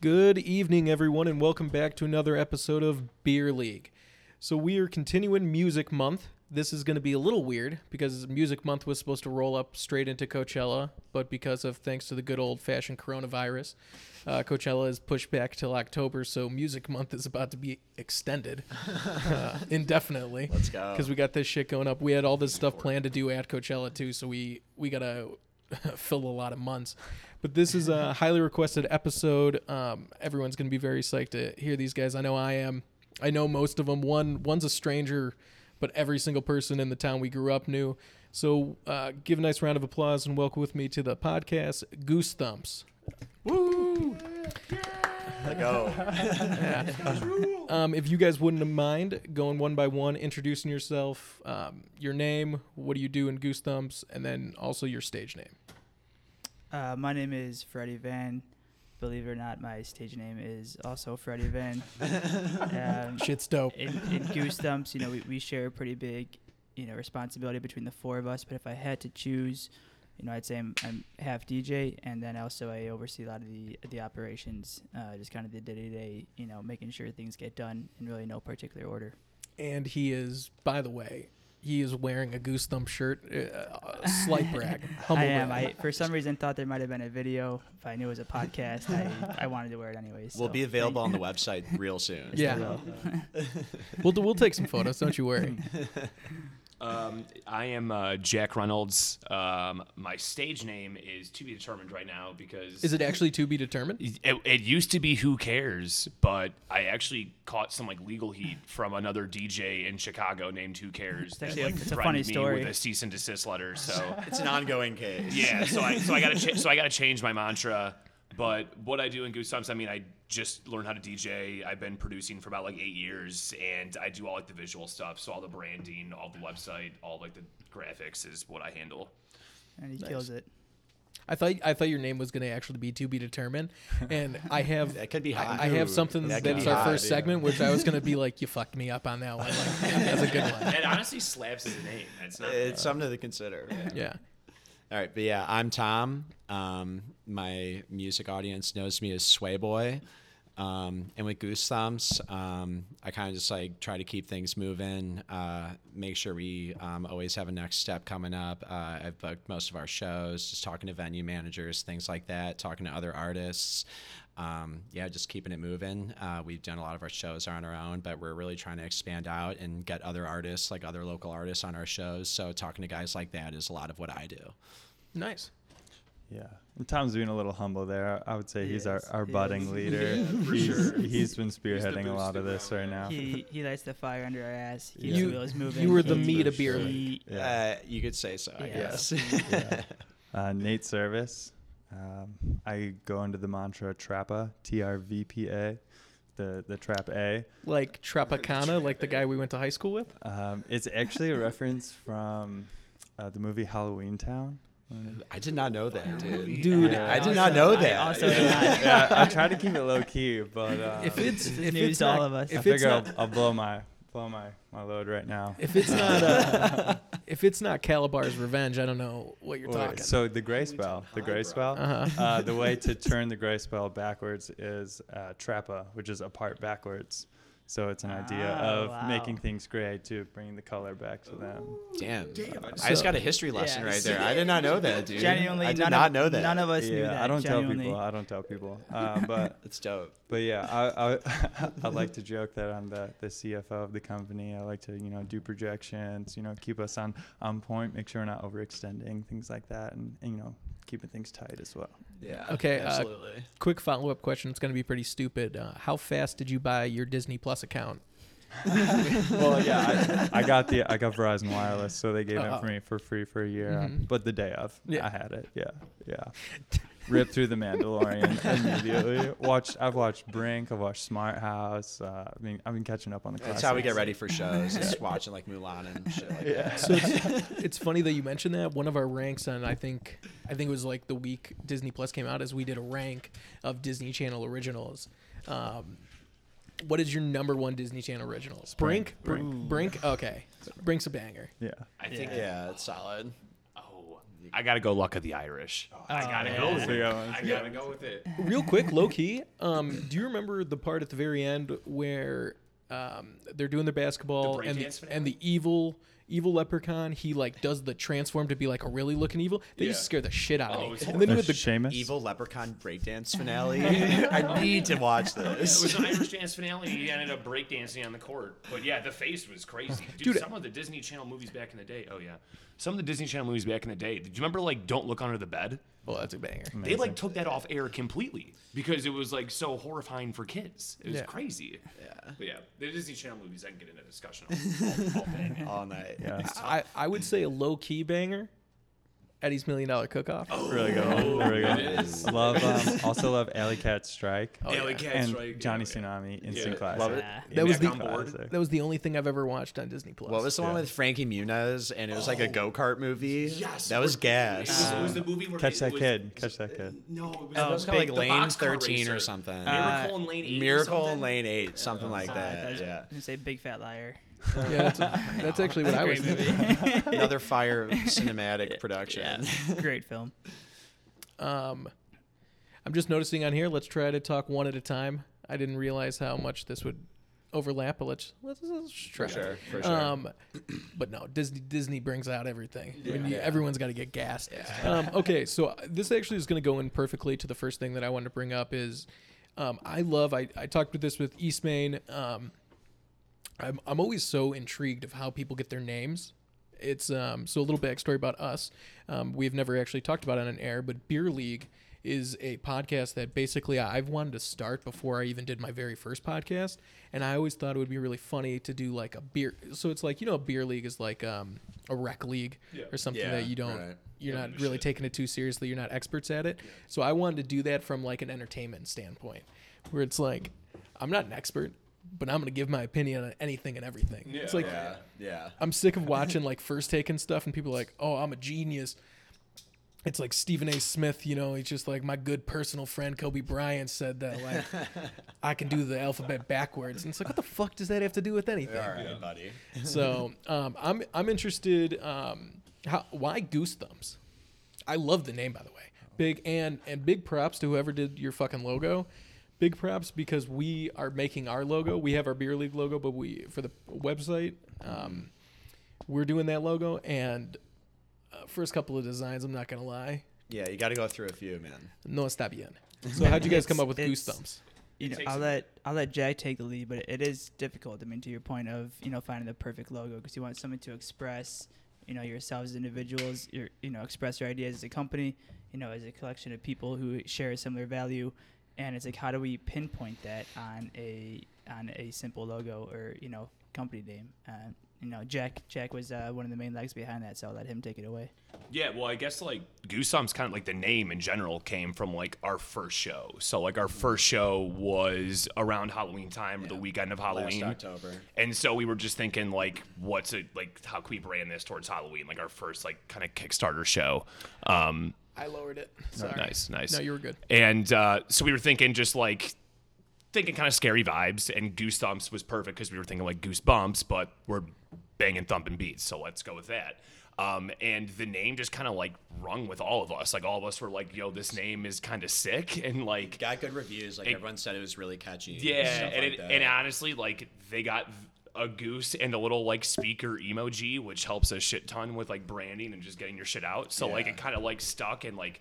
Good evening, everyone, and welcome back to another episode of Beer League. So, we are continuing Music Month. This is going to be a little weird because Music Month was supposed to roll up straight into Coachella, but because of thanks to the good old fashioned coronavirus, uh, Coachella is pushed back till October. So, Music Month is about to be extended uh, indefinitely. Let's go. Because we got this shit going up. We had all this stuff planned to do at Coachella too, so we we gotta fill a lot of months. But this is a highly requested episode. Um, everyone's gonna be very psyched to hear these guys. I know I am. I know most of them. One one's a stranger, but every single person in the town we grew up knew. So uh, give a nice round of applause and welcome with me to the podcast, Goose Thumps. Woo! Go. Um, if you guys wouldn't mind going one by one, introducing yourself, um, your name, what do you do in Goose Thumps, and then also your stage name. Uh, my name is Freddie Van. Believe it or not, my stage name is also Freddie Van. um, Shit's dope. in, in Goose Thumps, you know, we, we share a pretty big, you know, responsibility between the four of us. But if I had to choose, you know, I'd say I'm, I'm half DJ, and then also I oversee a lot of the the operations, uh, just kind of the day to day, you know, making sure things get done in really no particular order. And he is, by the way, he is wearing a Goose Thump shirt. Uh, slight brag. Humble I am. brag. I for some reason thought there might have been a video. If I knew it was a podcast, I, I wanted to wear it anyways. We'll so be available on the website real soon. Yeah. We'll, we'll take some photos, don't you worry. Um, I am uh, Jack Reynolds. Um, my stage name is to be determined right now because Is it actually to be determined? It, it used to be Who Cares, but I actually caught some like legal heat from another DJ in Chicago named Who Cares. that, actually a- like, it's a threatened funny me story. with a cease and desist letter. So It's an ongoing case. yeah, so I so I got to cha- so I got to change my mantra. But what I do in Goose Thumps, I mean, I just learn how to DJ. I've been producing for about like eight years, and I do all like the visual stuff. So all the branding, all the website, all like the graphics is what I handle. and he Nice. kills it. I thought I thought your name was going to actually be to be determined, and I have That could be hot. I have something That that's our hot, first yeah. segment, which I was going to be like, you fucked me up on that one. Like, that's a good one. It honestly slaps his name. It's not. It's something to consider. Yeah. All right, but yeah, I'm Tom. Um, my music audience knows me as Sway Boy. Um, and with Goose Thumps, um, I kind of just like try to keep things moving, uh, make sure we um, always have a next step coming up. Uh, I've booked most of our shows, just talking to venue managers, things like that, talking to other artists. Um, yeah, just keeping it moving. Uh, we've done a lot of our shows on our own, but we're really trying to expand out and get other artists, like other local artists, on our shows. So talking to guys like that is a lot of what I do. Nice. Yeah, and Tom's being a little humble there. I would say He he's our, is. our He budding is. leader. for he's, sure. he's been spearheading a lot of this right now. He he lights the fire under our ass. Keeps Yeah. the wheels moving. you were the He- meat of beer sure. league. he- Yeah. Uh, you could say so, I Yeah. guess. yeah. Uh, Nate Service. Um, I go under the mantra Trappa, T R V P A, the the trap A. Like Tropicana, like the guy we went to high school with. Um, it's actually a reference from uh, the movie Halloween Town. I did not know that, dude. Dude, Yeah. I did not know I that. also yeah, I try to keep it low key, but uh, If it's if news it's to all not, of us. I if it's figure not, I'll, I'll blow my blow my, my load right now. if it's not uh, if it's not Kalabar's revenge, I don't know what you're Wait, talking. So the gray spell, the gray spell. Uh-huh. Uh, the way to turn the gray spell backwards is uh, trappa, which is apart backwards. So it's an idea Ah, of wow. making things gray to bring the color back to them. Damn. I So- just got a history lesson Yeah. right there. I did not know that, dude. Genuinely, I did none not of, know that. None of us knew yeah, that. I don't tell people. I don't tell people. Uh, but It's dope. but yeah, I I, I like to joke that I'm the, the CFO of the company. I like to you know do projections, you know keep us on on point, make sure we're not overextending things like that, and, and you know keeping things tight as well. Yeah. Okay, uh, Absolutely. Quick follow up question. It's going to be pretty stupid. Uh, how fast did you buy your Disney Plus account? well, yeah, I, I got the I got Verizon Wireless, so they gave Oh. it for me for free for a year. Mhm. But the day of, Yeah. I had it. Yeah, yeah. Ripped through the Mandalorian immediately. Watched. I've watched Brink. I've watched Smart House. Uh, I mean, I've been catching up on the. That's how we get ready for shows. Is watching like Mulan and shit like Yeah. that. So it's, it's funny that you mentioned that. One of our ranks on I think I think it was like the week Disney Plus came out, is we did a rank of Disney Channel originals. Um, what is your number one Disney Channel originals? Brink. Brink. Brink. Brink. Okay, Brink's a banger. Yeah. I think. Yeah, it's solid. Oh, I gotta go luck of the Irish. I gotta go with it. I gotta go with it. Real quick, low key. Um, do you remember the part at the very end where um, they're doing their basketball The and the, finale? and the evil evil leprechaun he like does the transform to be like a really looking evil? They used to Yeah. scare the shit out Oh, of it's me. And then you The had the Seamus? Evil leprechaun breakdance finale. I need to watch this. It this. was an Irish dance finale. He ended up breakdancing on the court. But yeah, the face was crazy. Dude, Dude, some of the Disney Channel movies back in the day. Oh yeah, some of the Disney Channel movies back in the day. Did you remember like Don't Look Under the Bed? Well, that's a banger. They like took that off air completely because it was like so horrifying for kids. It was Yeah. crazy. Yeah. But yeah, the Disney Channel movies. I can get into discussion all, all day. All night. Yeah. I, I would say a low key banger. Eddie's Million Dollar Cook Off. Oh, Really good. one, Really good. it is. Love. Um, also love Alley Cat Strike. Oh, Alley yeah. Cat and Strike, Johnny yeah, yeah. Tsunami, instant Yeah. classic. Love it. Ah. That was the board. Classic. that was the only thing I've ever watched on Disney Plus. What was the one Yeah. with Frankie Muniz and it was like a go kart movie? Yes, That was It was, gas. it was the movie where Catch it that was- kid. Catch that kid. No, it was, That the was called like Lane boxcar 13 or racer. something. Miracle in Lane 8 Miracle in something? Lane 8, something like Uh, that. that's- Yeah. Say big fat liar. yeah, that's, that's actually what I was thinking. Another fire cinematic production. Great film. Um, I'm just noticing on here. Let's try to talk one at a time. I didn't realize how much this would overlap, but let's let's, let's try. For sure. For sure. Um, but no, Disney Disney brings out everything. When you- Yeah. everyone's got to get gassed. Um, okay, so uh, this actually is going to go in perfectly to the first thing that I wanted to bring up is, um, I love. I, I talked with this with Eastmain. Um, I'm I'm always so intrigued of how people get their names. It's um so a little backstory about us. Um, we've never actually talked about it on an air, but Beer League is a podcast that basically I've wanted to start before I even did my very first podcast, and I always thought it would be really funny to do like a beer. So it's like you know, a beer league is like um a rec league Yeah. or something Yeah, that you don't. right. You're Yeah, not really shit. taking it too seriously. You're not experts at it. So I wanted to do that from like an entertainment standpoint, where it's like I'm not an expert, but I'm gonna give my opinion on anything and everything. it's Yeah. like yeah. Yeah. I'm sick of watching like first take and stuff, and people are like, "Oh, I'm a genius." It's like Stephen A. Smith, you know. He's just like my good personal friend Kobe Bryant said that like I can do the alphabet backwards, and it's like, what the fuck does that have to do with anything? All right, buddy. So um, I'm I'm interested. Um, how why Goose Thumps? I love the name by the way. Big and and big props to whoever did your fucking logo. Big props because we are making our logo. We have our beer league logo, but we for the website, um, we're doing that logo. And uh, first couple of designs, I'm not gonna lie, Yeah, you got to go through a few, man. no está bien. So how'd you guys come up with Goose it's- Thumbs? You It know, takes I'll a- let I'll let Jack take the lead, but it is difficult. I mean, to your point of you know finding the perfect logo because you want something to express you know yourselves as individuals, your you know express your ideas as a company, you know as a collection of people who share a similar value, and it's like how do we pinpoint that on a on a simple logo or you know company name? Uh, you know, Jack Jack was uh, one of the main legs behind that, so I'll let him take it away. Yeah, well, I guess like Goosebump's kind of like the name in general came from like our first show. So like our first show was around Halloween time or the weekend of Halloween. Last October. And so we were just thinking like, what's it like? How can we brand this towards Halloween? Like our first like kind of Kickstarter show. Um, I lowered it. Sorry. nice, nice. No, you were good. And uh, so we were thinking just like thinking kind of scary vibes, and Goose Thumps was perfect because we were thinking like Goosebumps, but we're banging thumping beats, so let's go with that. Um, and the name just kind of like rung with all of us. Like all of us were like, "Yo, this name is kind of sick," and like Got good reviews. Like It- everyone said it was really catchy. yeah, stuff and like it, that. and honestly, like they got a goose and a little like speaker emoji, which helps a shit ton with like branding and just getting your shit out. So like it kind of like stuck and like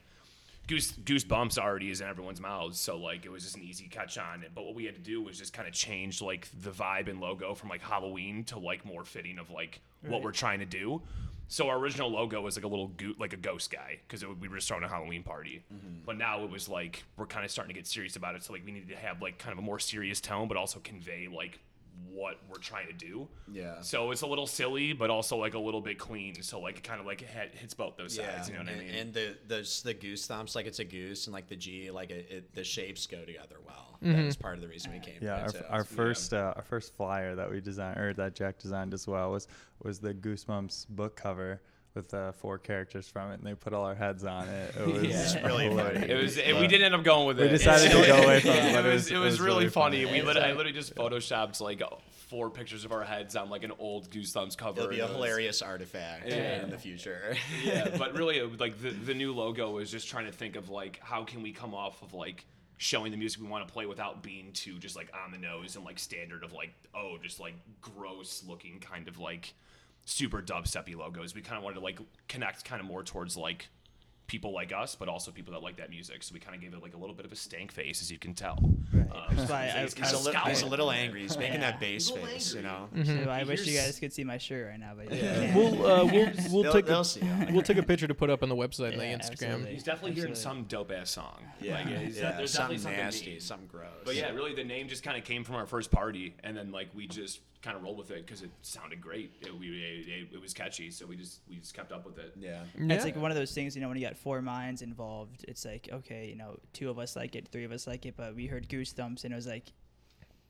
goose goosebumps already is in everyone's mouths. So like it was just an easy catch on. But what we had to do was just kind of change like the vibe and logo from like Halloween to like more fitting of like what we're trying to do. So our original logo was like a little go- like a ghost guy because we were just throwing a Halloween party. Mm-hmm. But now it was like we're kind of starting to get serious about it. So like we needed to have like kind of a more serious tone, but also convey like what we're trying to do. Yeah. So it's a little silly, but also like a little bit clean. So like it kind of like hit, hits both those Yeah, sides. You know what and, I mean? and the the the goose thumps like it's a goose, and like the G, like it, it the shapes go together well. Mm-hmm. That's part of the reason we came. Yeah, our, our too. first uh, our first flyer that we designed or that Jack designed as well was was the Goosebumps book cover with uh, four characters from it, and they put all our heads on it. It was It's really funny. It was. But- we didn't end up going with it. We decided to go away from it, It but it was. was- It was, really, funny. We It's lit- I literally just photoshopped like four pictures of our heads on like an old Goose Thumbs cover. It'll be a and it was- hilarious artifact Yeah. in the future. yeah, but really, it, like the the new logo was just trying to think of like how can we come off of like showing the music we want to play without being too just like on the nose and like standard of like oh just like gross looking kind of like super dubsteppy logos. We kind of wanted to like connect kind of more towards like people like us, but also people that like that music. So we kind of gave it like a little bit of a stank face, as you can tell. Right. Um, That's why I- he's He's, kinda a, he's a little angry. He's making Yeah. that bass He's a little face, you know. Mm-hmm. So I wish you guys could see my shirt right now, but you Yeah. We'll uh, we'll we'll They'll- take they'll a, we'll take a picture to put up on the website and the Instagram. absolutely. He's definitely hearing some dope ass song. Yeah, Like, he's- yeah. there's something definitely nasty, mean. something gross. But yeah, really, the name just kind of came from our first party, and then like we just kind of rolled with it because it sounded great. It, we, it, it, it was catchy, so we just we just kept up with it. yeah. Yeah. It's like one of those things, you know, when you got four minds involved, it's like, okay, you know, two of us like it, three of us like it, but we heard Goose Thumps and it was like,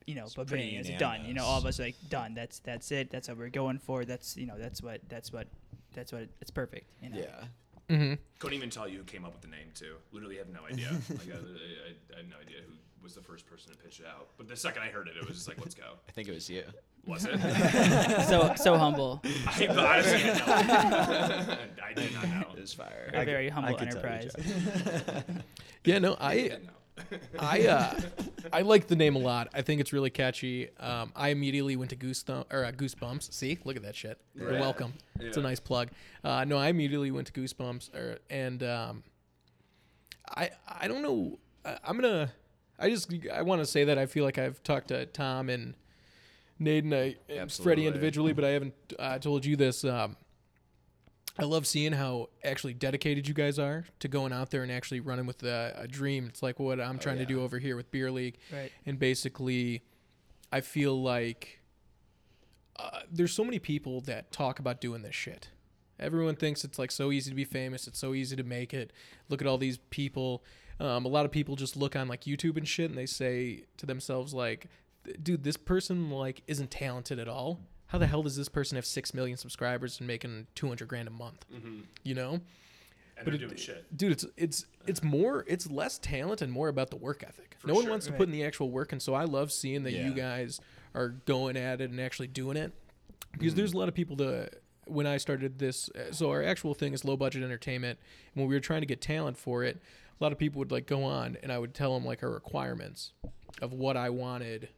you know, but pretty bang, it's done. You know, all of us are like done. That's that's it. That's what we're going for. That's you know, that's what that's what that's what it's perfect. You know? Yeah. hmm Couldn't even tell you who came up with the name too. Literally have no idea. like I, I, I had no idea who was the first person to pitch it out. But the second I heard it, it was just like, let's go. I think it was you. Was it? so so humble. I honestly had no idea. I did not know. It was fire. A very I humble could tell you, enterprise. Yeah, no, I I. I uh, I like the name a lot. I think it's really catchy. Um, I immediately went to Goose or uh, Goosebumps. See, look at that shit. You're Right. welcome. It's a Yeah. nice plug. Uh, no, I immediately went to Goosebumps, or, and um, I I don't know. I, I'm gonna. I just I want to say that I feel like I've talked to Tom and Nate and, I, and Freddie individually, but I haven't uh, told you this. Um, I love seeing how actually dedicated you guys are to going out there and actually running with a, a dream. It's like what I'm trying to do over here with Beer League. Right. And basically, I feel like uh, there's so many people that talk about doing this shit. Everyone thinks it's like so easy to be famous. It's so easy to make it. Look at all these people. Um, a lot of people just look on like YouTube and shit, and they say to themselves like, "Dude, this person like isn't talented at all. How the hell does this person have six million subscribers and making two hundred grand a month? Mm-hmm. You know, And But it- doing shit. dude, it's it's it's more it's less talent and more about the work ethic. For no one sure. wants to Right. put in the actual work, and so I love seeing that you guys are going at it and actually doing it because there's a lot of people to when I started this. uh, So our actual thing is low budget entertainment. And when we were trying to get talent for it, a lot of people would like go on, and I would tell them like our requirements of what I wanted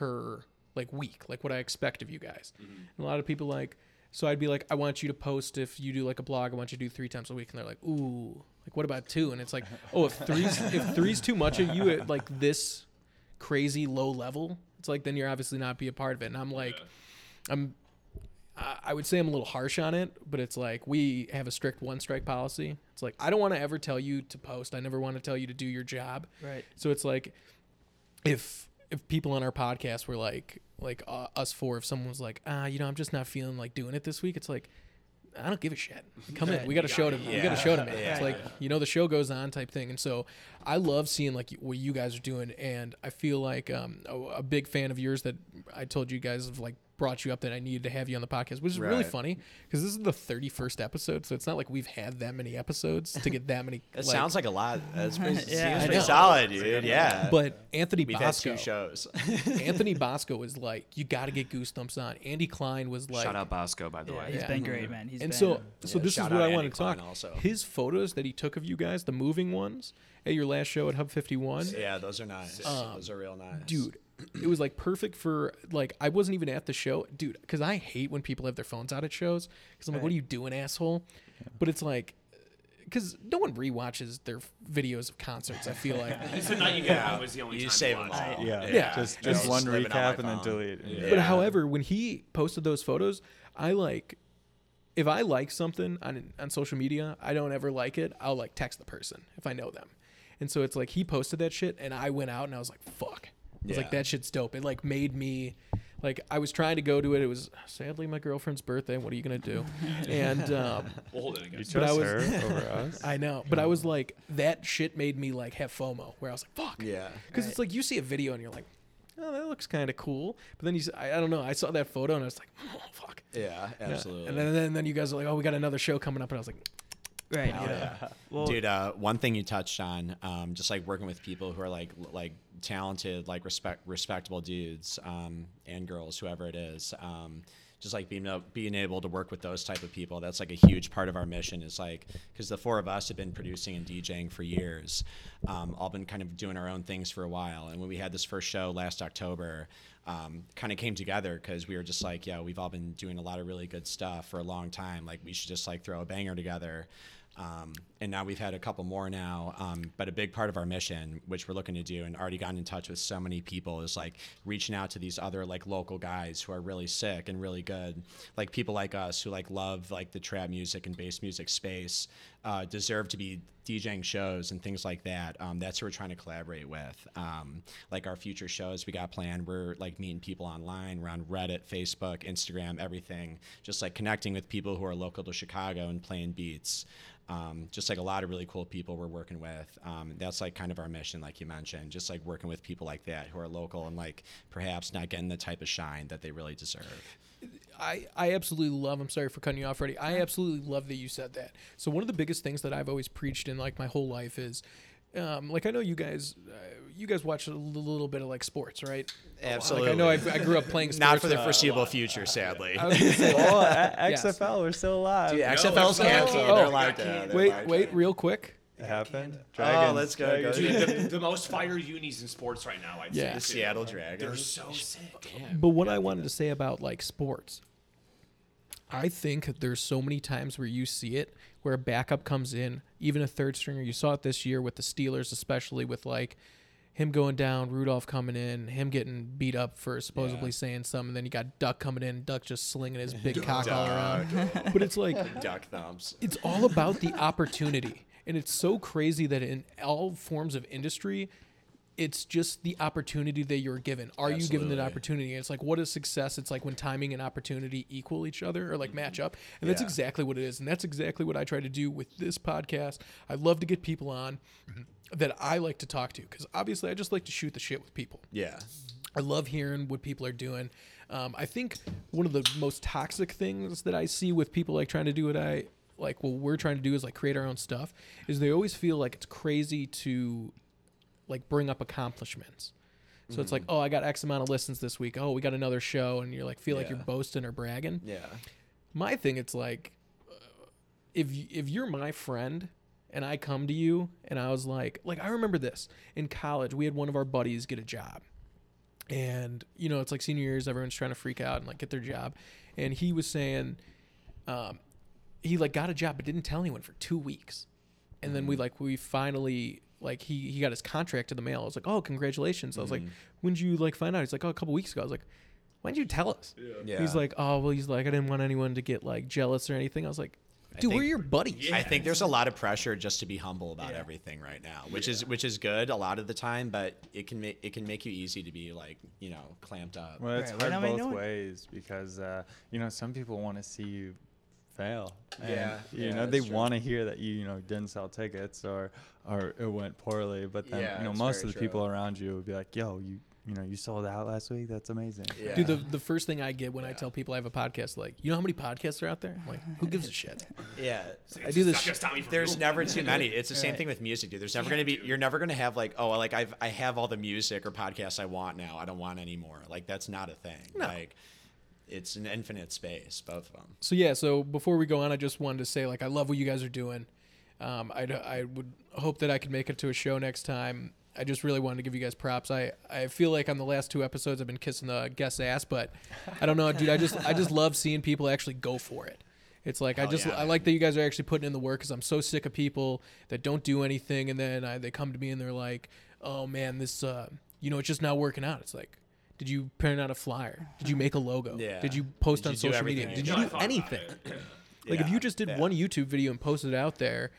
per like week, like what I expect of you guys. And a lot of people like, so I'd be like, I want you to post if you do like a blog, I want you to do three times a week, and they're like, ooh, like what about two? And it's like, oh, if three's if three's too much of you at like this crazy low level, it's like then you're obviously not be a part of it. And I'm like, Yeah. I'm. I would say I'm a little harsh on it, but it's like we have a strict one strike policy. It's like I don't want to ever tell you to post. I never want to tell you to do your job. Right. So it's like if if people on our podcast were like like uh, us four, if someone was like, ah, you know, I'm just not feeling like doing it this week, it's like I don't give a shit. Come in. We got a You show to gotta- we got a yeah. show to make. Yeah. It's like you know the show goes on type thing, and so I love seeing like what you guys are doing, and I feel like um, a, a big fan of yours that I told you guys of like brought you up that I needed to have you on the podcast, which is really funny because this is the 31st episode, so it's not like we've had that many episodes to get that many. It like- sounds like a lot. That's pretty, Yeah, seems pretty solid, dude. Yeah. But Anthony we've had Bosco, two shows. Anthony Bosco was like, you got to get Goosebumps on. Andy Klein was like, Shout out Bosco, by the Yeah, way. he's Yeah. been great, man. He's and been, so so this is what out I want Andy to talk. Klein also. His photos that he took of you guys, the moving ones, at your last show at Hub 51, yeah, those are nice. Um, those are real nice. dude, it was like perfect for like I wasn't even at the show, dude, because I hate when people have their phones out at shows because I'm like, what are you doing, asshole? But it's like. Because no one rewatches their videos of concerts. I feel like, It's the night you get home was the only You time save them all. it. Yeah, Yeah. just just just one leave on recap and then phone. delete. Yeah. But however, when he posted those photos, I like if I like something on on social media, I don't ever like it. I'll like text the person if I know them. And so it's like he posted that shit and I went out and I was like, fuck. I was like, that shit's dope. It like made me like I was trying to go to it. It was sadly my girlfriend's birthday. What are you gonna do? And um We'll hold it You against But I was- her over us. I know. But I was like, that shit made me like have FOMO where I was like, fuck. Yeah. Because Right. it's like you see a video and you're like, oh, that looks kind of cool. But then you, I don't know. I saw that photo and I was like, oh fuck. Yeah, Yeah. absolutely. And then, then then you guys are like, oh, we got another show coming up, and I was like, Right. Yeah. yeah. Well, Dude, uh, one thing you touched on, um, just like working with people who are like like talented, like respect respectable dudes um, and girls, whoever it is. Um, just like being able, being able to work with those type of people, that's like a huge part of our mission. Is like because the four of us have been producing and DJing for years, um, all been kind of doing our own things for a while. And when we had this first show last October, um, kind of came together because we were just like, yeah, we've all been doing a lot of really good stuff for a long time. Like we should just like throw a banger together. Um, and now we've had a couple more now. Um, but a big part of our mission, which we're looking to do, and already gotten in touch with so many people, is like reaching out to these other like local guys who are really sick and really good, like people like us who like love like the trap music and bass music space, uh, deserve to be DJing shows and things like that. Um, that's who we're trying to collaborate with. Um, like our future shows we got planned, we're like meeting people online, we're on Reddit, Facebook, Instagram, everything, just like connecting with people who are local to Chicago and playing beats. Um, just like a lot of really cool people we're working with. Um, that's like kind of our mission, like you mentioned, just like working with people like that who are local and like perhaps not getting the type of shine that they really deserve. I, I absolutely love. I'm sorry for cutting you off, Freddie. I absolutely love that you said that. So one of the biggest things that I've always preached in like my whole life is, um, like I know you guys, uh, you guys watch a little bit of like sports, right? Absolutely. Like I know I, I grew up playing. sports. Not for the uh, foreseeable future, sadly. I was say, oh, a- Yes. XFL, we're still alive. Dude, it XFL's no, canceled. no. They're Oh, like that. canceled. Wait, like wait, that. real quick. It happened. Oh, Dragons, let's go, Dragons. go. Dude, the, the most fire unis in sports right now, I'd Yeah. The. Seattle Dragons. They're so sick. But what I wanted to say about like sports, I think there's so many times where you see it where a backup comes in, even a third stringer. You saw it this year with the Steelers, especially with like him going down, Rudolph coming in, him getting beat up for supposedly Yeah. saying something. And then you got Duck coming in, Duck just slinging his big cock all around. But it's like Duck thumbs. it's all about the opportunity. And it's so crazy that in all forms of industry, it's just the opportunity that you're given. Are you given Absolutely. that opportunity? And it's like, what is success? It's like when timing and opportunity equal each other or like match up. And that's exactly what it is. And that's exactly what I try to do with this podcast. I love to get people on that I like to talk to because obviously I just like to shoot the shit with people. Yeah. I love hearing what people are doing. Um, I think one of the most toxic things that I see with people like trying to do what I like, what we're trying to do is like create our own stuff, is they always feel like it's crazy to like bring up accomplishments. So it's like, oh, I got X amount of listens this week. Oh, we got another show, and you're like, feel like you're boasting or bragging. Yeah. My thing, it's like, uh, if if you're my friend and I come to you and I was like, like I remember this in college, we had one of our buddies get a job, and you know it's like senior years, everyone's trying to freak out and like get their job, and he was saying, um, he like got a job but didn't tell anyone for two weeks, and then we like we finally like he he got his contract in the mail. I was like, oh, congratulations. I was like, when did you like find out? He's like, oh, a couple weeks ago. I was like, why didn't you tell us? Yeah. He's like, oh well, he's like, I didn't want anyone to get like jealous or anything. I was like, dude, we're your buddies. Yeah. I think there's a lot of pressure just to be humble about everything right now, which is which is good a lot of the time, but it can make it can make you easy to be like you know clamped up. Well, it's Right, hard both ways because uh, you know some people want to see you fail. And, Yeah, you yeah, know they want to hear that you you know didn't sell tickets or or it went poorly. But then Yeah, you know most of the people around you would be like, "Yo, you you know you sold out last week. That's amazing." Yeah. Dude, the, the first thing I get when I tell people I have a podcast, like, you know how many podcasts are out there? I'm like, who gives a shit? yeah. I do this Not just Tommy There's Google. never too many. It's the same Right. thing with music, dude. There's never gonna be. You're never gonna have like, oh, like I've I have all the music or podcasts I want now. I don't want any more. Like that's not a thing. No. Like it's an infinite space, both of them. So yeah, so before we go on, I just wanted to say like I love what you guys are doing. Um, I I would hope that I could make it to a show next time. I just really wanted to give you guys props. I, I feel like on the last two episodes I've been kissing the guest's ass, but I don't know, dude. I just I just love seeing people actually go for it. It's like I just yeah, I like that you guys are actually putting in the work because I'm so sick of people that don't do anything and then I, they come to me and they're like, oh man, this uh, you know it's just not working out. It's like. Did you print out a flyer? Did you make a logo? Yeah. Did you post Did on you social media? Did you do anything? it. Like if you just did yeah. one YouTube video and posted it out there,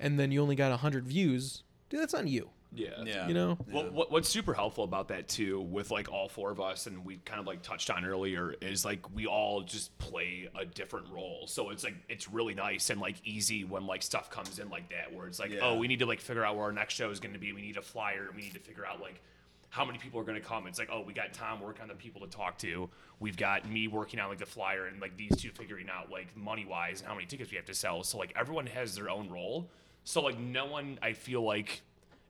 and then you only got hundred views, dude, that's on you. Yeah. Yeah. You know? What, what, what's super helpful about that too, with like all four of us, and we kind of like touched on earlier, is like we all just play a different role. So it's like it's really nice and like easy when like stuff comes in like that, where it's like, oh, Yeah. oh, we need to like figure out where our next show is going to be. We need a flyer. We need to figure out like how many people are going to come. It's like, oh, we got Tom working on the people to talk to. We've got me working on like the flyer and like these two figuring out like money wise and how many tickets we have to sell. So like everyone has their own role. So like no one, I feel like,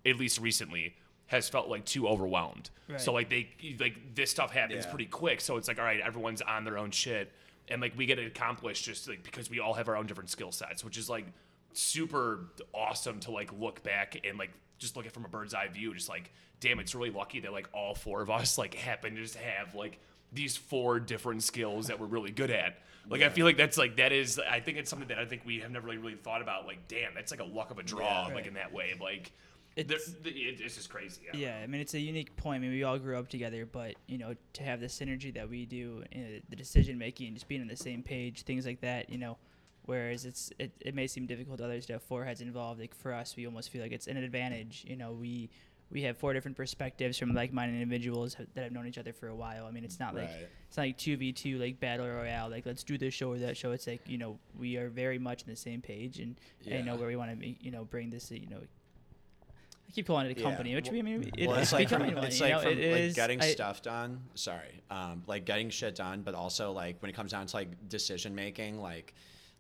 at least recently, has felt like too overwhelmed. Right. So like they like this stuff happens Yeah. pretty quick. So it's like all right, everyone's on their own shit, and like we get it accomplished just like because we all have our own different skill sets, which is like super awesome to like look back and like just look at from a bird's eye view. Just like damn, it's really lucky that like all four of us like happen to just have like these four different skills that we're really good at. Like I feel like that's like that is I think it's something that I think we have never really, really thought about. Like damn, that's like a luck of a draw. Yeah. Like in that way, like. It's- it's just crazy. Yeah. Yeah, I mean it's a unique point. I mean we all grew up together, but you know to have the synergy that we do, uh, the decision making, just being on the same page, things like that. You know, whereas it's it, it may seem difficult to others to have four heads involved. Like for us, we almost feel like it's an advantage. You know, we we have four different perspectives from like-minded individuals that have known each other for a while. I mean, it's not like Right. it's not like two v two like battle royale. Like let's do this show or that show. It's like you know we are very much on the same page and, and know where we want to be. You know, bring this. You know. I keep calling it a Yeah. company, which we I mean it, well, it's it's like from, becoming one. it's like know, from it like is- getting I- stuff done. Sorry, um, like getting shit done, but also like when it comes down to like decision making, like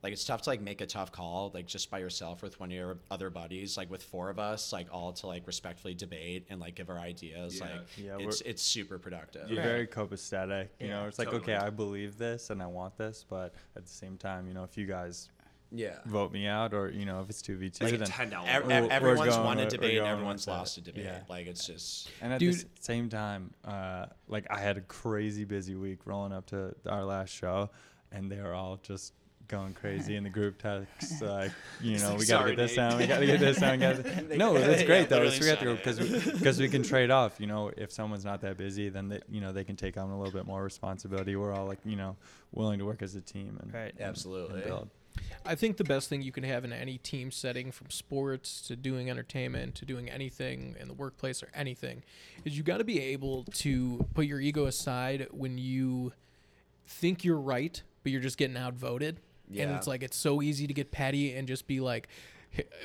like it's tough to like make a tough call like just by yourself with one of your other buddies. Like with four of us, like all to like respectfully debate and like give our ideas. Yeah. Like Yeah, it's it's super productive. You're Right. very copacetic. You Yeah, know, it's like totally. okay, I believe this and I want this, but at the same time, you know, if you guys Yeah. vote me out, or you know, if it's two v two, Like then ten dollar. Ev- ev- everyone's going won a debate, and everyone's with lost a that. debate. Yeah. Like it's just And at Dude- the same time, uh, like I had a crazy busy week rolling up to our last show, and they were all just going crazy in the group text, like you know, like, we gotta get this Nate." down, we gotta get this down. No, that's Yeah, great though. It's literally great though because we because we can trade off. You know, if someone's not that busy, then they, you know they can take on a little bit more responsibility. We're all like you know willing to work as a team and Right. and- Absolutely. and build. I think the best thing you can have in any team setting, from sports to doing entertainment to doing anything in the workplace or anything, is you got to be able to put your ego aside when you think you're right, but you're just getting outvoted. And it's like it's so easy to get petty and just be like,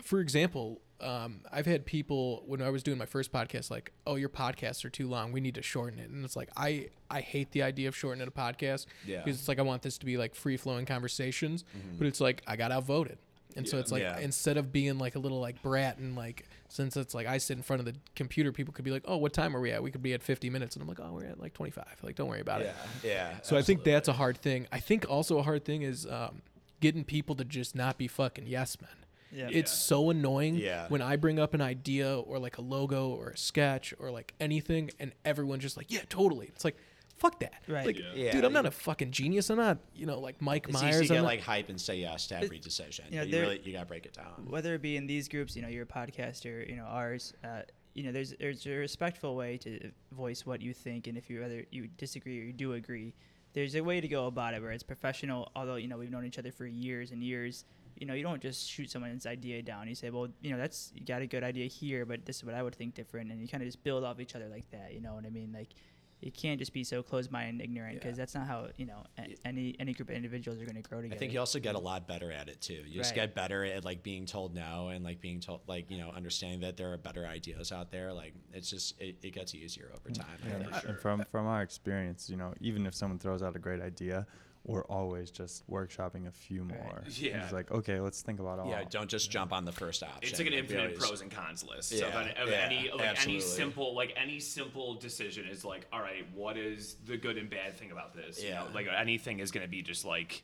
for example, um, I've had people when I was doing my first podcast like, "Oh, your podcasts are too long. We need to shorten it." And it's like I I hate the idea of shortening a podcast Yeah. because it's like I want this to be like free flowing conversations, but it's like I got outvoted. And so it's like Yeah. instead of being like a little like brat and like since it's like I sit in front of the computer, people could be like, "Oh, what time are we at?" We could be at 50 minutes, and I'm like, "Oh, we're at like 25." Like, don't worry about yeah, it. yeah. So I think that's a hard thing. I think also a hard thing is um, getting people to just not be fucking yes men. Yeah. It's so annoying Yeah. when I bring up an idea or like a logo or a sketch or like anything, and everyone's just like, "Yeah, totally." It's like, fuck that. Right. Like, Yeah. dude, I'm not a fucking genius. I'm not, you know, like Mike It's Myers. easy to I'm get not- like hype and say yes to every decision. you know, you really you gotta break it down. whether it be in these groups, you know, you're a podcaster, you know, ours, uh, you know, there's there's a respectful way to voice what you think, and if you whether you disagree or you do agree, there's a way to go about it where it's professional. Although you know we've known each other for years and years, you know, you don't just shoot someone's idea down. You say, well, you know, that's you got a good idea here, but this is what I would think different, and you kind of just build off each other like that. You know what I mean? Like. You can't just be so closed-minded and ignorant because Yeah. that's not how you know a- any any group of individuals are going to grow together. I think you also get a lot better at it too. You just get better at like being told no and like being told like you know understanding that there are better ideas out there. Like it's just it, it gets easier over mm. time. I Yeah, think. and from from our experience, you know, even if someone throws out a great idea, we're always just workshopping a few more. Yeah. It's like, okay, let's think about all. Yeah, don't just jump on the first option. It's like an we infinite always- pros and cons list. Yeah, so then of yeah, any like any simple like any simple decision is like, all right, what is the good and bad thing about this? You know, Yeah. like anything is gonna be just like.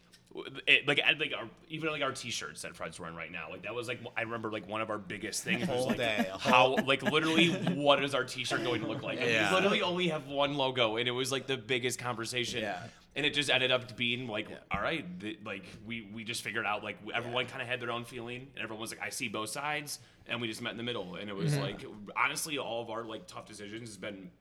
It, like like our, even like our t-shirts that Fred's wearing right now like that was like I remember like one of our biggest things was Whole like day, a how like literally what is our t-shirt going to look like and Yeah. we literally only have one logo and it was like the biggest conversation Yeah. And it just ended up being like Yeah. all right th- like we we just figured out like everyone kind of had their own feeling and everyone was like i see both sides and we just met in the middle and it was Mm-hmm. like honestly all of our like tough decisions has been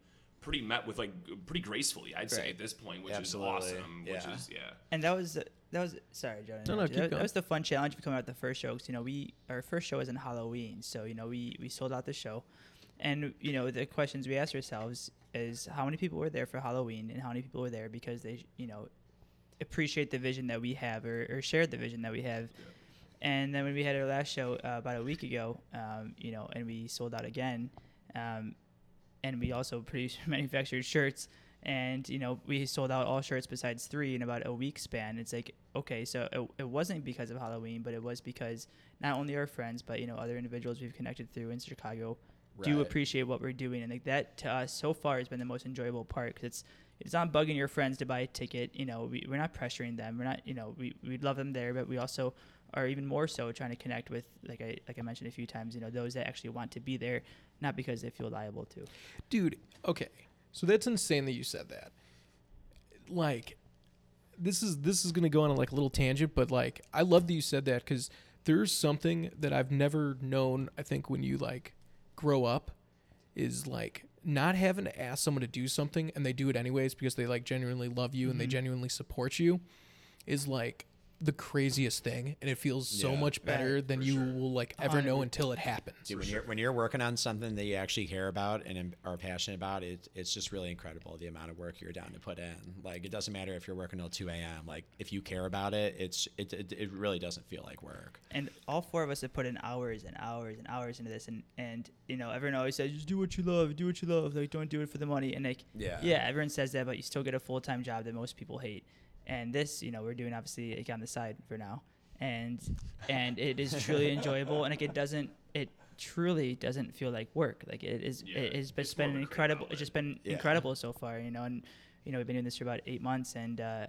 pretty met with like pretty gracefully i'd say at this point which Absolutely. is awesome which Yeah. is yeah And that was that was sorry, Joe. to No, no, interrupt you. keep that, going. that was the fun challenge of coming out the first show. 'cause, you know, we our first show was on Halloween, so you know we we sold out the show, and you know the questions we asked ourselves is how many people were there for Halloween and how many people were there because they you know appreciate the vision that we have or, or share the vision that we have. And then when we had our last show uh, about a week ago, um, you know, and we sold out again, um, and we also produced manufactured shirts. And you know, we sold out all shirts besides three in about a week span. It's like okay, so it, it wasn't because of Halloween, but it was because not only our friends, but you know, other individuals we've connected through in Chicago do Right. appreciate what we're doing, and like that to us so far has been the most enjoyable part because it's it's not bugging your friends to buy a ticket. You know, we, we're not pressuring them. We're not, you know, we we love them there, but we also are even more so trying to connect with, like I like I mentioned a few times, you know, those that actually want to be there, not because they feel liable to. dude okay so that's insane that you said that like this is this is gonna go on a like little tangent but like i love that you said that because there's something that i've never known i think when you like grow up is like not having to ask someone to do something and they do it anyways because they like genuinely love you and they mm-hmm. genuinely support you is like the craziest thing and it feels so Yeah. much better Right, than you will like oh, ever know 100%. until it happens Dude, when you're when you're working on something that you actually care about and are passionate about, it it's just really incredible the amount of work you're down to put in. Like it doesn't matter if you're working till two a.m. Like if you care about it, it's it it, it really doesn't feel like work. And all four of us have put in hours and hours and hours into this, and and you know, everyone always says just do what you love, do what you love, like don't do it for the money, and like Yeah. yeah, everyone says that, but you still get a full time job that most people hate. And this, you know, we're doing obviously like on the side for now, and and it is truly enjoyable, and like it doesn't, it truly doesn't feel like work. Like it is, Yeah, it has it's been more of a creative incredible. It's just been Yeah. incredible so far, you know, and you know we've been doing this for about eight months, and uh,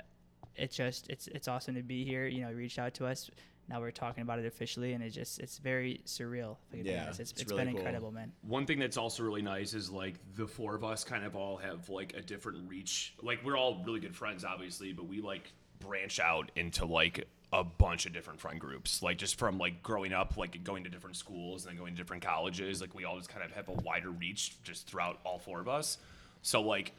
it's just it's it's awesome to be here. You know, reached out to us. Now we're talking about it officially, and it just it's very surreal. If I can be Yeah, honest. it's, it's it's really been cool. incredible, man. One thing that's also really nice is like the four of us kind of all have like a different reach. Like we're all really good friends, obviously, but we like branch out into like a bunch of different friend groups. Like just from like growing up, like going to different schools and then going to different colleges. Like we all just kind of have a wider reach just throughout all four of us. So like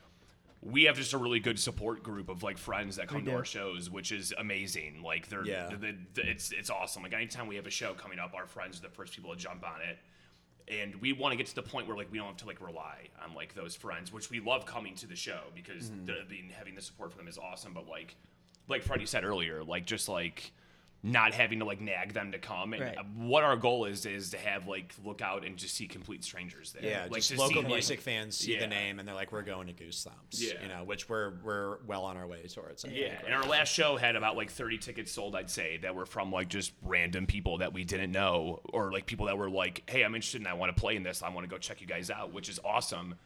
we have just a really good support group of like friends that come to our shows, which is amazing. Like they're, Yeah. the the it's it's awesome. Like anytime we have a show coming up, our friends are the first people to jump on it and we want to get to the point where like we don't have to like rely on like those friends which we love coming to the show because mm-hmm. the, the, having the support from them is awesome but like like freddie said earlier like just like not having to like nag them to come and Right. what our goal is is to have like look out and just see complete strangers there Yeah, like just to local see, like- music fans see Yeah. the name and they're like, we're going to Goose Thumps. Yeah. you know, which we're we're well on our way towards. I Yeah, think, and our last show had about like 30 tickets sold, I'd say, that were from like just random people that we didn't know, or like people that were like, "Hey, I'm interested and I want to play in this. I want to go check you guys out," which is awesome.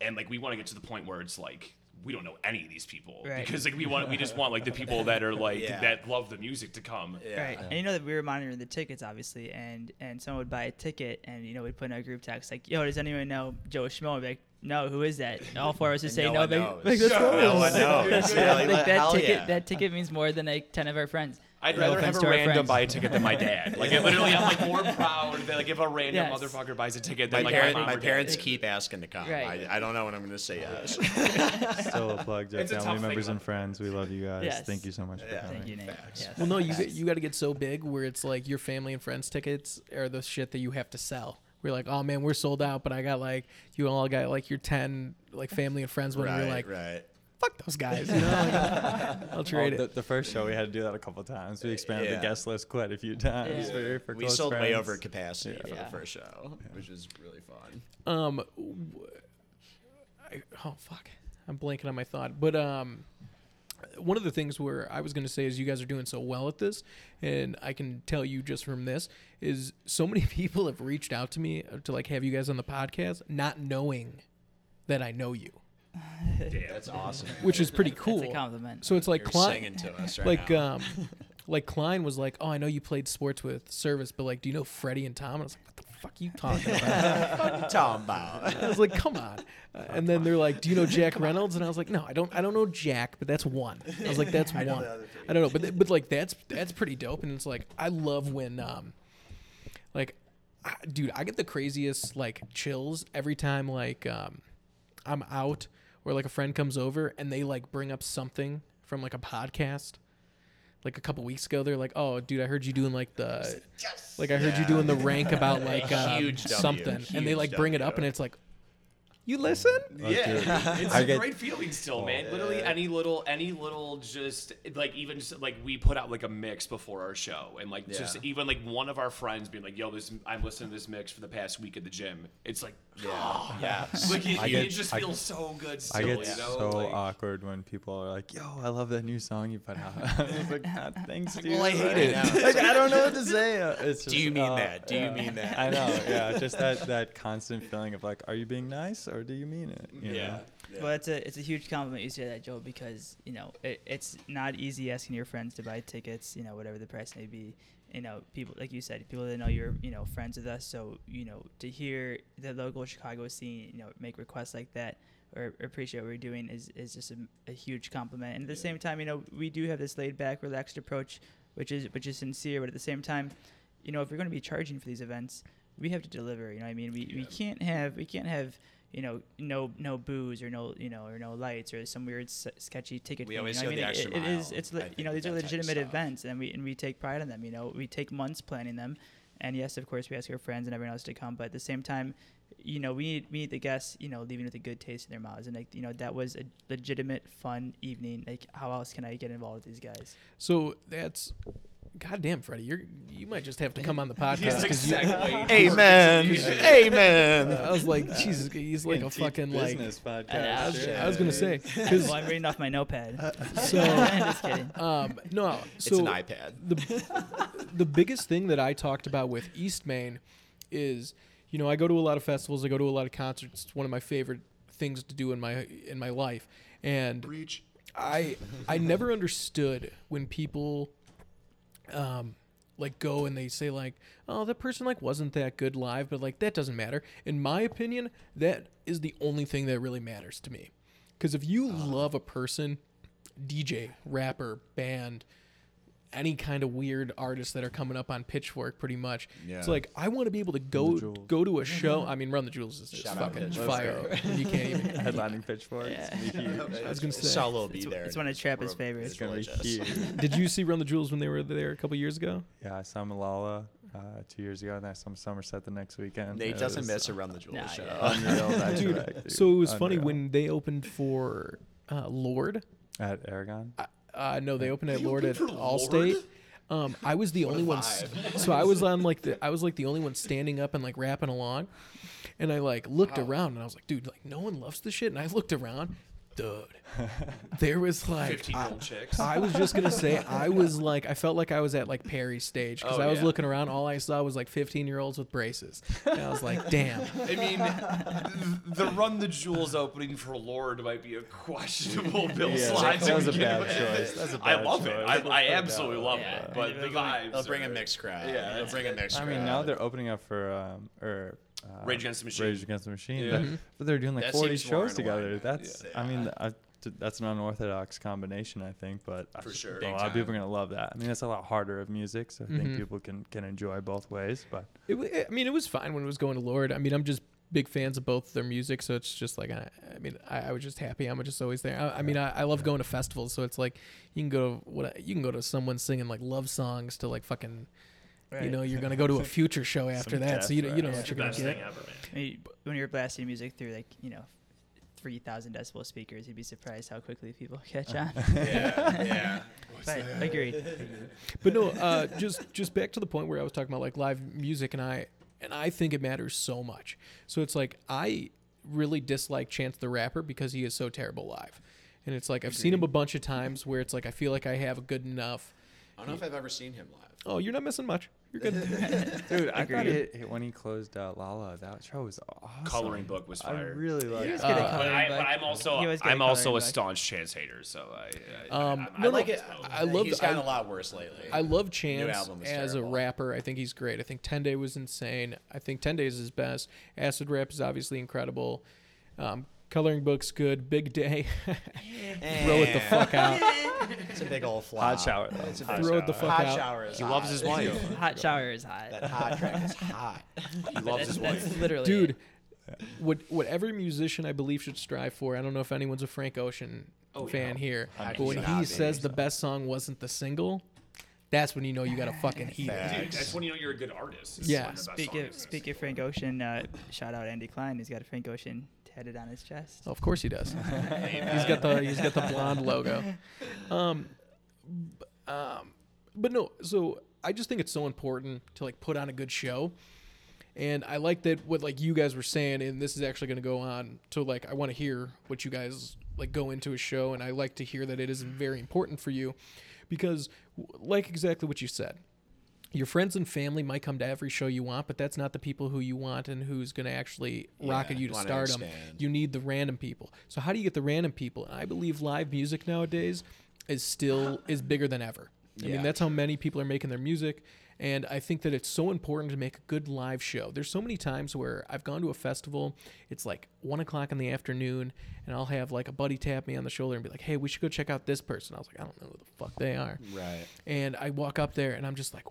And like we want to get to the point where it's like we don't know any of these people Right. because like we want we just want like the people that are like Yeah. that love the music to come. Yeah. Right. And you know that we were monitoring the tickets, obviously, and and someone would buy a ticket, and you know we'd put in a group text like, "Yo, does anyone know Joe Schmo?" I'd be like, "No, who is that?" And all four of us would say, no "No." one Like, knows. like. No one knows. Yeah, Like, like, that ticket, yeah. that ticket means more than like ten of our friends. I'd rather have a random buy a ticket than my dad. Like, I literally, I'm like more proud that like if a random Yes. motherfucker buys a ticket My, than like parent, my, mom my or dad. parents keep asking to come. Right. I, I don't know when I'm going to say yes. Still a plug to It's a tough family thing members and friends. We love you guys. Yes. Thank you so much for coming. Thank you, Nate. Yes. Well, no, you get, you got to get so big where it's like your family and friends tickets are the shit that you have to sell. We're like, oh man, we're sold out, but I got like you all got like your ten like family and friends when right, we're like, right. Fuck those guys, you know? Like, I'll trade the, it. the first show we had to do that a couple times. We expanded Yeah. the guest list quite a few times Yeah. for, for We close sold way over capacity for Yeah. the first show, which was really fun. Um, w- I, oh fuck, I'm blanking on my thought. But um, one of the things where I was going to say is you guys are doing so well at this, and I can tell you just from this is so many people have reached out to me to like have you guys on the podcast, not knowing that I know you, That's awesome. which is pretty cool. That's a compliment. So it's like You're Klein, singing to us right like now. um, like Klein was like, "Oh, I know you played sports with Service, but like, do you know Freddie and Tom?" And I was like, "What the fuck are you talking about?" what you talking about? I was like, "Come on!" Uh, and then they're like, "Do you know Jack Reynolds?" And I was like, "No, I don't. I don't know Jack, but that's one." I was like, "That's one." I don't know, but th- but like that's that's pretty dope. And it's like I love when um, like, I, dude, I get the craziest like chills every time like um, I'm out or like a friend comes over and they like bring up something from like a podcast. Like a couple weeks ago, they're like, "Oh, dude, I heard you doing like the, like I heard you doing the rank about like uh, Huge W, something," and they like bring it up, and it's like, You listen? Yeah, it's I a get- great feeling still, man. Literally, any little, any little, just like even just, like we put out like a mix before our show, and like just even like one of our friends being like, "Yo, this I'm listening to this mix for the past week at the gym." It's like, Yeah. yeah. like it, I it just I- feels so good. Still, I get you know? so like, awkward when people are like, "Yo, I love that new song you put out." I was like, "God, thanks, dude." well, I hate Like, it. Like, I don't know what to say. Uh, It's Do you mean uh, that? Do you yeah. mean that? I know. Yeah, just that that constant feeling of like, are you being nice or do you mean it? You Yeah. know? Well, it's a it's a huge compliment you say that, Joe, because you know it, it's not easy asking your friends to buy tickets. You know, whatever the price may be. You know, people like you said, people that know you're you know friends with us. So you know, to hear the local Chicago scene, you know, make requests like that or appreciate what we're doing is is just a, a huge compliment. And at the same time, you know, we do have this laid back, relaxed approach, which is which is sincere. But at the same time, you know, if we're going to be charging for these events, we have to deliver. You know, what I mean, we, we can't have we can't have you know no no booze or no you know or no lights or some weird s- sketchy ticket. We thing, always you know go what I the mean? extra It- it is mile, it's le- you know these are that type of legitimate events and we and we take pride in them. You know, we take months planning them, and yes, of course, we ask our friends and everyone else to come. But at the same time, you know, we need we need the guests, you know, leaving with a good taste in their mouths, and like you know, that was a legitimate fun evening. Like, how else can I get involved with these guys? So that's goddamn, Freddie. You're you might just have to come on the podcast He's because you. segueing Amen. towards Amen. I was like, Jesus, he's like a fucking like. business podcast. I was- yeah. I was gonna say because well, I'm reading off my notepad. so just kidding. um no It's so an iPad. the the biggest thing that I talked about with East Main is, you know, I go to a lot of festivals, I go to a lot of concerts. It's one of my favorite things to do in my in my life, and Reach. I I never understood when people, um, like go and they say like, oh, that person like wasn't that good live, but like that doesn't matter. In my opinion, that is the only thing that really matters to me, because if you love a person, DJ, rapper, band, any kind of weird artists that are coming up on Pitchfork, pretty much. It's Yeah. like I want to be able to go go to a show. I mean, Run the Jewels is just Shout fucking fire. You can't even. headlining Pitchfork. Yeah. It's gonna be huge. I was gonna say. Saw Lil B It's, there. it's one of Trapper's favorites. It's gonna be huge. Did you see Run the Jewels when they were there a couple years ago? Yeah, I saw Malala uh, two years ago, and I saw Somerset the next weekend. Nate It doesn't was miss a Run the Jewels Nah, show. yeah. Unreal Dude. So it was funny when they opened for uh, Lorde. at Aragon. Uh, no, they opened at Lorde at Allstate. Um, I was the only one. So I was on like the I was like the only one standing up and like rapping along, and I like looked around and I was like, dude, like no one loves this shit. And I looked around, dude. There was like 15 year old chicks. I was just gonna say I was like I felt like I was at like Perry's stage because Oh, I was yeah. looking around. All I saw was like 15 year olds with braces, and I was like, damn. I mean, the Run the Jewels opening for Lorde might be a questionable Bill Yeah, slide. that to was a begin bad with. choice. That's a I bad love it. choice. I, I absolutely love Yeah. it. But the They're vibes. They'll bring a are- mixed crowd. Yeah, They'll bring a mixed I crowd. mean, now they're opening up for um, or uh, Rage Against the Machine. Rage Against the Machine. Yeah. But, Mhm. but they're doing like That 40 seems more shows in line. together. That's, Yeah. I mean, I, t- that's an unorthodox combination, I think. But I For s- sure. a Big lot of people are time. gonna love that. I mean, it's a lot harder of music, so I Mhm. think people can can enjoy both ways. But It, wa- I mean, it was fine when it was going to Lorde. I mean, I'm just big fans of both their music, so it's just like I, I mean, I, I was just happy. I'm just always there. I, I mean, I, I love going to festivals, so it's like you can go to what you can go to someone singing like love songs to like fucking. You know, you're gonna go to a future show after that, so you don't, you don't know what you're gonna get. thing ever. I mean, when you're blasting music through like you know, three thousand decibel speakers, you'd be surprised how quickly people catch on. yeah, yeah. but agreed. But no, uh, just just back to the point where I was talking about like live music, and I and I think it matters so much. So it's like I really dislike Chance the Rapper because he is so terrible live, and it's like I've seen him a bunch of times where it's like I feel like I have a good enough. I don't know if I've ever seen him live. Oh, you're not missing much. You're good. dude, I thought Agreed. it, it- when he closed uh, Lala, that show was awesome. Coloring Book was I really liked Yeah. it. good Uh, But, coloring I, book. but I'm also He was good at I'm also a staunch Chance hater, so I, I, Um, I, I no, love like his it- I love. He's gotten I, a lot worse lately. I love Chance album as terrible. a rapper. I think he's great. I think Ten Day was insane. I think Ten Day is his best. Acid Rap is obviously incredible. Um, coloring Book's good. Big Day. Throw it the fuck out. It's a big old flop. Hot shower, though. It's a Hot big Throw it the fuck hot out. shower is He loves his wife. Hot shower is hot. That hot track is hot. He loves his That's wife. literally dude it. what what every musician i believe should strive for i don't know if anyone's a frank ocean Oh, fan yeah. here I but when he not be. says the best song wasn't the single that's when you know you got a fucking heat Dude, that's when you know you're a good artist. is Yeah. when the best Speak song of exists. speak of Frank Ocean, uh, shout out Andy Klein. He's got a Frank Ocean tatted on his chest. Oh, of course he does. he's got the he's got the blonde logo. Um, b- um, but no. So I just think it's so important to like put on a good show, and I like that what like you guys were saying, and this is actually going to go on. to like I want to hear what you guys like go into a show, and I like to hear that it is very important for you, because like exactly what you said. Your friends and family might come to every show you want, but that's not the people who you want and who's going to actually rocket Yeah, you to stardom. You need the random people. So how do you get the random people? And I believe live music nowadays is still is bigger than ever. I Yeah. mean, that's how many people are making their music. And I think that it's so important to make a good live show. There's so many times where I've gone to a festival, it's like one o'clock in the afternoon, and I'll have like a buddy tap me on the shoulder and be like, hey, we should go check out this person. I was like, I don't know who the fuck they are. Right. And I walk up there and I'm just like,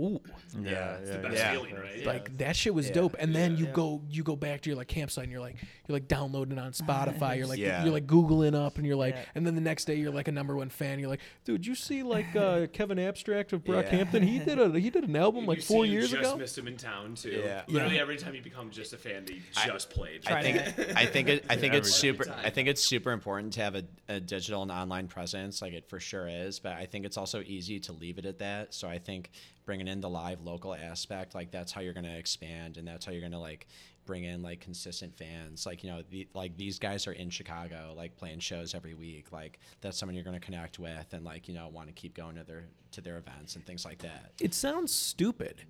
ooh, Yeah, It's the best yeah. feeling, right? like that shit was Yeah. dope and then you Yeah. go you go back to your like campsite and you're like you're like downloading on spotify you're like Yeah. you're like googling up and you're like Yeah. and then the next day you're like a number one fan you're like dude you see like uh kevin abstract of Yeah. brockhampton he did a he did an album like You four see you years just ago missed him in town too. Yeah. Literally Yeah. every time you become just a fan, they I- just played. I think I think it, I think it's super time. I think it's super important to have a, a digital and online presence like it for sure is but I think it's also easy to leave it at that so I think bringing in the live local aspect like that's how you're going to expand and that's how you're going to like bring in like consistent fans. Like you know the, like these guys are in Chicago like playing shows every week. Like that's someone you're going to connect with and like you know want to keep going to their to their events and things like that. It sounds stupid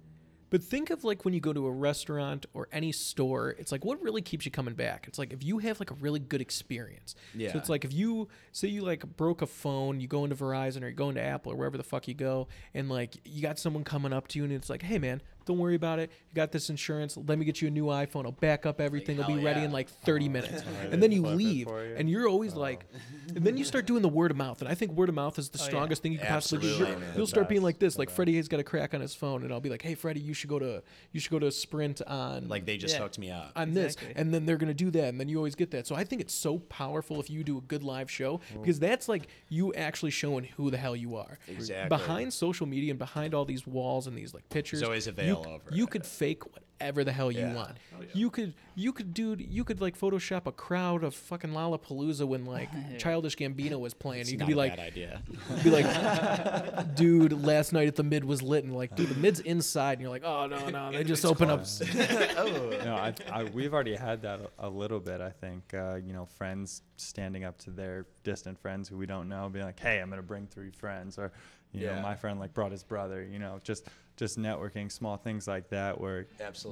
but think of like when you go to a restaurant or any store it's like what really keeps you coming back it's like if you have like a really good experience Yeah. so it's like if you say you like broke a phone you go into verizon or you go into apple or wherever the fuck you go and like you got someone coming up to you and it's like hey man don't worry about it. You got this insurance. Let me get you a new iphone. I'll back up everything. It'll be ready yeah. in like 30 minutes. And then you leave. you. and you're always oh. like and then you start doing the word of mouth. And i think word of mouth is the Oh, yeah. strongest thing you can possibly do. You'll- man. you'll The start being like this like best. freddie has got a crack on his phone. And i'll be like hey freddie you should go to you should go to a sprint on like they just Yeah. hooked me up on this. And then they're gonna do that. And then you always get that. So i think it's so powerful if you do a good live show oh. because that's like you actually showing who the hell you are. Exactly. behind social media and behind all these walls and these like pictures There's always a you, veil over you it. could fake whatever the hell you Yeah. want Oh, yeah. you could you could do you could like photoshop a crowd of fucking lollapalooza when like childish gambino was playing it's you not could be a like bad idea be like, dude, last night at the mid was lit, and like, dude, the mid's inside, and you're like, oh no, no, they just open up. no, I, I, we've already had that a, a little bit. I think uh, you know, friends standing up to their distant friends who we don't know, being like, "Hey, I'm gonna bring three friends," or you know, Yeah. my friend like brought his brother. You know, just just networking, small things like that, where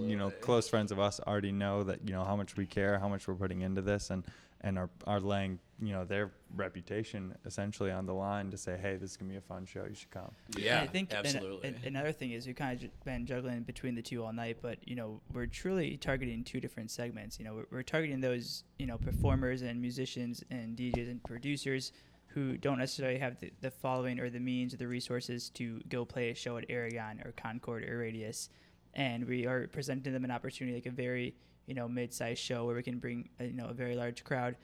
you know, close friends of us already know that you know how much we care, how much we're putting into this, and and are are laying you know their reputation essentially on the line to say, "Hey, this is gonna be a fun show. You should come." yeah I think absolutely an- another thing is we've kind of ju- been juggling between the two all night, but you know we're truly targeting two different segments. You know we're, we're targeting those you know performers and musicians and DJs and producers who don't necessarily have the, the following or the means or the resources to go play a show at Aragon or Concord or Radius, and we are presenting them an opportunity like a very you know mid-sized show where we can bring a, you know a very large crowd.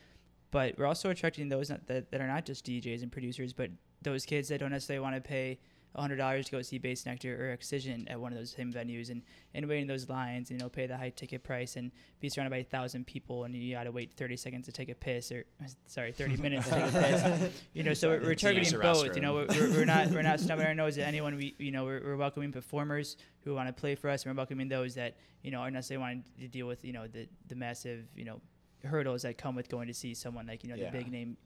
But we're also attracting those that, that are not just DJs and producers, but those kids that don't necessarily want to pay hundred dollars to go see Bassnectar or Excision at one of those same venues and, and wait in those lines, you know, pay the high ticket price and be surrounded by a thousand people and you gotta wait thirty seconds to take a piss or sorry, thirty minutes to take a piss. You know, so we're, we're targeting both. You know, we're, we're, we're not we're not stubbing our nose at anyone. We you know we're, we're welcoming performers who want to play for us, and we're welcoming those that you know are necessarily wanting to deal with you know the the massive you know hurdles that come with going to see someone like you know Yeah. the big name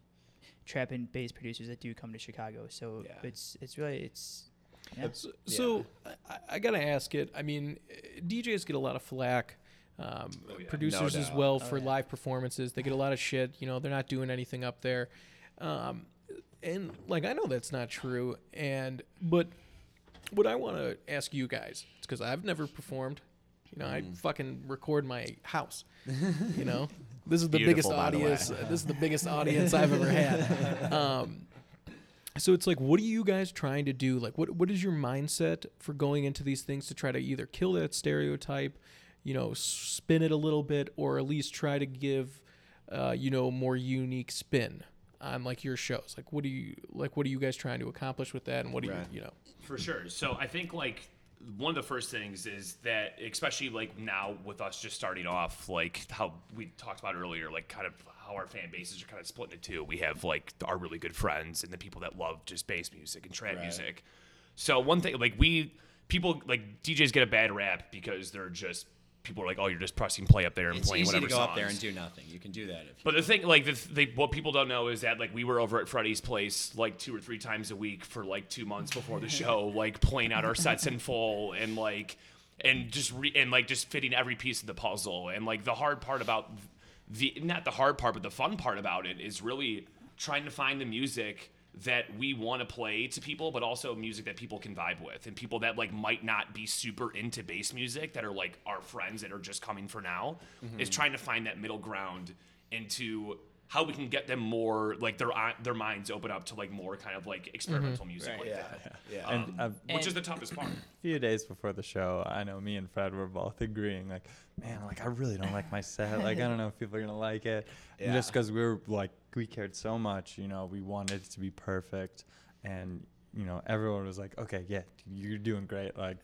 trap and bass producers that do come to Chicago. So Yeah. it's it's really it's yeah. So, so I, I gotta ask it. I mean, eh, DJs get a lot of flack. Um, Oh, yeah. producers No as well Oh, for yeah. live performances. They get a lot of shit. You know, they're not doing anything up there. Um, and like I know that's not true. And but what I want to ask you guys, it's because I've never performed. You know, I Mm. fucking record my house. You know, this is the biggest Beautiful, by the way. audience. uh, this is the biggest audience I've ever had. Um, so it's like, what are you guys trying to do? Like, what what is your mindset for going into these things to try to either kill that stereotype, you know, spin it a little bit, or at least try to give, uh, you know, more unique spin on like your shows? Like, what do you like? What are you guys trying to accomplish with that? And what do Right. you, you know? For sure. So I think like one of the first things is that, especially like now with us just starting off, like how we talked about earlier, like kind of how our fan bases are kind of split into two. We have like our really good friends and the people that love just bass music and trap Right. music. So one thing, like we people like DJs get a bad rap because they're just people are like, oh, you're just pressing play up there and It's playing easy to go songs. up there and do nothing. You can do that if. But the thing, like the, the what people don't know is that like we were over at Freddie's place like two or three times a week for like two months before the show, like playing out our sets in full and like and just re- and like just fitting every piece of the puzzle. And like the hard part about the not the hard part, but the fun part about it is really trying to find the music that we want to play to people, but also music that people can vibe with, and people that like might not be super into bass music that are like our friends that are just coming for now, mm-hmm. is trying to find that middle ground into how we can get them more like their their minds open up to like more kind of like experimental music like yeah, that, yeah. Um, And, uh, which is the toughest part. a few days before the show, I know me and Fred were both agreeing, like, man, like I really don't like my set. Like I don't know if people are gonna like it. And just because we were like we cared so much, you know, we wanted it to be perfect, and you know, everyone was like, okay, yeah, you're doing great. Like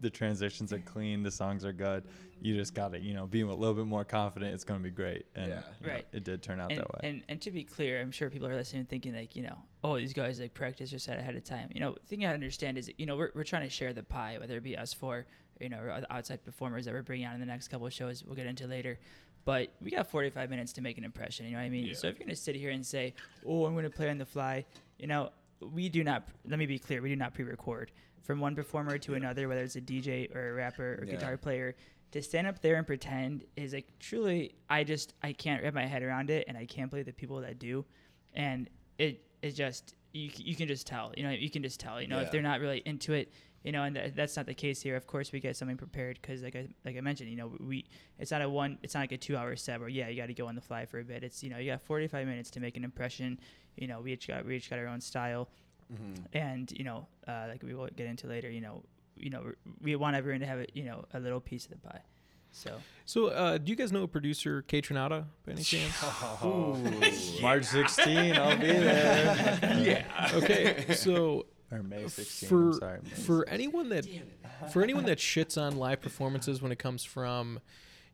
the transitions are clean, the songs are good. You just gotta, you know, be a little bit more confident. It's gonna be great. And Yeah. you know, Right. it did turn out and, that way. and and to be clear, I'm sure people are listening thinking like, you know, oh, these guys like practice or set ahead of time. You know, the thing I understand is, you know, we're, we're trying to share the pie, whether it be us four, you know, or other outside performers that we're bringing on in the next couple of shows. We'll get into later. But we got 45 minutes to make an impression. You know what I mean? Yeah. So if you're gonna sit here and say, oh, I'm gonna play on the fly, you know, we do not. Let me be clear, we do not pre-record from one performer to another, whether it's a DJ or a rapper or Yeah. guitar player to stand up there and pretend is like truly i just i can't wrap my head around it and i can't believe the people that do. And it it just you, you can just tell you know you can just tell you know Yeah. if they're not really into it you know and th- that's not the case here. Of course we get something prepared because like I, like I mentioned you know we it's not a one it's not like a two hour set where yeah you got to go on the fly for a bit. It's you know you got 45 minutes to make an impression. You know we each got we each got our own style and you know uh, like we will get into later you know you know we're- want everyone to have a, you know a little piece of the pie so So, uh, do you guys know a producer Kaytranada by any chance? March 16, I'll be there. yeah. Okay. So, Or May 16. for I'm sorry. May for anyone that for anyone that shits on live performances when it comes from,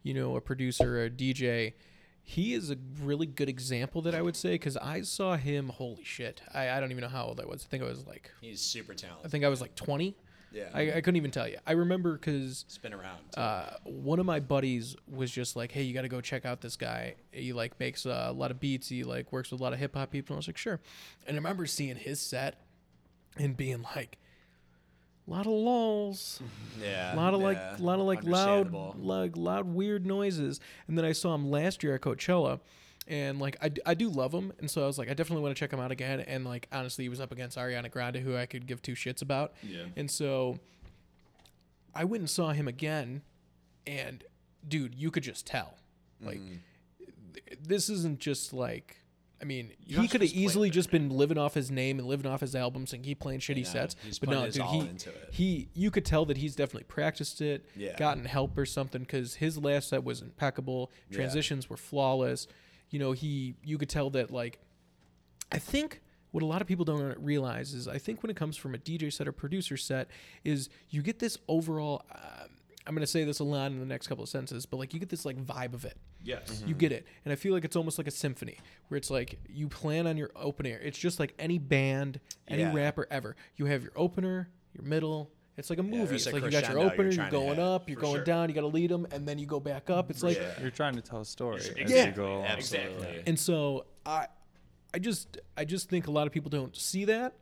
you know, a producer or a DJ, he is a really good example that I would say because I saw him. Holy shit! I, I don't even know how old I was. I think I was like He's super talented. I think I was like twenty. Yeah. I, I couldn't even tell you. I remember because Spin around. uh, one of my buddies was just like, "Hey, you got to go check out this guy. He like makes uh, a lot of beats. He like works with a lot of hip hop people." And I was like, "Sure." And I remember seeing his set and being like, "A lot of lulls, yeah. a lot of like, yeah, a lot of like loud, like loud weird noises." And then I saw him last year at Coachella. And like I, I do love him, and so I was like I definitely want to check him out again. And like honestly, he was up against Ariana Grande, who I could give two shits about. Yeah. And so I went and saw him again, and dude, you could just tell. Like, mm. th- this isn't just like. I mean, You he could have easily just been living off his name and living off his albums and keep playing shitty know, sets. he's but putting no, his dude, all he into it. he you could tell that he's definitely practiced it, Yeah. gotten help or something because his last set was impeccable. Transitions were flawless. You know, he you could tell that like I think what a lot of people don't realize is I think when it comes from a DJ set or producer set is you get this overall. Um, I'm gonna say this a lot in the next couple of sentences, but like you get this like vibe of it. Yes. You get it, and I feel like it's almost like a symphony where it's like you plan on your opener. It's just like any band, any Yeah. rapper ever. You have your opener, your middle. It's like a movie. there's it's a like you got your crescendo you're opener, you're, going hit, up, you're going sure. down. You got to lead them, and then you go back up. It's like Yeah. You're trying to tell a story as Yeah. you go. along. Exactly. And so I, I just I just think a lot of people don't see that,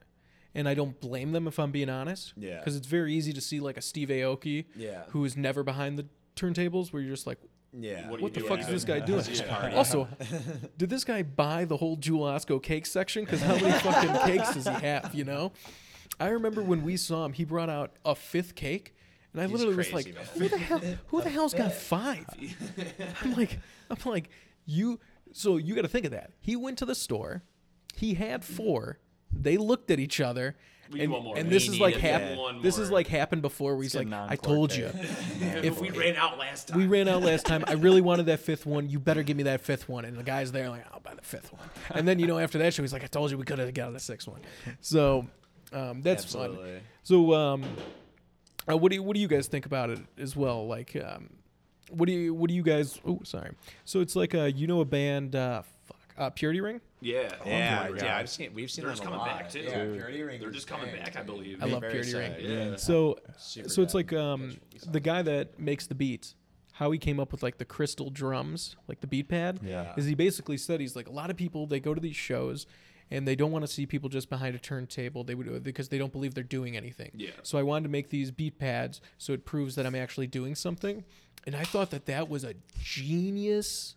and I don't blame them if I'm being honest. Yeah. Because it's very easy to see like a Steve Aoki, Yeah. who is never behind the turntables, where you're just like, Yeah. What what the fuck is this guy doing? Just party. Also, did this guy buy the whole Jewel Osco cake section? Because how many fucking cakes does he have? You know. I remember when we saw him, he brought out a fifth cake. And I He's literally was like, man. "Who the hell? Who the hell's got five? I'm like, I'm like, you. So you got to think of that. He went to the store. He had four. They looked at each other. We need and, one more. and We this is like needed happened. one This is like happened before. Where he's like, I non-cork told you. If- we ran out last time. We ran out last time. I really wanted that fifth one. You better give me that fifth one. And the guy's there like, I'll buy the fifth one. And then you know after that show, he's like, I told you we could have got the sixth one. So um, that's fun. So um, Uh, what do you, what do you guys think about it as well? Like, um, what do you what do you guys? Oh, sorry. So it's like a you know a band. Uh, fuck. Uh, Purity Ring. Yeah. Yeah, Oh my yeah, God. I've seen it. we've seen They're them a coming lot. back, too. Yeah, Purity Ring. They're just coming back, I believe. I love Very Purity Ring. sad. Yeah. So Super so it's like um the guy that makes the beats. How he came up with like the crystal drums, like the beat pad. Yeah. Is he basically said he's like a lot of people they go to these shows and they don't want to see people just behind a turntable. They would because they don't believe they're doing anything. Yeah. So I wanted to make these beat pads so it proves that I'm actually doing something. And I thought that that was a genius,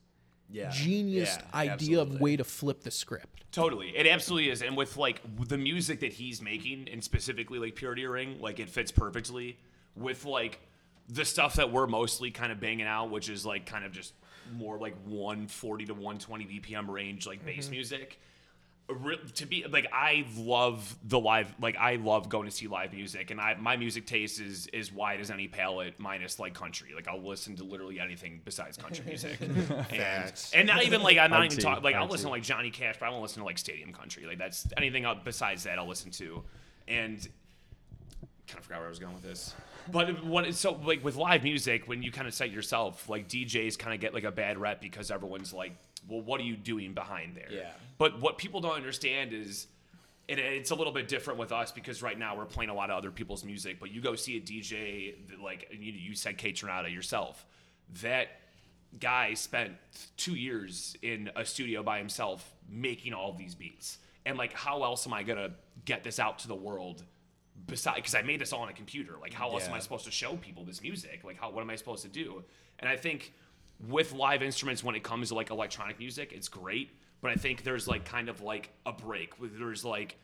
yeah. genius Yeah, idea of way to flip the script. Totally, it absolutely is, and with like the music that he's making, and specifically like Purity Ring, like it fits perfectly with like the stuff that we're mostly kind of banging out, which is like kind of just more like 140 to 120 BPM range, like bass mm-hmm. music. Re- To be like, I love the live, like I love going to see live music, and I my music taste is as wide as any palette, minus like country. Like I'll listen to literally anything besides country music, and, Facts. and not even like I'm not even talking like I'll IT. listen to like Johnny Cash, but I won't listen to like Stadium Country. Like that's anything else besides that I'll listen to, and kind of forgot where I was going with this. But what so like with live music, when you kind of set yourself, like DJs kind of get like a bad rep because everyone's like, well, what are you doing behind there? Yeah. But what people don't understand is. And it's a little bit different with us because right now we're playing a lot of other people's music. But you go see a DJ that, like you, you said, Kaytranada yourself. That guy spent two years in a studio by himself making all these beats. And like, how else am I gonna get this out to the world? Besides, because I made this all on a computer. Like, how else am I supposed to show people this music? Like, how what am I supposed to do? And I think with live instruments, when it comes to like electronic music, it's great. But I think there's like kind of like a break. With There's like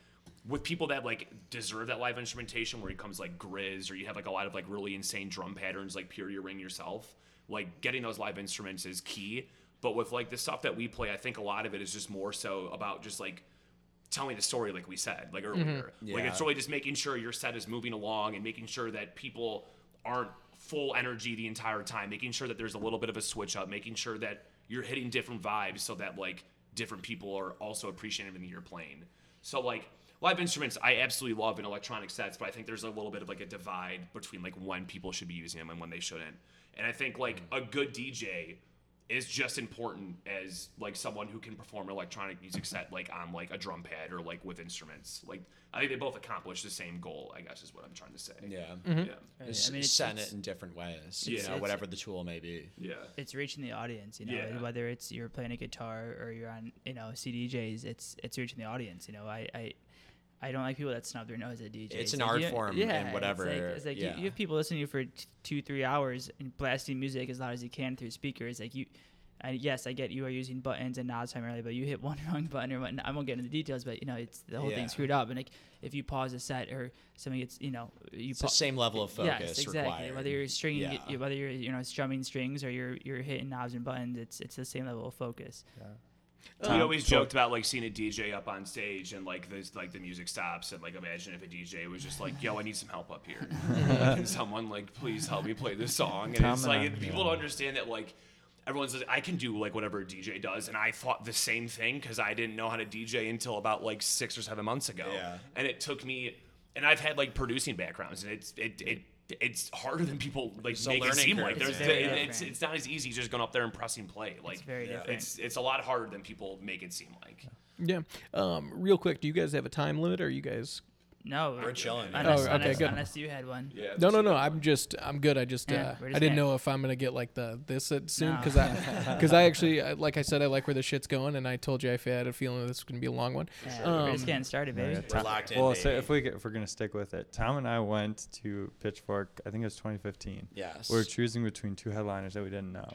with people that like deserve that live instrumentation where it comes like GRiZ or you have like a lot of like really insane drum patterns like Purity Ring yourself, like getting those live instruments is key. But with like the stuff that we play, I think a lot of it is just more so about just like telling the story like we said like mm-hmm. earlier. Like Yeah. it's really just making sure your set is moving along and making sure that people aren't full energy the entire time, making sure that there's a little bit of a switch up, making sure that you're hitting different vibes so that like different people are also appreciating everything you're playing. So like live instruments I absolutely love in electronic sets, but I think there's a little bit of like a divide between like when people should be using them and when they shouldn't. And I think like mm. a good DJ is just important as like someone who can perform an electronic music set like on like a drum pad or like with instruments. Like I think they both accomplish the same goal. I guess is what I'm trying to say. Yeah. Mm-hmm. Yeah. Right, Just I mean, it's, setting it's, it in different ways. Yeah. You know, whatever the tool may be. Yeah. it's reaching the audience. You know, Yeah. whether it's you're playing a guitar or you're on, you know, CDJs, it's it's reaching the audience. You know, I. I I don't like people that snub their nose at DJs. It's an Like, art you don't- form yeah, and whatever, It's like, it's like you- yeah. you, have people listening to you for t- two, three hours and blasting music as loud as you can through speakers. Like you, I, yes, I get you are using buttons and knobs primarily, but you hit one wrong button or whatnot. I won't get into the details, but you know, it's the whole Yeah. thing screwed up. And like, if you pause a set or something it's you know, you It's the same level of focus Yes, exactly. required. Whether you're stringing, Yeah. whether you're you know strumming strings or you're you're hitting knobs and buttons, it's it's the same level of focus. we Tom, always joked about like seeing a DJ up on stage and like this like the music stops and like imagine if a DJ was just like, "Yo, I need some help up here. Can someone like please help me play this song?" And Tom it's and like I- people yeah. don't understand that like everyone's like, I can do like whatever a DJ does, and I thought the same thing because I didn't know how to DJ until about like six or seven months ago. Yeah. and it took me, and I've had like producing backgrounds, and it's it it. It's harder than people like It's make it learning seem curve. like. It's There's very it- it's it's not as easy just going up there and pressing play. Like It's very Yeah. different. it's it's a lot harder than people make it seem like. Yeah. Um, real quick, do you guys have a time limit? Or are you guys? No, We're chilling. Unless, Oh, okay, unless, good. unless you had one. Yeah. No, no, no. I'm just, I'm good. I just, Yeah, uh, we're I didn't gonna- know if I'm gonna get like the this at soon No. because I, because I actually, I- like I said, I like where the shit's going, and I told you I had a feeling this was gonna be a long one. Yeah, Um, we're just getting started, baby. Yeah, We're Tom- locked in, Well, so baby. if we get, if we're gonna stick with it, Tom and I went to Pitchfork. I think it was 2015. Yes. We were choosing between two headliners that we didn't know.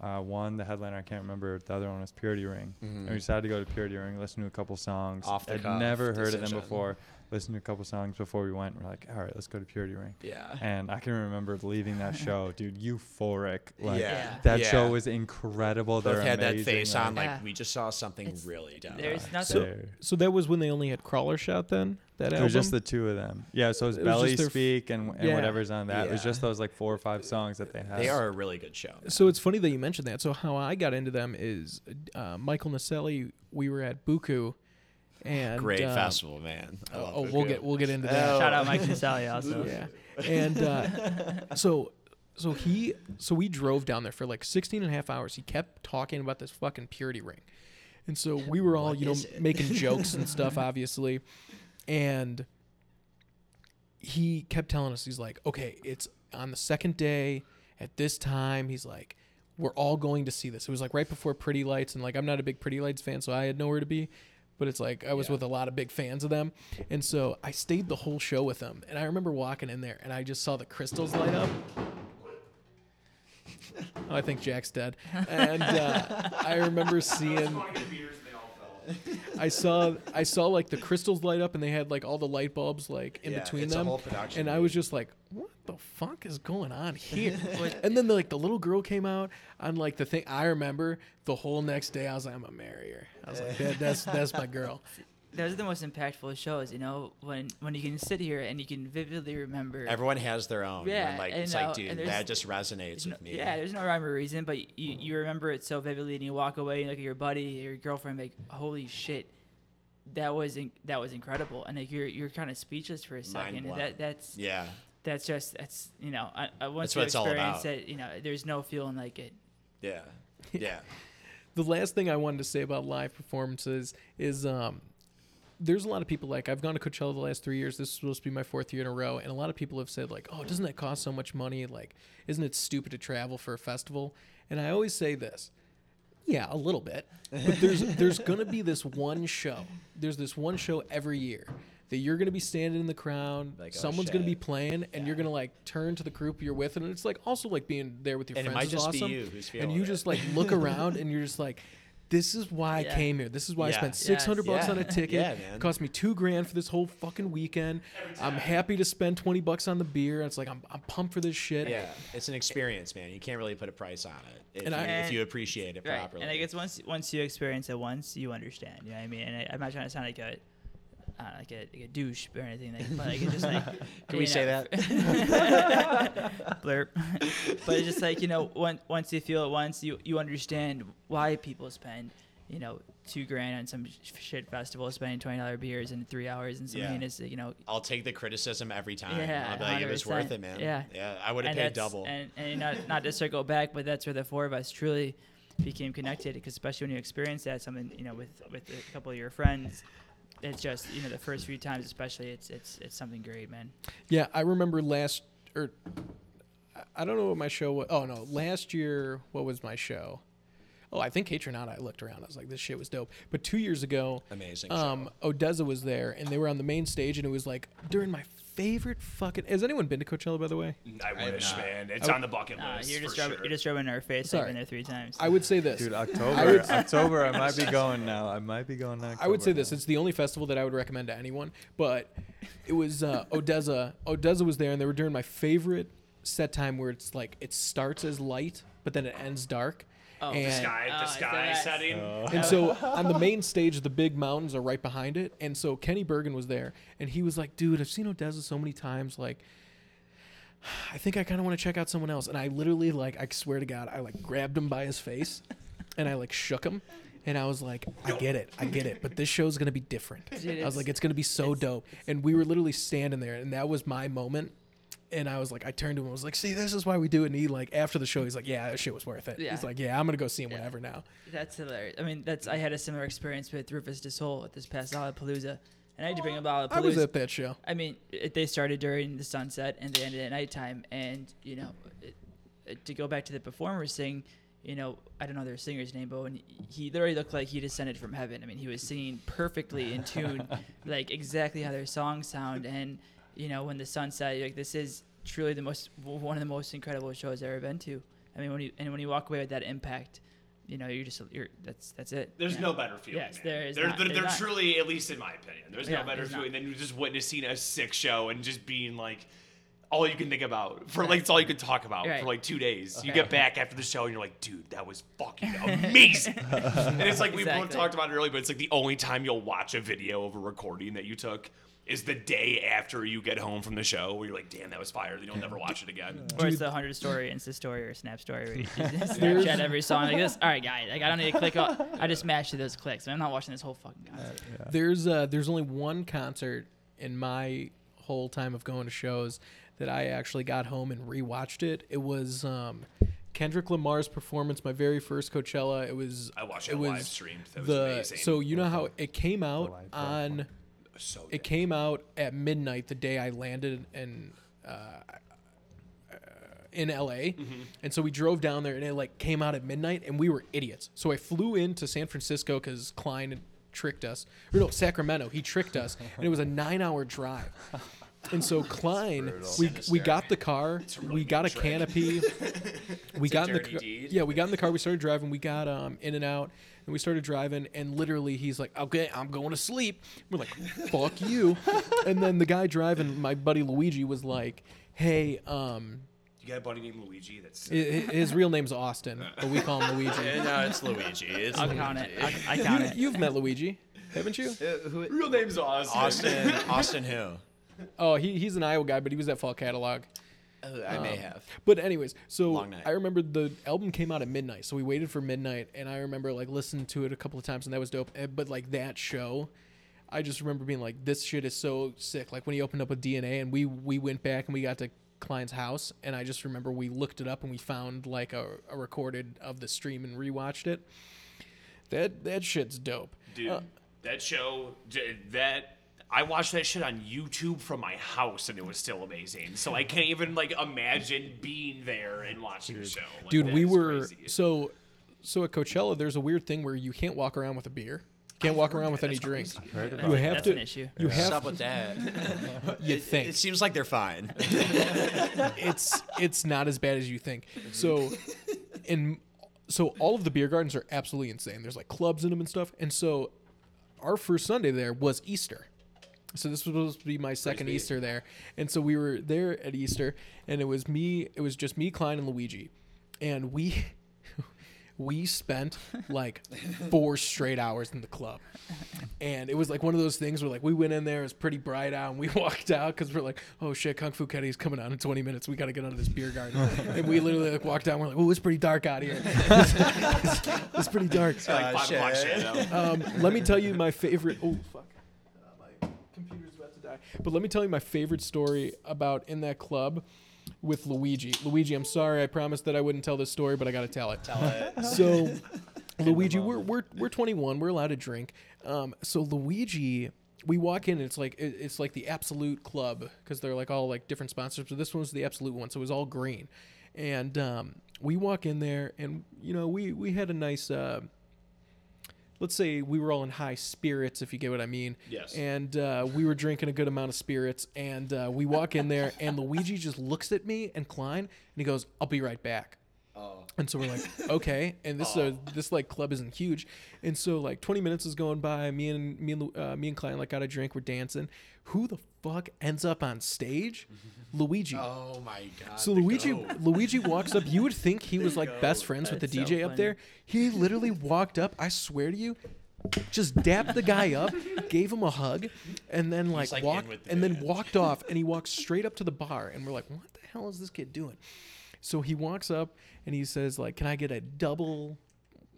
Uh, one, the headliner I can't remember. The other one was Purity Ring. And we decided to go to Purity Ring, listen to a couple songs. Off the I'd cuff never heard of them decision. before. Listened to a couple songs before we went. We're like, all right, let's go to Purity Ring. yeah. And I can remember leaving that show, dude, euphoric. Like yeah. that yeah. show was incredible. Both They're had that face like- on, like Yeah. we just saw something It's- really dope. There's nothing. So, They're- so that was when they only had Crawlersout then. That It was just the two of them. Yeah, so it was It was Belly just f- Speak and, and Yeah. whatever's on that. It was just those like four or five songs that they had. They are a really good show. So it's funny that you mentioned that. So how I got into them is uh, Michael Naselli. We were at Buku, And Great uh, festival, man. I love Oh, we'll get we'll get into that. Shout out Mike Nasali also. Yeah. And uh, so so he so we drove down there for like 16 and a half hours. He kept talking about this fucking purity ring. And so we were all, What you know, it? making jokes and stuff obviously. And he kept telling us he's like, "Okay, it's on the second day at this time." He's like, "We're all going to see this." It was like right before Pretty Lights and like I'm not a big Pretty Lights fan, so I had nowhere to be. But it's like I was Yeah. with a lot of big fans of them. And so I stayed the whole show with them. And I remember walking in there and I just saw the crystals light up. Oh, I think Jack's dead. And uh, I remember seeing I saw I saw like the crystals light up and they had like all the light bulbs like in Yeah, between it's a them. whole production and I was just like, what the fuck is going on here? and then the, like the little girl came out on like the thing I remember the whole next day I was like, I'm gonna marry her. I was like, that, that's that's my girl. Those are the most impactful shows, you know, when when you can sit here and you can vividly remember. Everyone has their own. Yeah, and like and, it's uh, like, dude, that just resonates There's no- with me. Yeah, there's no rhyme or reason, but you, you remember it so vividly, and you walk away and look at your buddy, your girlfriend, like, holy shit, that was in, that was incredible, and like you're you're kind of speechless for a second. And that that's Yeah. That's just that's you know, I, I once That's you what it's all experience about. it, you know, there's no feeling like it. Yeah. Yeah. the last thing I wanted to say about live performances is um, there's a lot of people like I've gone to Coachella the last three years. This is supposed to be my fourth year in a row, and a lot of people have said like, "Oh, doesn't that cost so much money? Like, isn't it stupid to travel for a festival?" And I always say this. Yeah, a little bit. But there's there's gonna be this one show. There's this one show every year that you're gonna be standing in the crowd. Like, oh, someone's gonna be playing, and you're gonna like turn to the group you're with, and it's like also like being there with your And it friends might is just be awesome. you who's and feeling you it. just like look around, and you're just like, this is why I Yeah. came here. This is why I Yeah. spent Yes. six hundred bucks Yeah. on a ticket. Yeah, man. It cost me two grand for this whole fucking weekend. I'm happy to spend twenty bucks on the beer. It's like I'm, I'm pumped for this shit. Yeah. It's an experience, man. You can't really put a price on it if, And you, I- if you appreciate it Right, properly. and I guess once once you experience it once, you understand. You know what I mean? And I, I'm not trying to sound like a uh, like a, like a douche or anything like, but like it's just like Can we you say that? blurb but it's just like you know once once you feel it once you you understand why people spend you know two grand on some shit festival spending twenty dollar beers in three hours and something Yeah. is you know I'll take the criticism every time. Yeah, I'll be like, it was worth it, man. Yeah. Yeah. I would have paid double. and, and not not to circle back but that's where the four of us truly became connected because especially when you experience that something you know with with a couple of your friends it's just you know the first few times especially it's it's it's something great man Yeah, I remember last or I- I don't know what my show was. Oh no, last year what was my show? Oh, I think Katron I looked around. I was like, this shit was dope. But two years ago, Amazing. um, ODESZA was there, and they were on the main stage, and it was like during my favorite fucking. Has anyone been to Coachella, by the way? I wish, not. man. It's I- on the bucket uh, list. you're just for rubbing, sure. you're just rubbing our face Sorry. i've been there three times I would say this. Dude, I October. would- October, I might be going now. I might be going next. I would say this: it's the only festival that I would recommend to anyone. But it was uh, ODESZA. ODESZA was there, and they were doing my favorite set time, where it's like it starts as light, but then it ends dark. Oh. and, the sky, Oh, the it's sky best. setting. Uh. And so on the main stage, the big mountains are right behind it. And so Kenny Bergen was there, and he was like, "Dude, I've seen ODESZA so many times. Like, I think I kind of want to check out someone else." And I literally, like, I swear to God, I like grabbed him by his face, and I like shook him, and I was like, "I get it, I get it, but this show's gonna be different." Dude, I was like, "It's gonna be so dope." And we were literally standing there, and that was my moment. And I was like, I turned to him and was like, "See, this is why we do it." And he like after the show, he's like, "Yeah, that shit was worth it." Yeah. He's like, "Yeah, I'm gonna go see him Yeah. whenever now." That's hilarious. I mean, that's I had a similar experience with Rufus Du Sol at this past Lollapalooza, and I had to bring up Lollapalooza. I was at that show. I mean, it, they started during the sunset and they ended at nighttime. And you know, it, it- to go back to the performers thing, you know, I don't know their singer's name, but when he literally looked like he descended from heaven. I mean, he was singing perfectly in tune, like exactly how their songs sound. And you know, when the sunset, you're like this is truly the most one of the most incredible shows I've ever been to. I mean, when you and when you walk away with that impact, you know, you're just you're that's that's it. There's you no better feeling. Yes, man. there is There, not. there, there not. truly, at least in my opinion, there's Yeah, no better there's not. feeling than just witnessing a sick show and just being like, all you can think about for like it's all you can talk about Right. for like two days. You get back after the show and you're like, dude, that was fucking amazing. and it's like we both talked about it earlier, but it's like the only time you'll watch a video of a recording that you took is the day after you get home from the show where you're like, damn, that was fire. Then you'll never watch it again. Or it's the hundred story Insta story or Snap story where you just Snapchat every song like this. All right, guys, like I don't need to click. On, I just matched to those clicks. I'm not watching this whole fucking concert. There's uh, there's only one concert in my whole time of going to shows that I actually got home and rewatched it. It was um, Kendrick Lamar's performance, my very first Coachella. It was I watched it it was live streamed. That was the amazing. so you know how it came out on so it came out at midnight the day I landed in uh, in LA, and so we drove down there, and it like came out at midnight, and we were idiots. So I flew into San Francisco because Klein tricked us, or no, Sacramento. He tricked us, and it was a nine-hour drive. And so Klein, we we got the car, we got a canopy, we got in the car, deed. yeah, we got in the car, we started driving, we got um in and out, and we started driving, and literally he's like, okay, I'm going to sleep. We're like, fuck you, and then the guy driving, my buddy Luigi, was like, hey, um, you got a buddy named Luigi. That's i- i- his real name's Austin, but we call him Luigi. Eh, no, it's Luigi. It's I'll count it. I, I count it. You've met Luigi, haven't you? real name's Austin. Austin. Austin who? Oh, he, he's an Iowa guy, but he was at Fall Catalog. Uh, I may have. But anyways, so Long night. I remember the album came out at midnight, so we waited for midnight, and I remember like listening to it a couple of times, and that was dope. Eh, But like that show, I just remember being like, "This shit is so sick!" Like when he opened up with DNA, and we we went back and we got to Klein's house, and I just remember we looked it up and we found like a, a recorded of the stream and rewatched it. That that shit's dope. Dude, Uh, that show, that I watched that shit on YouTube from my house, and it was still amazing. So I can't even like imagine being there and watching the show. Like, dude we were crazy. so so at coachella there's a weird thing where you can't walk around with a beer can't walk around with any drink Heard you about have That's to an issue. you What's have up with that? you think it seems like they're fine. it's it's not as bad as you think so in so all of the beer gardens are absolutely insane there's like clubs in them and stuff and so our first sunday there was easter so this was supposed to be my second be. easter there. And so we were there at easter and it was me it was just me klein and luigi. And we we spent like four straight hours in the club. And it was like one of those things where like we went in there it was pretty bright out and we walked out because we're like oh shit kung fu Kenny's coming out in 20 minutes. We gotta get out of this beer garden. And we literally like walked out and we're like oh it's pretty dark out here. It's, it's pretty dark. Like five shit. o'clock um, let me tell you my favorite. Oh fuck, But let me tell you my favorite story about in that club with Luigi. Luigi, I'm sorry. I promised that I wouldn't tell this story, but I got to tell it. Tell it. So, Luigi, we're, we're we're 21. We're allowed to drink. Um, so Luigi. We walk in, and it's like it- it's like the Absolut Club because they're like all like different sponsors. But this one was the Absolut one, so it was all green. And um, we walk in there, and you know we we had a nice uh, let's say we were all in high spirits, if you get what I mean. Yes. And uh, we were drinking a good amount of spirits, and uh, we walk in there, and Luigi just looks at me and Klein, and he goes, "I'll be right back." Oh. And so we're like, okay. And this uh, this like club isn't huge, and so like 20 minutes is going by. Me and me and uh, me and Klein like got a drink. We're dancing. Who the fuck ends up on stage? Luigi. Oh my god. So Luigi. Luigi walks up. You would think he was like best friends with the That's so DJ up there. He literally walked up. I swear to you, just dapped the guy up, gave him a hug, and then like, like, walked the and then walked off. And he walked straight up to the bar, and we're like, what the hell is this kid doing? So he walks up and he says like, "Can I get a double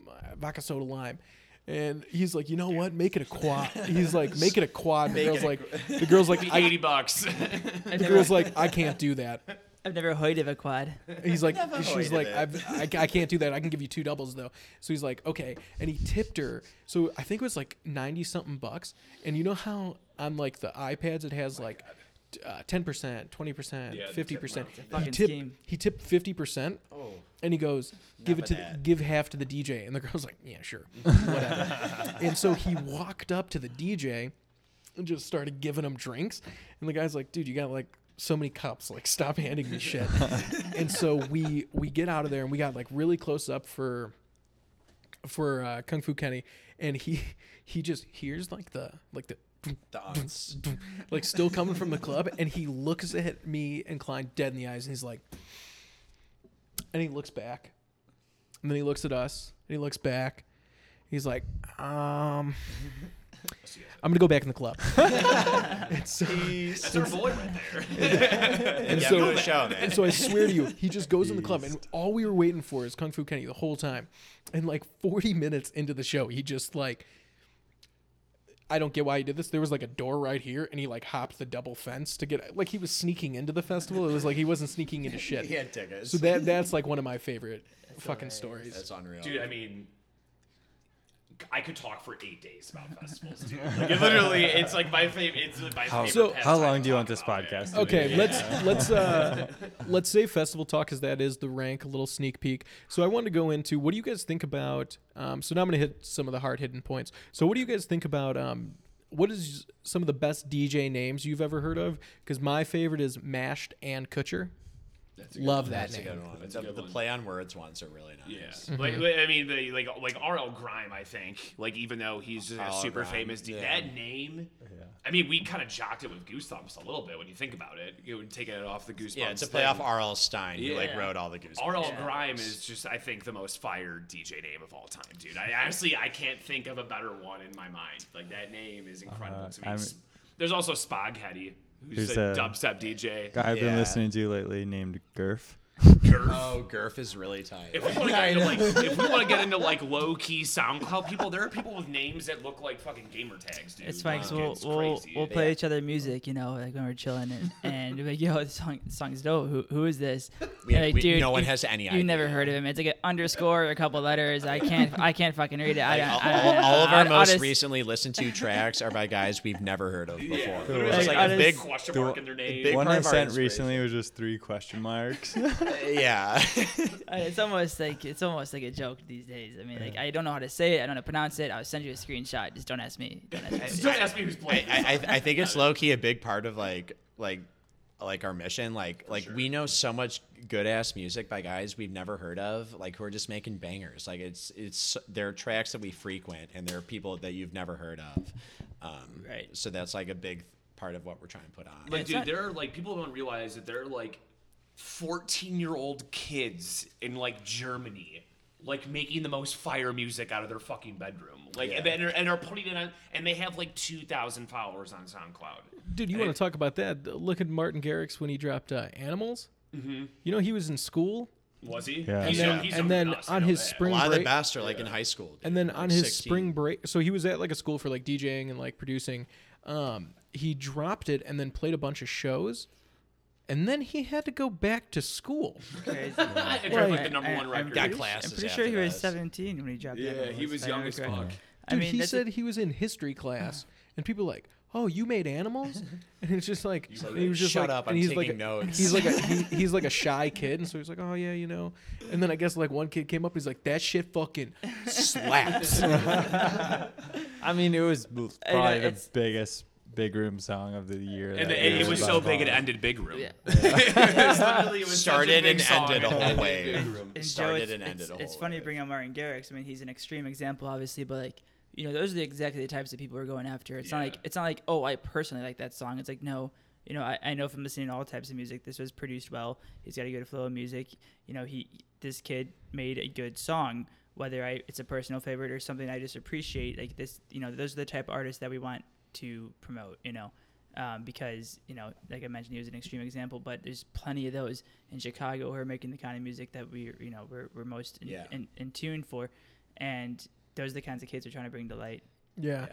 uh, vodka soda lime?" And he's like, you know what? Make it a quad. He's like, make it a quad. The girl's like, the girl's like, I, eighty bucks. The girl's like, I can't do that. I've never heard of a quad. He's like, Never she's like, I've, I, I can't do that. I can give you two doubles though. So he's like, okay, and he tipped her. So I think it was like ninety something bucks. And you know how on like the iPads it has like uh, ten percent, twenty percent, Yeah, 50%. He tipped, he tipped fifty percent, Oh. And he goes, give it to the, give half to the DJ. And the girl's like, yeah, sure, whatever. and so he walked up to the DJ and just started giving him drinks. And the guy's like, dude, you got like so many cups. Like, stop handing me shit. and so we we get out of there and we got like really close up for for uh, Kung Fu Kenny, and he he just hears like the like the like still coming from the club, and he looks at me and Klein dead in the eyes, and he's like, and he looks back, and then he looks at us, and he looks back. He's like, um, I'm gonna go back in the club. and so, That's our boy right there. and Yeah, so, the show, man. and so I swear to you, he just goes in the club, and all we were waiting for is Kung Fu Kenny the whole time. And like 40 minutes into the show, he just like, I don't get why he did this. There was like a door right here, and he like hopped the double fence to get like he was sneaking into the festival. It was like he wasn't sneaking into shit. He had tickets. So that that's like one of my favorite fucking stories. That's unreal. Dude, I mean, I could talk for eight days about festivals, dude. Like, it literally, it's like my favorite. It's my How, favorite. So- how long do you want this podcast? to Okay, be? let's let's uh let's say festival talk as that is the rank, a little sneak peek. So I wanted to go into what do you guys think about um so now I'm gonna hit some of the hard hitting points. So what do you guys think about um what is some of the best DJ names you've ever heard of? Because my favorite is Mashd N Kutcher. Love that That's a name. good one. That's a The, good the one. play on words ones are really Yeah, nice. Mm-hmm. like like, I mean, the, like like RL Grime. I think like even though he's a RL super Grime, famous, dude, yeah. that name. I mean, we kind of jocked it with Goosebumps a little bit when you think about it. You would take it off the Goosebumps. Yeah, it's a play thing. off R.L. Stine. He like Yeah. wrote all the goosebumps. RL Yeah. Grime is just, I think, the most fired DJ name of all time, dude. I honestly, I can't think of a better one in my mind. Like that name is incredible Uh, to me. I'm- There's also Spag Heddy, who's Who's a a- dubstep DJ. Guy I've been Yeah. listening to lately named Gurf. Gurf. Oh, Gurf is really tight. If we want to get into like, if we want to get into like low key SoundCloud people, there are people with names that look like fucking gamer tags, dude. It's fine Like, because we'll, it's we'll, we'll play each other music, you know, like when we're chilling, and, and we're like, yo, this song, this song's dope. Who, who is this? We- like, we- dude, no one you- has any You idea. never heard of him. It's like an underscore or a couple letters. I can't, I can't fucking read it. I, Like, don't- all, I, all- don't- all of I- our I most just- recently listened to tracks are by guys we've never heard of before. Yeah, literally Like, just like I a just- big question the- mark in their name. One I sent recently was just three question marks. yeah. It's almost like it's almost like a joke these days. I mean, like I don't know how to say it. I don't know how to pronounce it. I'll send you a screenshot. Just don't ask me. Don't ask me. Just don't ask me who's I, playing. I, I think it's low key a big part of like like like our mission. Like like we know so much good ass music by guys we've never heard of, like who are just making bangers. Like it's it's they're tracks that we frequent and there are people that you've never heard of. Um, Right. So that's like a big part of what we're trying to put on. Like, dude, not- there are like people don't realize that there are like 14 year old kids in like Germany, like making the most fire music out of their fucking bedroom. Like, and, Yeah. and, are, and are putting it on, and they have like 2,000 followers on SoundCloud. Dude, you want to talk about that? Look at Martin Garrix when he dropped uh, Animals. Mm-hmm. You know he was in school, Was he? Yeah. and then young- he's and then us, on know his that. a spring lot of the break, are like in high school. dude, and then like on his 16. spring break, so he was at like a school for like DJing and like producing. Um, he dropped it and then played a bunch of shows, and then he had to go back to school. Crazy. It dropped like I- the number I- one I'm record. Got pretty, classes I'm pretty sure he was this. 17 when he dropped Yeah, Animals, he was if young as correctly. fuck. I Dude, mean, he that's said he was in history class, and people were like, "Oh, you made animals?" And it's just like and he was just Shut like, up, and I'm he's like, taking a, notes. he's like a he, he's like a shy kid, and so he's like, "Oh yeah, you know." And then I guess like one kid came up, he's like, "That shit fucking slaps." I mean, it was know, uh, probably the it's- biggest big room song of the year. And that it, it was so big it ended Big Room. Yeah. It it was started and ended a whole way. Big And started it's, and ended it's, a whole it's funny way. to bring up Martin Garrix. I mean, he's an extreme example, obviously, but like, you know, those are the exactly the types of people we're going after. It's not like it's not like, oh, I personally like that song. It's like, no, you know, I, I know from listening to all types of music, this was produced well. He's got a good flow of music. You know, he this kid made a good song. Whether I it's a personal favorite or something I just appreciate, like this, you know, those are the type of artists that we want to promote. You know, um, because you know, like I mentioned, he was an extreme example, but there's plenty of those in Chicago who are making the kind of music that we, you know, we're, we're most in, Yeah. in, in tune for, and those are the kinds of kids we're trying to bring to light. yeah.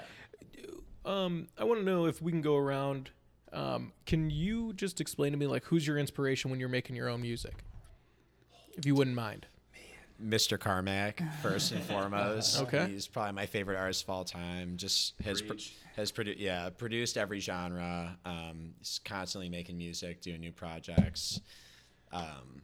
Um, I want to know if we can go around. Um, can you just explain to me like who's your inspiration when you're making your own music, if you wouldn't mind? Mr. Carmack, first and foremost. Okay. He's probably my favorite artist of all time. Just has pro- has produced yeah produced every genre. Um, he's constantly making music, doing new projects. Um,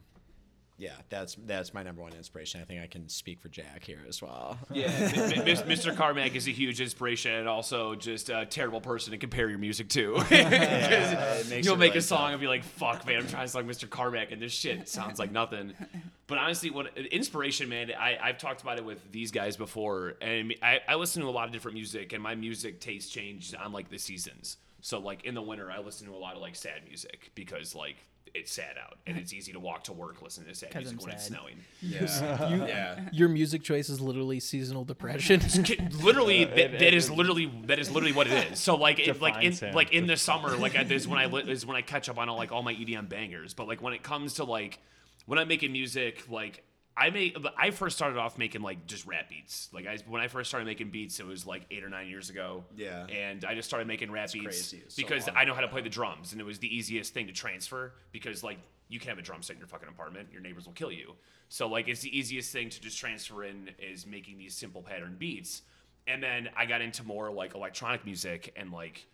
yeah, that's that's my number one inspiration. I think I can speak for Jack here as well. Yeah, Mr. Carmack is a huge inspiration and also just a terrible person to compare your music to. makes You'll make really a song tough. and be like, "Fuck, man, I'm trying to song Mr. Carmack, and this shit sounds like nothing." But honestly, what inspiration, man, I, I've talked about it with these guys before, and I, I listen to a lot of different music, and my music taste changed on like the seasons. So like in the winter, I listen to a lot of like sad music because like it's sad out and it's easy to walk to work listening to sad music I'm when it's snowing. Yeah. yeah. Your music choice is literally seasonal depression. Ki- literally Yeah, that, it- that it- is literally that is literally what it is so like it, like in Defines him. like in the summer like I, is when i li- is when i catch up on all like all my edm bangers but like when it comes to like when i'm making music like i make i first started off making like just rap beats. Like i when i first started making beats it was like eight or nine years ago. Yeah. and i just started making rap beats crazy. It's so because i know how to play the drums and it was the easiest thing to transfer because like you can't have a drum set in your fucking apartment. Your neighbors will kill you. So like it's the easiest thing to just transfer in is making these simple pattern beats. And then I got into more like electronic music and like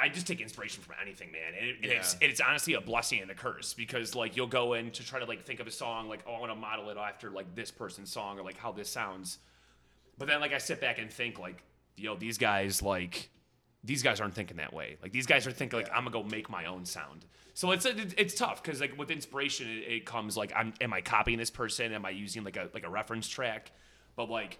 I just take inspiration from anything, man. And, it, and it's Yeah. it's honestly a blessing and a curse because like you'll go in to try to like think of a song like oh I want to model it after like this person's song or like how this sounds, but then like I sit back and think like yo these guys like these guys aren't thinking that way. Like these guys are thinking like I'm gonna go make my own sound. So it's it's, it's tough because like with inspiration it, it comes like I'm am I copying this person? Am I using like a like a reference track? But like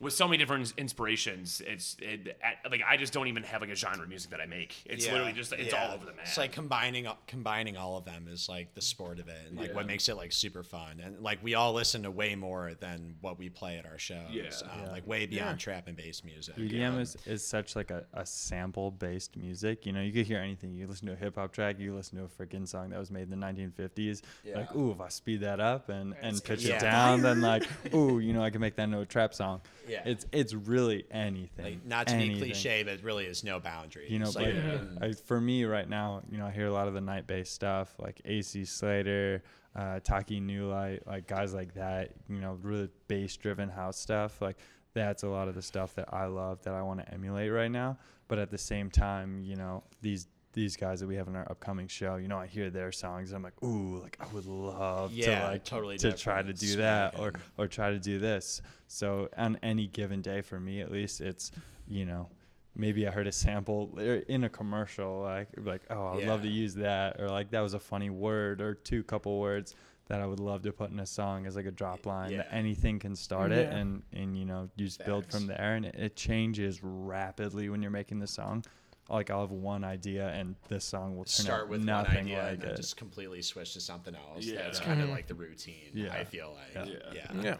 with so many different inspirations, it's it, at, like I just don't even have like a genre of music that I make. It's Yeah, literally just it's yeah. all over the map. It's like combining combining all of them is like the sport of it, and like what makes it like super fun. And like we all listen to way more than what we play at our shows. Yeah. Um, Yeah. Like way beyond trap and bass music. EDM is, is such like a, a sample based music. You know, you could hear anything. You listen to a hip hop track, you listen to a freaking song that was made in the 1950s. Like, ooh, if I speed that up and, and pitch Yeah. it down, then like, ooh, you know, I can make that into a trap song. Yeah. It's it's really anything. Like not to anything. be cliche, but really is no boundaries. You know, like, like and- I, for me right now, you know, I hear a lot of the night based stuff, like AC Slater, uh, Taki New Light, like guys like that. You know, really bass driven house stuff. Like that's a lot of the stuff that I love that I want to emulate right now. But at the same time, you know, these these guys that we have in our upcoming show, you know, I hear their songs. And I'm like, ooh, like I would love Yeah, to like totally to try to different. do that or or try to do this. So on any given day, for me at least, it's you know maybe I heard a sample er, in a commercial, like like oh I'd love to use that, or like that was a funny word or two couple words that I would love to put in a song as like a drop line. That Yeah. anything can start it, and and you know you just build from there, and it, it changes rapidly when you're making the song. Like I'll have one idea, and this song will turn start out with one nothing idea like and then it. just completely switch to something else. Yeah. That's kind of like the routine. Yeah. I feel like. Yeah. Yeah. yeah.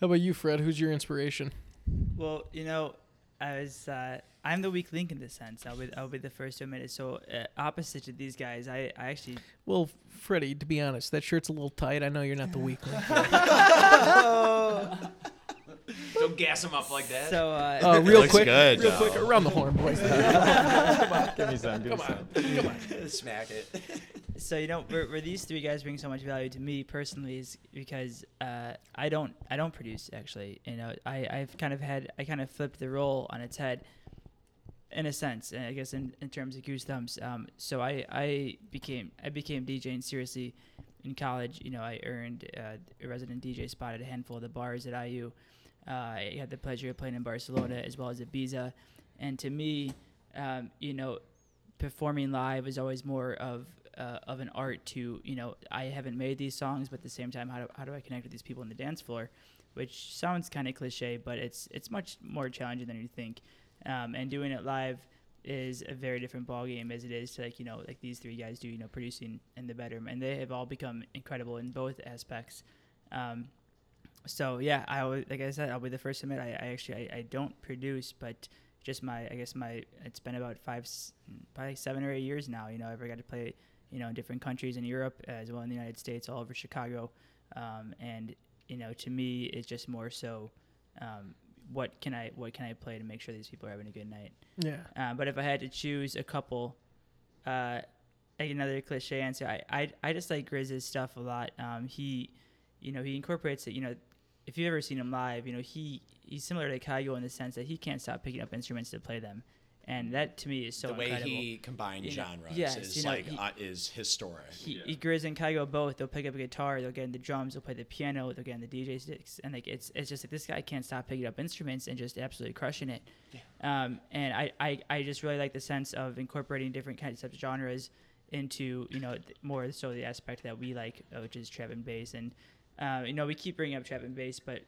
How about you, Fred? Who's your inspiration? Well, you know, I was uh, I'm the weak link in this sense. I'll be I'll be the first to admit it. So uh, opposite to these guys, I, I actually Well, Freddie, to be honest, that shirt's a little tight. I know you're not the weak link. don't gas them up like that. so uh, Uh, real quick, good, real though. quick, around the horn, boys. give me some, give me some. Come on. Smack it. so you know where, where these three guys bring so much value to me personally is because uh, I don't I don't produce actually. You know, I I've kind of had I kind of flipped the role on its head. In a sense, and I guess in, in terms of goose thumps. Um, so I, I became I became DJing seriously in college. You know, I earned uh, a resident DJ spot at a handful of the bars at IU. Uh, I had the pleasure of playing in Barcelona as well as Ibiza, and to me, um, you know, performing live is always more of uh, of an art to you know I haven't made these songs, but at the same time, how do, how do I connect with these people on the dance floor? Which sounds kind of cliche, but it's it's much more challenging than you think. Um, and doing it live is a very different ballgame as it is to like you know like these three guys do you know producing in the bedroom, and they have all become incredible in both aspects. Um, so yeah, I always, like I said, I'll be the first to admit I, I actually I, I don't produce, but just my I guess my it's been about five probably seven or eight years now. You know, I've ever got to play you know in different countries in Europe as well in the United States, all over Chicago, um, and you know to me it's just more so. Um, what can I what can I play to make sure these people are having a good night? Yeah. Uh, but if I had to choose a couple, uh, another cliche answer, I, I I just like GRiZ's stuff a lot. Um, he, you know, he incorporates it. You know, if you've ever seen him live, you know he he's similar to Kygo in the sense that he can't stop picking up instruments to play them, and that to me is so the way incredible. he combined You know, genres yes, is you know, like he- uh, is historic. he, he GRiZ and Kygo both. They'll pick up a guitar. They'll get in the drums. They'll play the piano. They'll get in the DJ sticks. And like it's it's just like this guy can't stop picking up instruments and just absolutely crushing it. Yeah. Um, and I, I I just really like the sense of incorporating different kinds of genres into you know th- more so the aspect that we like, which is trap and bass. And Uh, you know, we keep bringing up trap and bass, but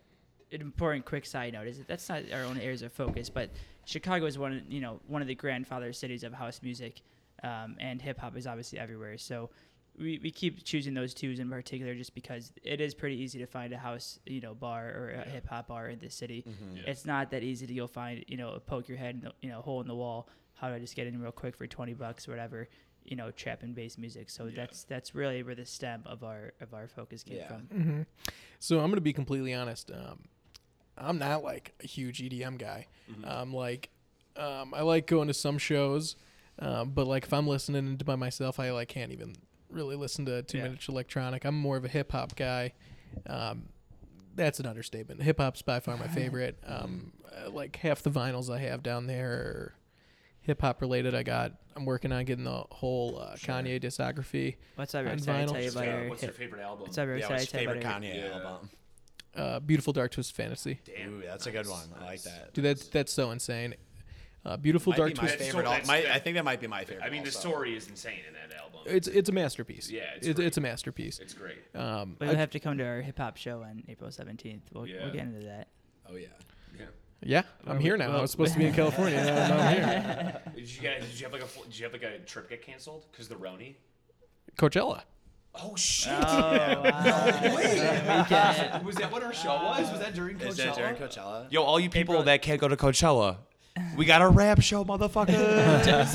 an important quick side note is that that's not our own areas of focus. But Chicago is one, of, you know, one of the grandfather cities of house music, um, and hip hop is obviously everywhere. So we, we keep choosing those twos in particular just because it is pretty easy to find a house, you know, bar or a hip hop bar in this city. Yeah. It's not that easy to go find, you know, poke your head in the, you know, hole in the wall. How do I just get in real quick for 20 bucks or whatever, you know, trap and bass music. So that's that's really where the stem of our of our focus came Yeah. from. hmm So I'm gonna be completely honest. Um, I'm not like a huge EDM guy. Um, like, um, I like going to some shows, um, but like if I'm listening to by myself, I like can't even really listen to too Yeah. much electronic. I'm more of a hip hop guy. Um, that's an understatement. Hip hop's by far my favorite. Um, uh, like half the vinyls I have down there are hip hop related. I got. I'm working on getting the whole uh, Kanye discography. What's ever On excited to vinyl. tell you about our what's your favorite album? what's ever Yeah, excited what's your tell favorite about Kanye Yeah. album? Uh, Beautiful Dark Twisted Fantasy. Damn. Ooh, that's a good one. I like that. Dude, that's that's so insane. Uh, Beautiful Might Dark be my Twisted. Favorite. al- my- I think that might be my favorite. I mean, the story is insane in that album. It's it's a masterpiece. Yeah, it's it's, great. it's a masterpiece. It's great. Um, but you'll have to come to our hip hop show on April 17th. We'll, Yeah. we'll get into that. Oh yeah. Yeah. yeah, I'm here we- now. I was supposed to be in California. Now, now I'm here. Did you, guys, did you have like a full- did you have like a trip get canceled because the Roni? Coachella. Oh shit! Oh, wow. was that what our show was? Was that during Coachella? Is that during Coachella? Yo, all you people April- that can't go to Coachella, we got a rap show, motherfucker. Dead,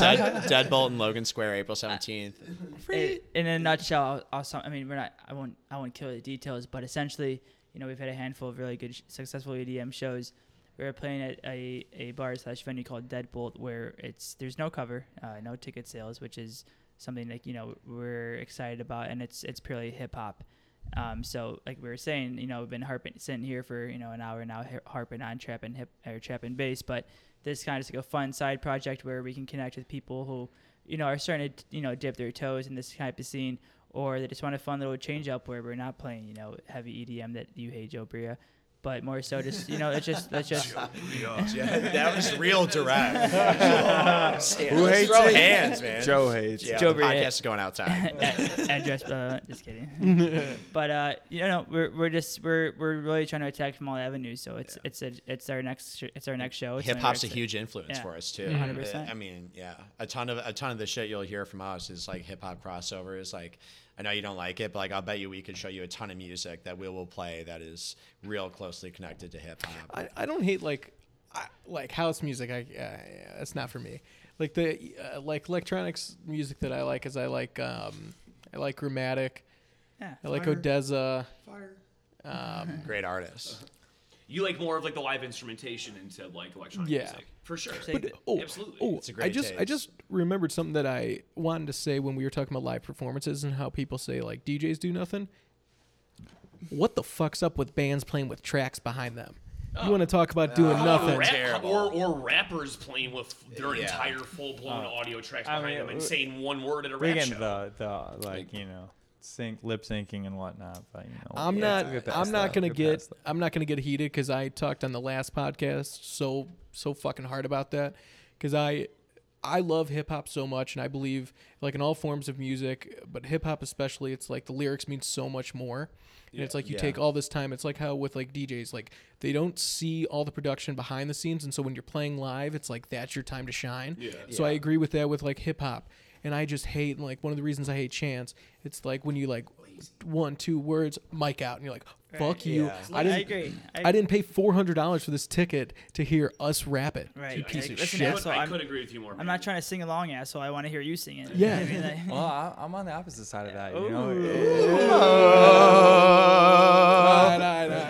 Deadbolt in Logan Square, April seventeenth. I- in a nutshell, I'll, I'll sum, I mean, we're not. I won't. I won't kill the details, but essentially, you know, we've had a handful of really good, sh- successful EDM shows. We were playing at a, a bar slash venue called Deadbolt, where it's there's no cover, uh, no ticket sales, which is something that you know we're excited about, and it's it's purely hip hop. Um, so like we were saying, you know, we've been harping, sitting here for you know an hour now, harping on trap and hip or trap and bass, but this kind of is like a fun side project where we can connect with people who, you know, are starting to you know dip their toes in this type of scene, or they just want a fun little change up where we're not playing you know heavy EDM that you hate, Joe Bria, but more so just you know it's just let's just that was real direct. Who hates Throw it? hands, man. Joe hates. Yeah, Joe the Bria. podcast is going outside. address. Uh, just kidding. but uh, you know, we're, we're just we're we're really trying to attack from all avenues. So it's it's a, it's our next sh- it's our next show. It's Hip something hop's a we're huge influence Yeah. for us too. 100%. I mean, yeah, a ton of a ton of the shit you'll hear from us is like hip hop crossovers. Like, I know you don't like it, but like I'll bet you we could show you a ton of music that we will play that is real closely connected to hip hop. I, I don't hate like I, like house music. I uh, yeah, that's not for me. Like the uh, like electronics music that I like is I like um I like Gramatik. Yeah. I like Fire. ODESZA. Um, Great artists. You like more of like the live instrumentation into like electronic Yeah. music, for sure. Say- but oh, Absolutely. oh, It's a I great I just I just remembered something that I wanted to say when we were talking about live performances and how people say like DJs do nothing. What the fuck's up with bands playing with tracks behind them? You oh. want to talk about doing Or nothing? rap- or, or rappers playing with their Yeah. entire full blown uh, audio tracks I behind mean, them and uh, saying one word at a We rap get show. the, the like you know sync lip syncing and whatnot, but you know I'm yeah, not. we'll get I'm not that. gonna We'll get. past. I'm not gonna get heated because I talked on the last podcast so so fucking hard about that because I I love hip hop so much and I believe like in all forms of music, but hip hop especially, it's like the lyrics mean so much more. And it's like you Yeah. take all this time. It's like how with like DJs, like they don't see all the production behind the scenes, and so when you're playing live, it's like that's your time to shine. Yeah. So I agree with that with like hip hop. And I just hate like one of the reasons I hate chants. It's like when you like one two words, mic out, and you're like, "Fuck you!" Yeah. I I didn't. agree. I didn't pay four hundred dollars for this ticket to hear us rap it. Right. You Like, piece of listen, shit. I could, asshole, I could agree with you more. I'm man. not trying to sing along, asshole. I want to hear you sing it. Yeah. I mean, Well, I, I'm on the opposite side of that. You know, Nah, nah, nah, nah.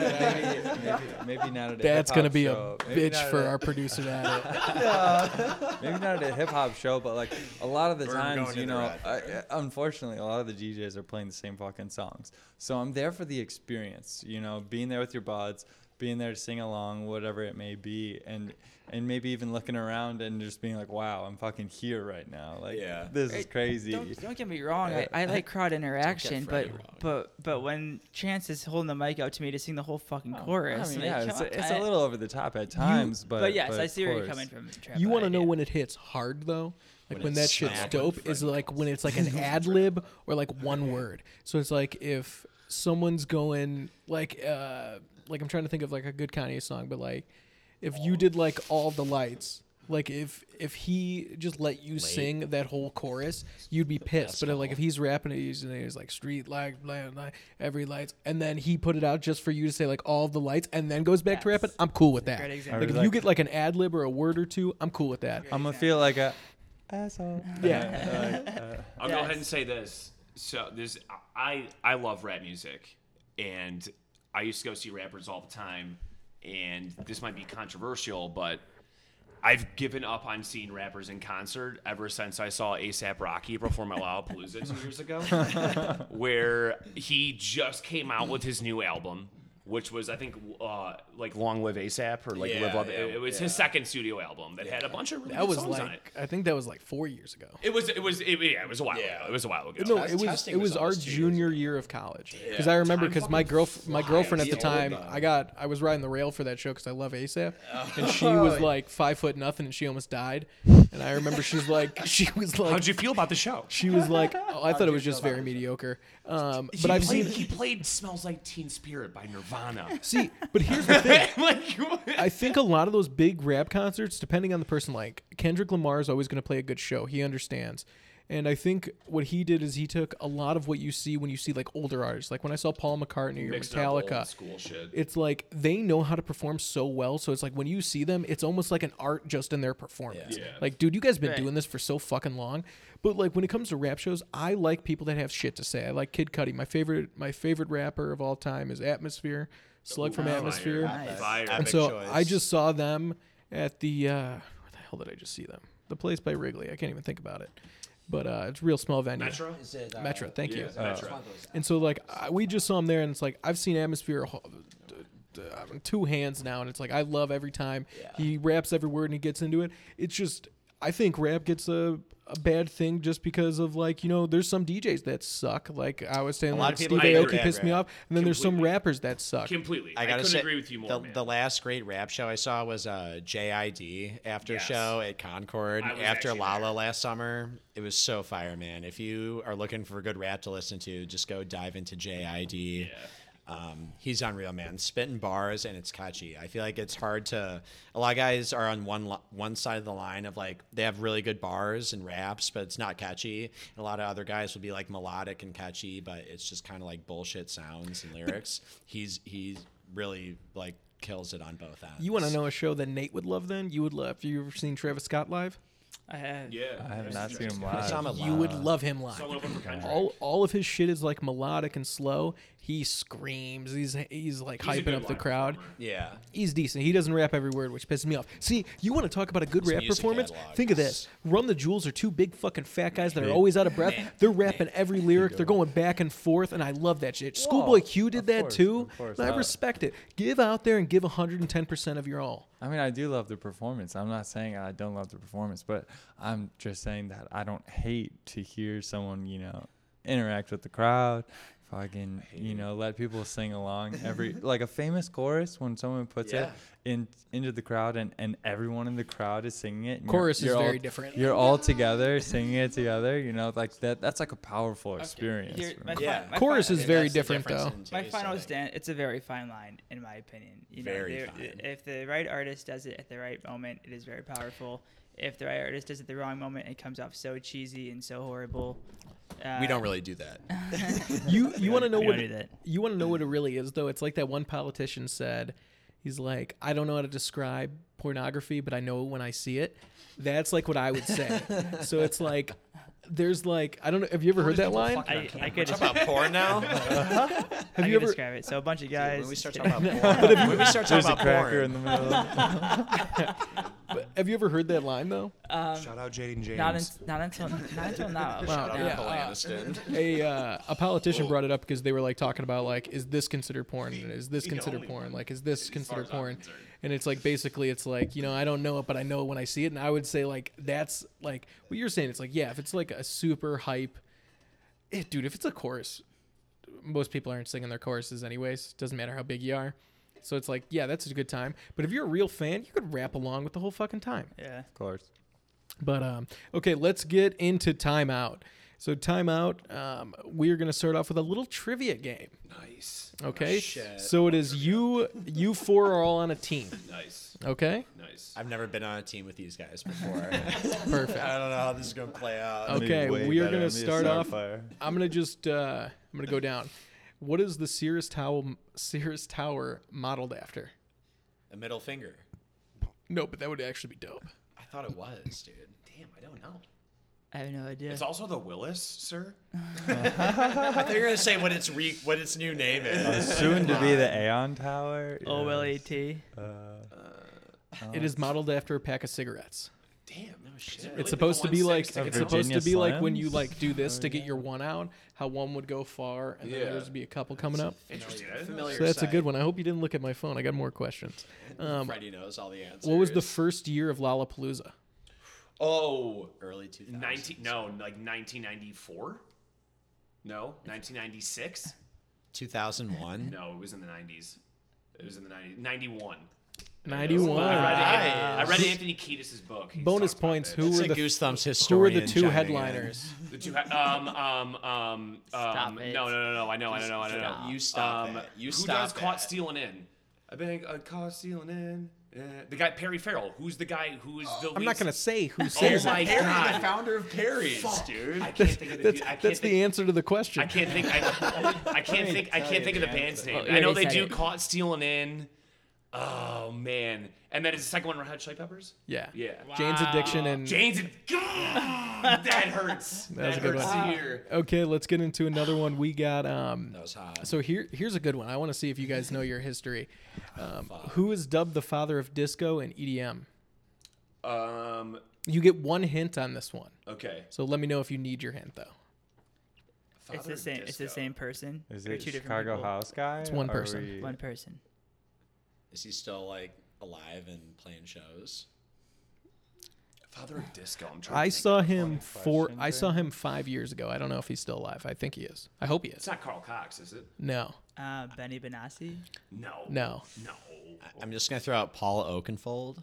maybe, maybe not at a That's gonna be show. a Maybe bitch for a- our producer to have maybe not at a hip hop show, but like a lot of the We're times, you know, I, I- unfortunately, a lot of the DJs are playing the same fucking songs. So I'm there for the experience, you know, being there with your buds, being there to sing along, whatever it may be, and and maybe even looking around and just being like, wow, I'm fucking here right now. Like, Yeah. this is crazy. Don't, don't get me wrong. Uh, I, I like crowd interaction, but wrong. but but when Chance is holding the mic out to me to sing the whole fucking Oh, chorus, I mean, like, yeah, it's, on, a, it's I- a little over the top at times, but But, yes, I see where you're coming from. Trap, You want to know when it hits hard though? Like When when, that shit's dope is like when it's like an ad lib or like one word. So it's like if someone's going like uh like I'm trying to think of like a good Kanye song, but like if you did like all the lights, like if if he just let you sing that whole chorus, you'd be pissed. But like if he's rapping it, he's, he's like street light, blah, blah, every lights, and then he put it out just for you to say like all the lights, and then goes back to Yes. rapping. I'm cool with that. Great example. Like if you like- get like an ad lib or a word or two, I'm cool with that. I'm gonna feel like a asshole. Yeah. Like, uh, I'll go ahead and say this. So there's I I love rap music, and I used to go see rappers all the time. And this might be controversial, but I've given up on seeing rappers in concert ever since I saw ASAP Rocky perform at Lollapalooza two years ago, where he just came out with his new album. Which was I think uh, like Long Live ASAP or like Live Love. yeah, It, it was yeah. his second studio album that had a bunch of really That good was songs on it. I think that was like four years ago. It was it was it, yeah it was a while Yeah. ago. It was a while ago. No, it was testing it was was our almost two years junior year of college. Because I remember because my fucking girlf my girlfriend at the The time old, I got I was riding the rail for that show because I love ASAP, and she was like five foot nothing and she almost died, and I remember she's like she was like How'd you feel about the show? she was like oh, I thought it was just very mediocre. Um, but he I've played, seen he played "Smells Like Teen Spirit" by Nirvana. see, but here's the thing. like, I think a lot of those big rap concerts, depending on the person, like Kendrick Lamar is always going to play a good show. He understands. And I think what he did is he took a lot of what you see when you see like older artists. Like when I saw Paul McCartney or Mixed up Metallica, school shit. it's like they know how to perform so well. So it's like when you see them, it's almost like an art just in their performance. Yeah. Yeah. Like, dude, you guys been Right. doing this for so fucking long. But like when it comes to rap shows, I like people that have shit to say. I like Kid Cudi. My favorite, my favorite rapper of all time is Atmosphere. Slug from Ooh, fire. Atmosphere. Nice. Fire. And so choice. I just saw them at the uh, where the hell did I just see them? The place by Wrigley. I can't even think about it, but uh, it's a real small venue. Metro. Is it, uh, Metro, thank Yeah, you. it's Metro. one of those- And so like I, we just saw him there, and it's like I've seen Atmosphere ho- d- d- uh, two hands now, and it's like I love every time he raps every word and he gets into it. It's just I think rap gets a. A bad thing just because of like you know there's some DJs that suck like I was saying A lot like of Steve hate Aoki rap, pissed me off and then there's some rappers that suck Completely. I I, gotta couldn't say, agree with you more, the, man. the last great rap show I saw was uh, JID after Yes. show at Concord after Lolla there. last summer. It was so fire, man. If you are looking for a good rap to listen to, just go dive into JID. Um, he's unreal, man. Spitting bars and it's catchy. I feel like it's hard to. A lot of guys are on one one side of the line of like they have really good bars and raps, but it's not catchy. And a lot of other guys will be like melodic and catchy, but it's just kind of like bullshit sounds and lyrics. he's he's really like kills it on both ends. You want to know a show that Nate would love? Then you would love. Have you ever seen Travis Scott live? I have. yeah. I have not seen him I saw him live. You would love him live. Saw one of them for Kendrick. All all of his shit is like melodic and slow. He screams. He's he's like He's a hyping good up the live crowd. performer. Yeah. He's decent. He doesn't rap every word, which pisses me off. See, you want to talk about a good His rap music performance? catalog Think of this: Run the Jewels are two big fucking fat guys that are always out of breath. They're rapping every lyric. They're going back and forth, and I love that shit. Schoolboy Q did of that course, too. of course. and I Uh, respect it. Give out there and give 110 percent of your all. I mean, I do love the performance. I'm not saying I don't love the performance, but I'm just saying that I don't hate to hear someone, you know, interact with the crowd, fucking, you know, let people sing along. Every like a famous chorus when someone puts Yeah. it in into the crowd and and everyone in the crowd is singing it. and you're- Chorus is you're all- very different. You're all together singing it together. You know, like that. That's like a powerful experience. Here, my me. fi- Yeah. my Chorus fi- is I very different, though. My final I stand. It's a very fine line, in my opinion. You know, Very there- fine. If the right artist does it at the right moment, it is very powerful. If the right artist does it at the wrong moment, it comes off so cheesy and so horrible. Uh, We don't really do that. You you want to know what don't do that. you want to know what it really is though. It's like that one politician said. He's like, I don't know how to describe pornography, but I know when I see it. That's like what I would say. so it's like, there's like, I don't know. Have you ever heard that line? I, I could Talk about porn now. Have I you could ever? describe it. So a bunch of guys. when we start talking about porn, when we start There's talking a about cracker porn, in the middle. Have you ever heard that line though? um, Shout out Jaden James. not, in, not until not until now. Shout out yeah. Cole Aniston. a uh, a politician brought it up because they were like talking about like is this considered porn? Is this considered porn? Like is this considered porn? Concerned. and it's like basically it's like you know I don't know it, but I know it when I see it, and I would say like that's like what you're saying. It's like yeah, if it's like a super hype, eh, dude, if it's a chorus, most people aren't singing their choruses anyways. Doesn't matter how big you are. So it's like, yeah, that's a good time. But if you're a real fan, you could rap along with the whole fucking time. Yeah. Of course. But um, okay, let's get into timeout. So timeout, um, we are going to start off with a little trivia game. Nice. Okay, shit. so it is you. You four are all on a team. Nice. Okay, Nice. I've never been on a team with these guys before. perfect. I don't know how this is gonna play out. Okay. Way we are better gonna than me, start off- Starfire. I'm gonna just uh, I'm gonna go down. What is the Sears Tower Sears Tower modeled after? A middle finger. No, but that would actually be dope. I thought it was, dude. Damn, I don't know. I have no idea. It's also the Willis, sir. I thought you were gonna say what its re- what its new name is. Uh, soon to be the Aeon Tower. O L A yes. T. Uh, It is modeled after a pack of cigarettes. Damn. No shit. It's supposed to be like it's Of supposed to Virginia be like when you like do this to get your one out. How one would go far, and then Yeah. there's would be a couple coming up. Interesting. I didn't know Familiar So that's a good one. I hope you didn't look at my phone. I got more questions. Um, Freddie knows all the answers. what was the first year of Lollapalooza? Oh, early 2000s? 19 no, like 1994? No, 1996? 2001. No, it was in the 90s. It was in the 90s. 91. 91. I read, Alright. I read Anthony Kiedis' book. He Bonus points. Who That's were the Goose Thumps who were the two headliners? The two, ha- um, um, um, Stop um, it. no, no, no, no, I know, I know, I know, I know. You stop Um, it. You who stop does Caught. Stealing In? I've been uh, caught stealing in. Uh, the guy Perry Farrell. Who's the guy who is the? I'm not gonna say who Oh my it. Perry, god! the founder of Perry's, dude. I can't think of the. That's, dude- can't that's think, the answer to the question. I can't think. I, I can't me think. I can't think of the the band's name. Oh, I know you they do it. caught stealing in. Oh man! And then is the second one Red Hot Chili Peppers? yeah. Yeah. Jane's Addiction and Jane's. God, that hurts. That was a good hurts one. to hear. Okay, let's get into another one. We got um That was hot. so here here's a good one. I want to see if you guys know your history. Um, who is dubbed the father of disco and EDM? Um. You get one hint on this one. Okay. So let me know if you need your hint though. It's the of same. It's the disco. same person. is or it two different Chicago people? House guy? It's one Or person. we- One person. Is he still like alive and playing shows? Father of disco. I'm trying. I to think. saw him four. question I saw there. him five years ago. I don't know if he's still alive. I think he is. I hope he is. It's is. not Carl Cox, is it? No, Uh, Benny Benassi. No. no, No. I- I'm just gonna throw out Paul Oakenfold.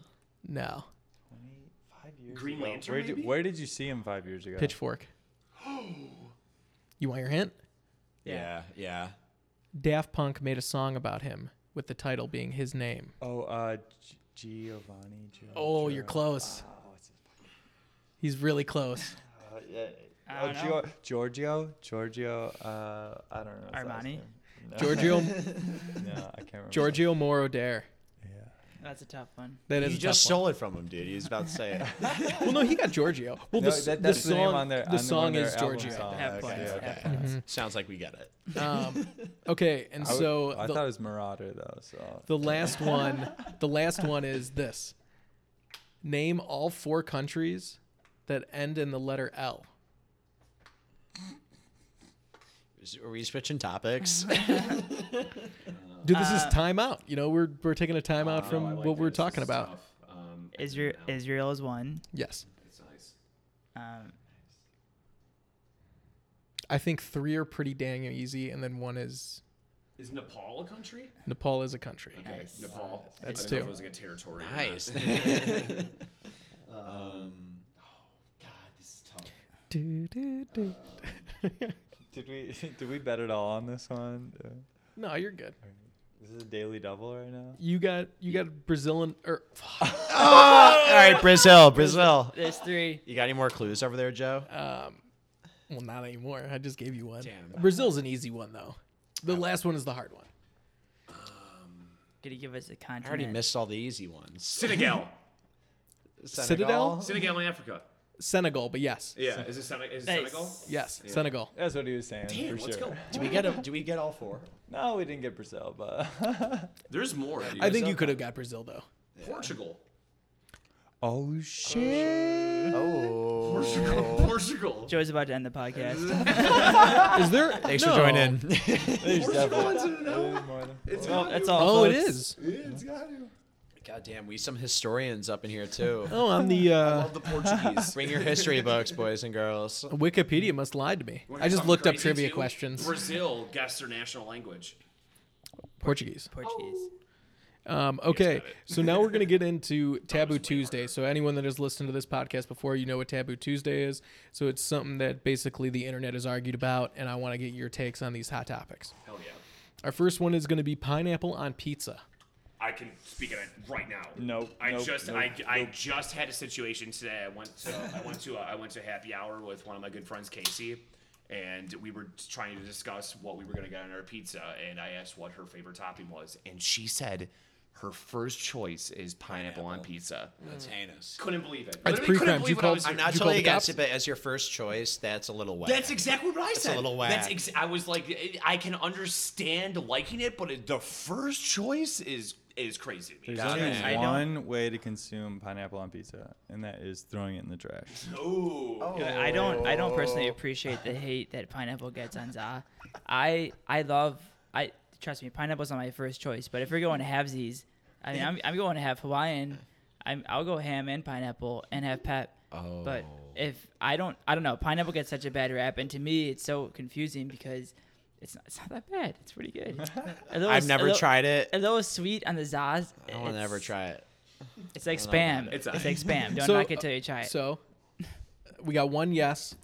no. Five years Green ago. Lantern, Where did, maybe? where did you see him five years ago? Pitchfork. You want your hint? Yeah, yeah. Daft Punk made a song about him with the title being his name. Oh, uh, G- Giovanni. Gio- Oh, you're close. Oh, what's his fucking- He's really close. uh, yeah. Oh. Gio- Giorgio. Giorgio. Uh, I don't know. Armani? No. Giorgio no, I can't remember. Giorgio Moroder. Yeah. That's a tough one. That is You a just tough one. stole it from him, dude. He was about to say it. Well, no, he got Giorgio. Well, No, the, s- that- the that's the song, name on their- the on the- song on their is album Giorgio. song. Half okay, okay. Half points. Mhm. Sounds like we get it. Um, okay, and I w- so I the, thought it was Marauder though. So the last one, the last one is this: name all four countries that end in the letter L. Is- Are we switching topics? Dude, this is Uh, timeout. You know, we're we're taking a timeout Oh, from I like what we're this. talking is about. Um, Israel. no. Israel is one. Yes, It's nice. Um, I think three are pretty dang easy, and then one is Is Nepal a country? Nepal is a country. Okay, Nice. Nepal. That's I know two. if was like a territory. or nice. um, God, this is tough. Do, do, do. did we did we bet it all on this one? Uh, No, you're good. This is a daily double right now. You got you got Brazil and or all right, Brazil, Brazil. there's three. You got any more clues over there, Joe? um, well, not anymore. I just gave you one. Damn. Brazil's an easy one though. The last one is the hard one. Um could you give us a I continent? already missed all the easy ones. Senegal. Citadel? Senegal in Africa. Senegal, but yes, Yeah. Is it, Sene- is it Nice. Senegal? yes, Yeah. Senegal. That's what he was saying Damn, for let's sure. go. Do we get a, Do we get all four? No, we didn't get Brazil, but There's more. dude. I think you could have got Brazil though. Portugal. oh shit! Oh. Portugal. Portugal. Joe's about to end the podcast. Is there? Thanks no. for joining. There's definitely there's more than- It's Well, got That's to. all. Oh, it folks. is. Yeah, it's got to. God damn, we some historians up in here too. Oh, I'm the uh, Love the Portuguese. Bring your history books, boys and girls. Wikipedia must lied to me. Wanna I hear just something looked up crazy, trivia too? questions. Brazil guessed their national language. Portuguese. Portuguese. Um, okay, got it. so now we're gonna get into Taboo Tuesday. So anyone that has listened to this podcast before, you know what Taboo Tuesday is. So it's something that basically the internet has argued about, and I want to get your takes on these hot topics. Hell yeah. Our first one is going to be pineapple on pizza. I can speak on it right now. Nope, I nope, just nope, I, I just had a situation today. I went to I went to a, I went to a happy hour with one of my good friends Casey, and we were trying to discuss what we were gonna get on our pizza. And I asked what her favorite topping was, and she said her first choice is pineapple, on pizza. Mm. That's heinous. Couldn't believe it. That's pre-crime. You believe I called- was I'm not Did you call totally against it, but as your first choice, that's a little wet. That's exactly what I It's a said. little That's whack. ex- I was like, I can understand liking it, but it, the first choice is is crazy to me. There's Got only it. I one way to consume pineapple on pizza, and that is throwing it in the trash. Ooh. Yeah, I don't. I don't personally oh. appreciate the hate that pineapple gets on za. I I love. I trust me. Pineapple's not my first choice, but if we're going halvesies, I mean, I'm, I'm going to have Hawaiian. I'm, I'll go ham and pineapple and have pep. Oh. But if I don't, I don't know. Pineapple gets such a bad rap, and to me, it's so confusing because it's not, it's not that bad. It's pretty good. A I've a never little- tried it. A little sweet on the zaz. I want to it's- never try it. It's like I don't know spam. about It's, it. like spam. Don't So, knock it till you try it. So we got one yes.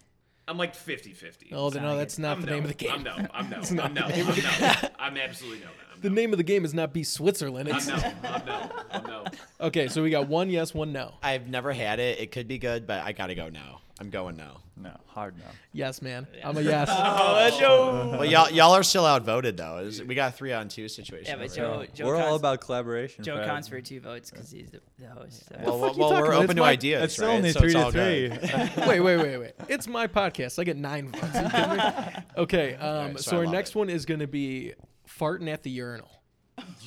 I'm like 50 50. Oh, no, that's not I'm the no. name of the game. I'm no. I'm no. I'm no. I'm no. I'm absolutely no. I'm The no. name of the game is not be Switzerland. I'm no. I'm no. I'm no. okay, so we got one yes, one no. I've never had it. It could be good, but I gotta go now. I'm going now. No, hard no. Yes, man. I'm a yes. oh, let's go. Well, y'all y'all are still outvoted though. Is- We got a three on two situation. Yeah, but over Joe, here. Joe We're all Cons- about collaboration. Joe Fred. Cons for two votes because he's the, the host. So. Well, fuck well, well, we're open It's to my- ideas, It's right? only So three to all three. wait, wait, wait, wait. It's my podcast. I get nine votes. Are you kidding me? Okay, um, Alright, so so I our love next it. one is going to be farting at the urinal.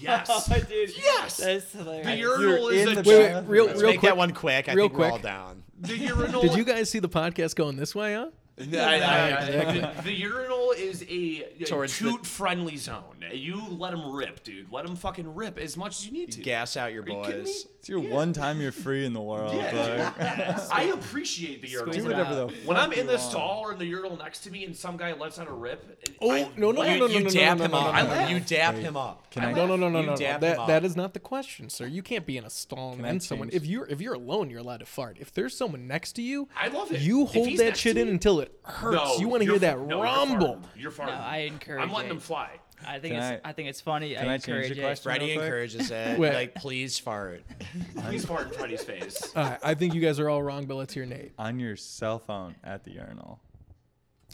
Yes. dude, Yes. that's hilarious. The urinal is in a the Wait, wait, bathroom. real, Let's real make quick. that one quick. I real think we're all quick. down. Did you guys see the podcast going this way, huh? I- I- I- the, the urinal is a, a Towards the- toot-friendly zone. You let them rip, dude. Let them fucking rip as much as you need to. Gas out your Are you kidding me? boys. It's your one time you're free in the world. Yeah. like, I appreciate the urinal. Squeeze do it whatever out. When fuck I'm in you the want. stall or in the urinal next to me and some guy lets out a rip, Oh, I, no, no, You, no, no, you no, dap no, him no, no, up. no, no, no. You dap him up. Can I? No, no, no, no, You no, no. dap him That up. that is not the question, sir. You can't be in a stall and Can I then someone. change? If you're if you're alone, you're allowed to fart. If there's someone next to you, I love it. You If hold he's that next shit to in me- until it hurts. No, you want to hear that no, rumble. You're farting. No, I encourage I'm letting it. them fly. I think Can it's. I- I, think it's funny. can I I change the encourage it. question? Freddie encourages it. Like, please fart. Please fart in Freddy's face. All right, I think you guys are all wrong, but let's hear Nate. On your cell phone at the urinal.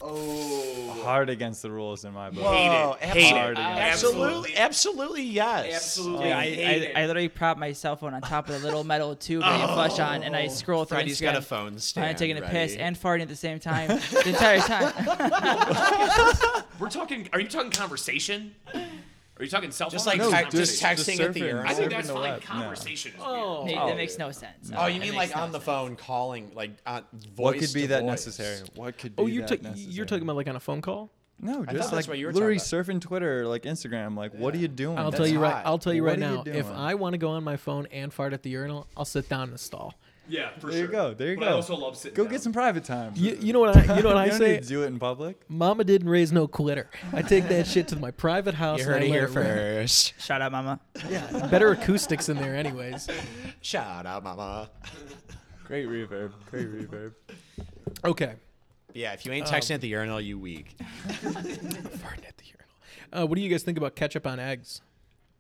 Oh. Hard against the rules in my book. Whoa, Hate it. Hate Hard it. against- Absolutely, absolutely yes. Absolutely. Dude, I, hate I, it. I literally prop my cell phone on top of the little metal tube that you flush on, and I oh. scroll through Freddie's Instagram. got a phone stand. I'm taking a piss and farting at the same time the entire time. We're talking. Are you talking conversation? Are you talking cell phone? Just like or te- conversation? just texting at the surfing. urinal. I think surfing that's the fine. web. No. Conversation is Oh. Nate, Oh, that makes no sense. Oh, you mean like no on the sense. phone calling, like on voice What could be to that voice. necessary? What could oh, be Oh, you're that ta- necessary? you're talking about like on a phone call. No, thought just that's like what you were literally surfing Twitter, like Instagram. Like, what are you doing? I'll That's tell you right. hot. I'll tell you What right are you now. If doing? I want to go on my phone and fart at the urinal, I'll sit down in the stall. Yeah, for sure. There sure. you go. There you but go. I also love sitting Go down. get some private time. You, you know what I you know what I You don't say? need to do it in public. Mama didn't raise no quitter. I take that shit to my private house. You and heard it here rip. first. Shout out, mama. Yeah, better acoustics in there, anyways. Shout out, mama. Great reverb. Great reverb. Okay, Yeah, if you ain't texting at the urinal, you weak. farting at the urinal. Uh, what do you guys think about ketchup on eggs?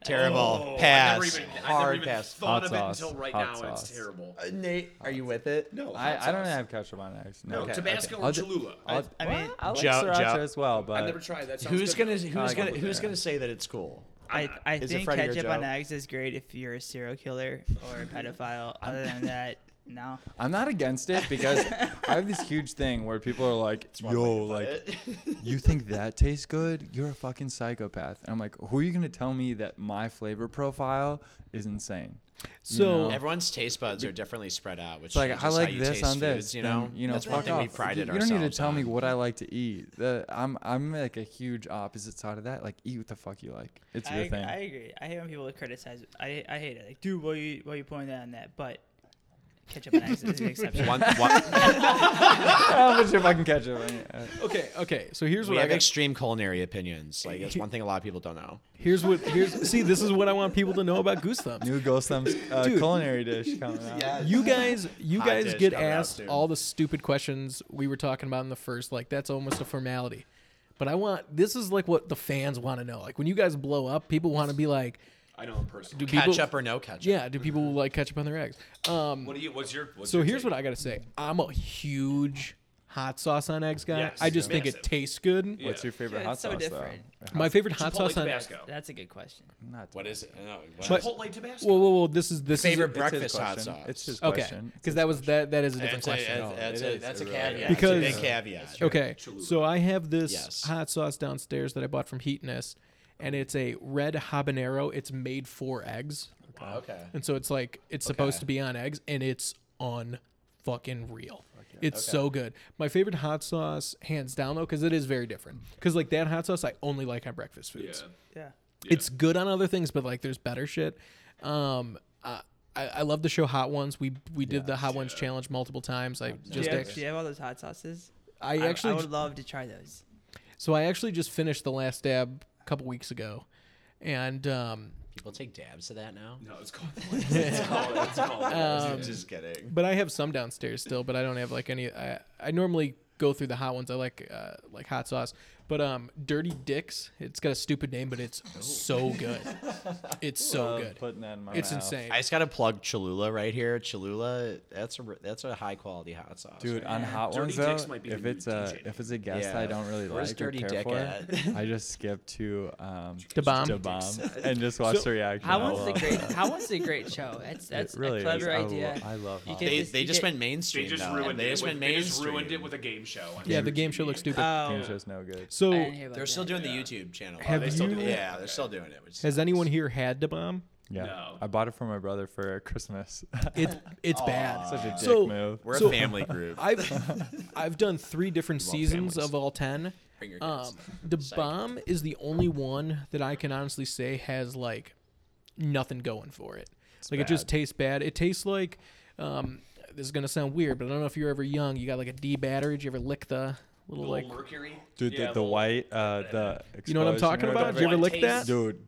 Terrible. Oh, pass. I never even, I never Hard even pass. thought Hot of it sauce. until right Hot now, and it's sauce. terrible. Uh, Nate, are you with it? No, I, I don't have ketchup on eggs. No. No, Okay, Tabasco okay. or I'll ju- Cholula. I'll- I mean, I like Joe- sriracha Joe- as well, but I've never tried that. Sounds Who's good, gonna. Who's like gonna it. Who's gonna say that it's cool? I, I think ketchup on eggs is great if you're a serial killer or a pedophile. Other than that, no. I'm not against it because I have this huge thing where people are like, "Yo, like, you think that tastes good? You're a fucking psychopath." And I'm like, "Who are you gonna tell me that my flavor profile is insane?" So know? Everyone's taste buds are differently spread out, which It's like changes I how like you this taste on this. foods, you then, know, you know, that's fuck one thing we off. prided you, ourselves You don't need to tell me what I like to eat. The, I'm I'm like a huge opposite side of that. Like eat what the fuck you like. It's I, your agree, thing. I agree. I hate when people criticize. I I hate it. Like, dude, why you why you pointing that on that? But ketchup and eggs is the exception. One, one, How much if I can catch it? Uh, okay, okay. So here's we what I have got. extreme culinary opinions. Like it's one thing a lot of people don't know. Here's what here's see. This is what I want people to know about Goose Thumps. New goose Thumps uh, Dude. culinary dish coming out. You guys, you Hot guys dish get coming out asked soon. all the stupid questions we were talking about in the first. Like that's almost a formality. But I want this is like what the fans want to know. Like when you guys blow up, people want to be like, I know him personally. do people? Ketchup or no ketchup? Yeah, do people like ketchup on their eggs? Um, What do you? What's your? What's so your here's take? what I gotta say. I'm a huge hot sauce on eggs guy. Yes, I just think it tastes good. Yeah. What's your favorite Yeah, hot it's so sauce different. though? My favorite hot Chipotle sauce on Tabasco. That's a good question. Not What is it? No, what- Chipotle Tabasco. Whoa, whoa, whoa! This is this favorite is breakfast hot question. sauce. It's his okay question. It's because that was that that is a different That's a, question. that's, that's a, that's a caveat. is. It's a Because- big caveat. Okay, so I have this Yes. hot sauce downstairs that I bought from Heatonist, and it's a red habanero. It's made for eggs, Okay. and so it's like it's supposed Okay. to be on eggs, and it's on fucking real. It's Okay. so good. My favorite hot sauce, hands down though, because it is very different. Because like that hot sauce, I only like on breakfast yeah. foods. Yeah. Yeah. It's good on other things, but like there's better shit. Um, I, I I love the show Hot Ones. We we did the Hot Ones challenge multiple times. I Do just you, have, act- do you have all those hot sauces? I actually I would love to try those. So I actually just finished the last dab a couple weeks ago, and um, People take dabs of that now. No, it's called. It's called. It's called. Um, Just kidding. but I have some downstairs still. But I don't have like any. I I normally go through the hot ones. I like uh, like hot sauce. But um, Dirty Dicks. It's got a stupid name, but it's so good. It's so Love good. Putting that in my It's mouth. insane. I just gotta plug Cholula right here. Cholula, that's a that's a high quality hot sauce. Dude, right? on hot Dirty ones though, Dicks might be if the new it's a DJ if it's a guest Yeah. I don't really Where's like Dirty or care Dick for, at? I just skip to um The bomb. to bomb and just watch So- the reaction. How I one's the love great? How one's the great show? That's that's it really a clever is. I idea. I love You hot they just- they you just get- went They mainstream. just though. ruined They it. just with, went they just ruined it with a game show. Yeah, the game show looks stupid. Game Oh, show's no good. So I didn't hear about They're still that. doing the YouTube channel. Have they still you- doing it? Yeah, they're still doing it. Which has sucks. anyone here had the bomb? Yeah, No. I bought it for my brother for Christmas. It it's bad. Such a dick So- move. We're So- a family group. I've I've done three different Love seasons families. of all ten. Bring your kids. Um, the Psych. bomb is the only one that I can honestly say has like nothing going for it. like it just bad. tastes bad. It tastes like um, this is gonna sound weird, but I don't know if you're ever young. You got like a D battery. Did you ever lick the little Little like? mercury. Dude, Yeah, the, the white, uh, the You know what I'm talking about? Did you ever whatever. lick that? Dude,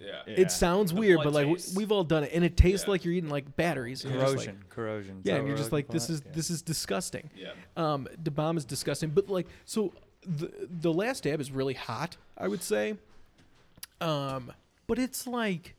Yeah. Yeah. It sounds The weird, but like we, taste. we've all done it, and it tastes Yeah. like you're eating like batteries. and like- corrosion, corrosion. Yeah, and you're just like, this is Yeah. this is disgusting. Yeah. Um, the bomb is disgusting, but like, so the the last dab is really hot, I would say. Um, but it's like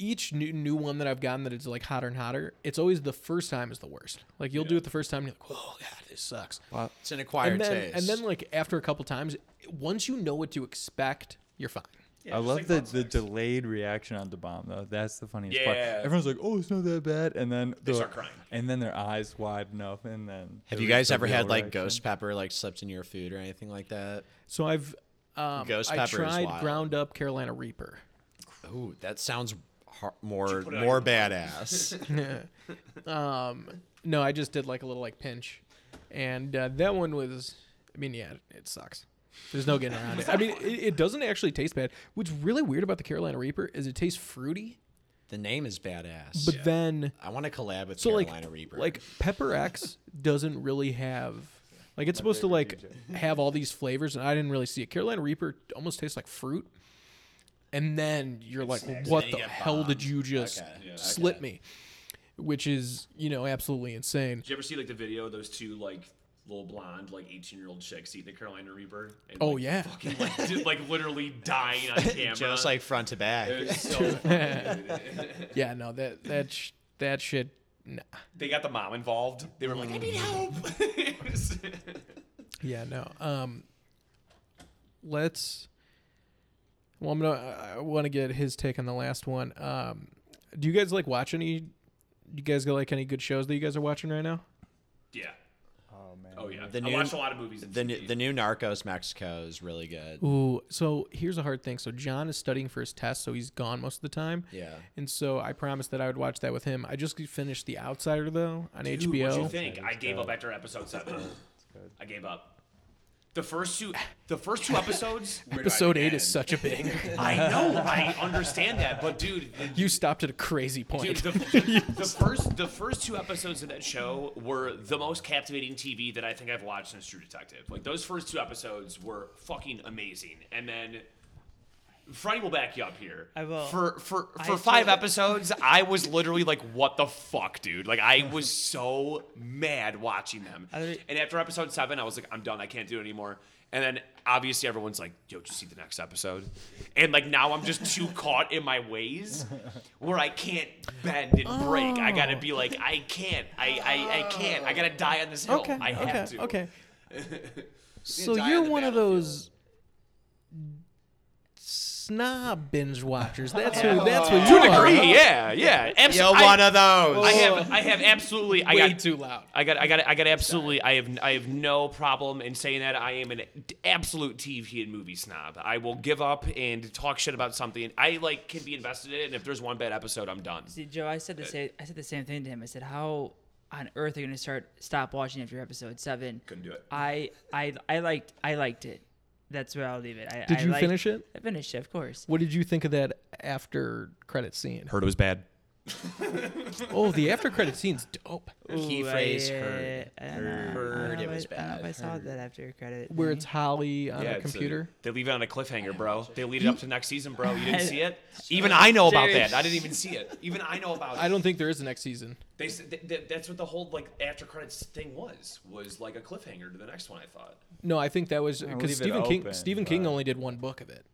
each new new one that I've gotten that is like hotter and hotter. It's always the first time is the worst. Like you'll do it the first time, and you're like, oh god, this sucks. It's an acquired And then taste. and then like after a couple times, once you know what to expect, you're fine. Yeah, I love like the, the delayed reaction on the bomb though. That's the funniest part. Yeah. Everyone's like, "Oh, it's not that bad," and then They start crying. and then their eyes widen up, and then Have you guys ever had real like reaction. ghost pepper like slipped in your food or anything like that? So I've um, Ghost I pepper is tried wild. ground up Carolina Reaper. Ooh, that sounds har- more put it on more badass. um, no, I just did like a little like pinch, and uh, that one was. I mean, yeah, it sucks. There's no getting around it. I mean, it, it doesn't actually taste bad. What's really weird about the Carolina Reaper is it tastes fruity, the name is badass. but then I want to collab with so like Carolina Reaper. like Pepper X doesn't really have like it's supposed to like have all these flavors, and I didn't really see it. Carolina Reaper almost tastes like fruit, and then you're like, what Then the you get hell did you just Okay. Yeah, slip okay. me? Which is you know absolutely insane. Did you ever see like the video of those two like little blonde like 18 year old chicks eating a Carolina Reaper? And, Oh, like, yeah. fucking like, dude, like literally dying on camera. just like front to back. It was so funny. Yeah, no, that that sh- that shit. Nah. they got the mom involved. They were like, I need help. Yeah, no. Um, let's. Well, I'm gonna. I want to get his take on the last one. Um, do you guys like watch any? Do you guys got like any good shows that you guys are watching right now? yeah. Oh man. Oh yeah, The I new- watched a lot of movies. The new, the new Narcos Mexico is really good. Ooh, so here's a hard thing. So John is studying for his test, so he's gone most of the time. Yeah. And so I promised that I would watch that with him. I just finished The Outsider though on Dude, HBO. What'd you think? I gave good. up after episode seven. I gave up. The first two, the first two episodes. where do I Episode eight begin? is such a big. I know, I understand that, but dude, the, you stopped at a crazy Dude, point. the, the, the first the first two episodes of that show were the most captivating TV that I think I've watched since True Detective. Like those first two episodes were fucking amazing, and then Freddie will back you up here. I will. For for I for five told- episodes, I was literally like, "What the fuck, dude!" Like I was so mad watching them. And after episode seven, I was like, "I'm done. I can't do it anymore." And then obviously everyone's like, "Yo, did you see the next episode?" And like now I'm just too caught in my ways where I can't bend and break. I gotta be like, I can't. I I, I can't. I gotta die on this hill. okay. I have okay. to. Okay. so you're the one of those snob binge watchers. That's who. That's what To you a are. degree, yeah, yeah. You're Absolutely. one of those. I have I have absolutely I Way got too loud. I got I got I got absolutely I have I have no problem in saying that I am an absolute TV and movie snob. I will give up and talk shit about something. I like can be invested in it and if there's one bad episode I'm done. See, Joe, I said the uh, same. I said the same thing to him. I said, "How on earth are you gonna start stop watching after episode seven? Couldn't do it. I I I liked I liked it. That's where I'll leave it. I, Did I you liked- finish it? I finished it, of course. What did you think of that after credit scene? Heard it was bad. Oh, the after credit scene's dope. Key Ooh, I, phrase heard. I don't know. I Heard it was if I- I don't know if I bad. saw that after credit. Where it's Holly on Yeah, a it's a- computer. they leave it on a cliffhanger, bro. They lead it up to next season, bro. You didn't see it? Even I know about that. I didn't even see it. Even I know about it. I don't think there is a next season. They said th- th- that's what the whole like after credits thing was was like a cliffhanger to the next one. I thought. No, I think that was because Stephen King. open, Stephen King only did one book of it,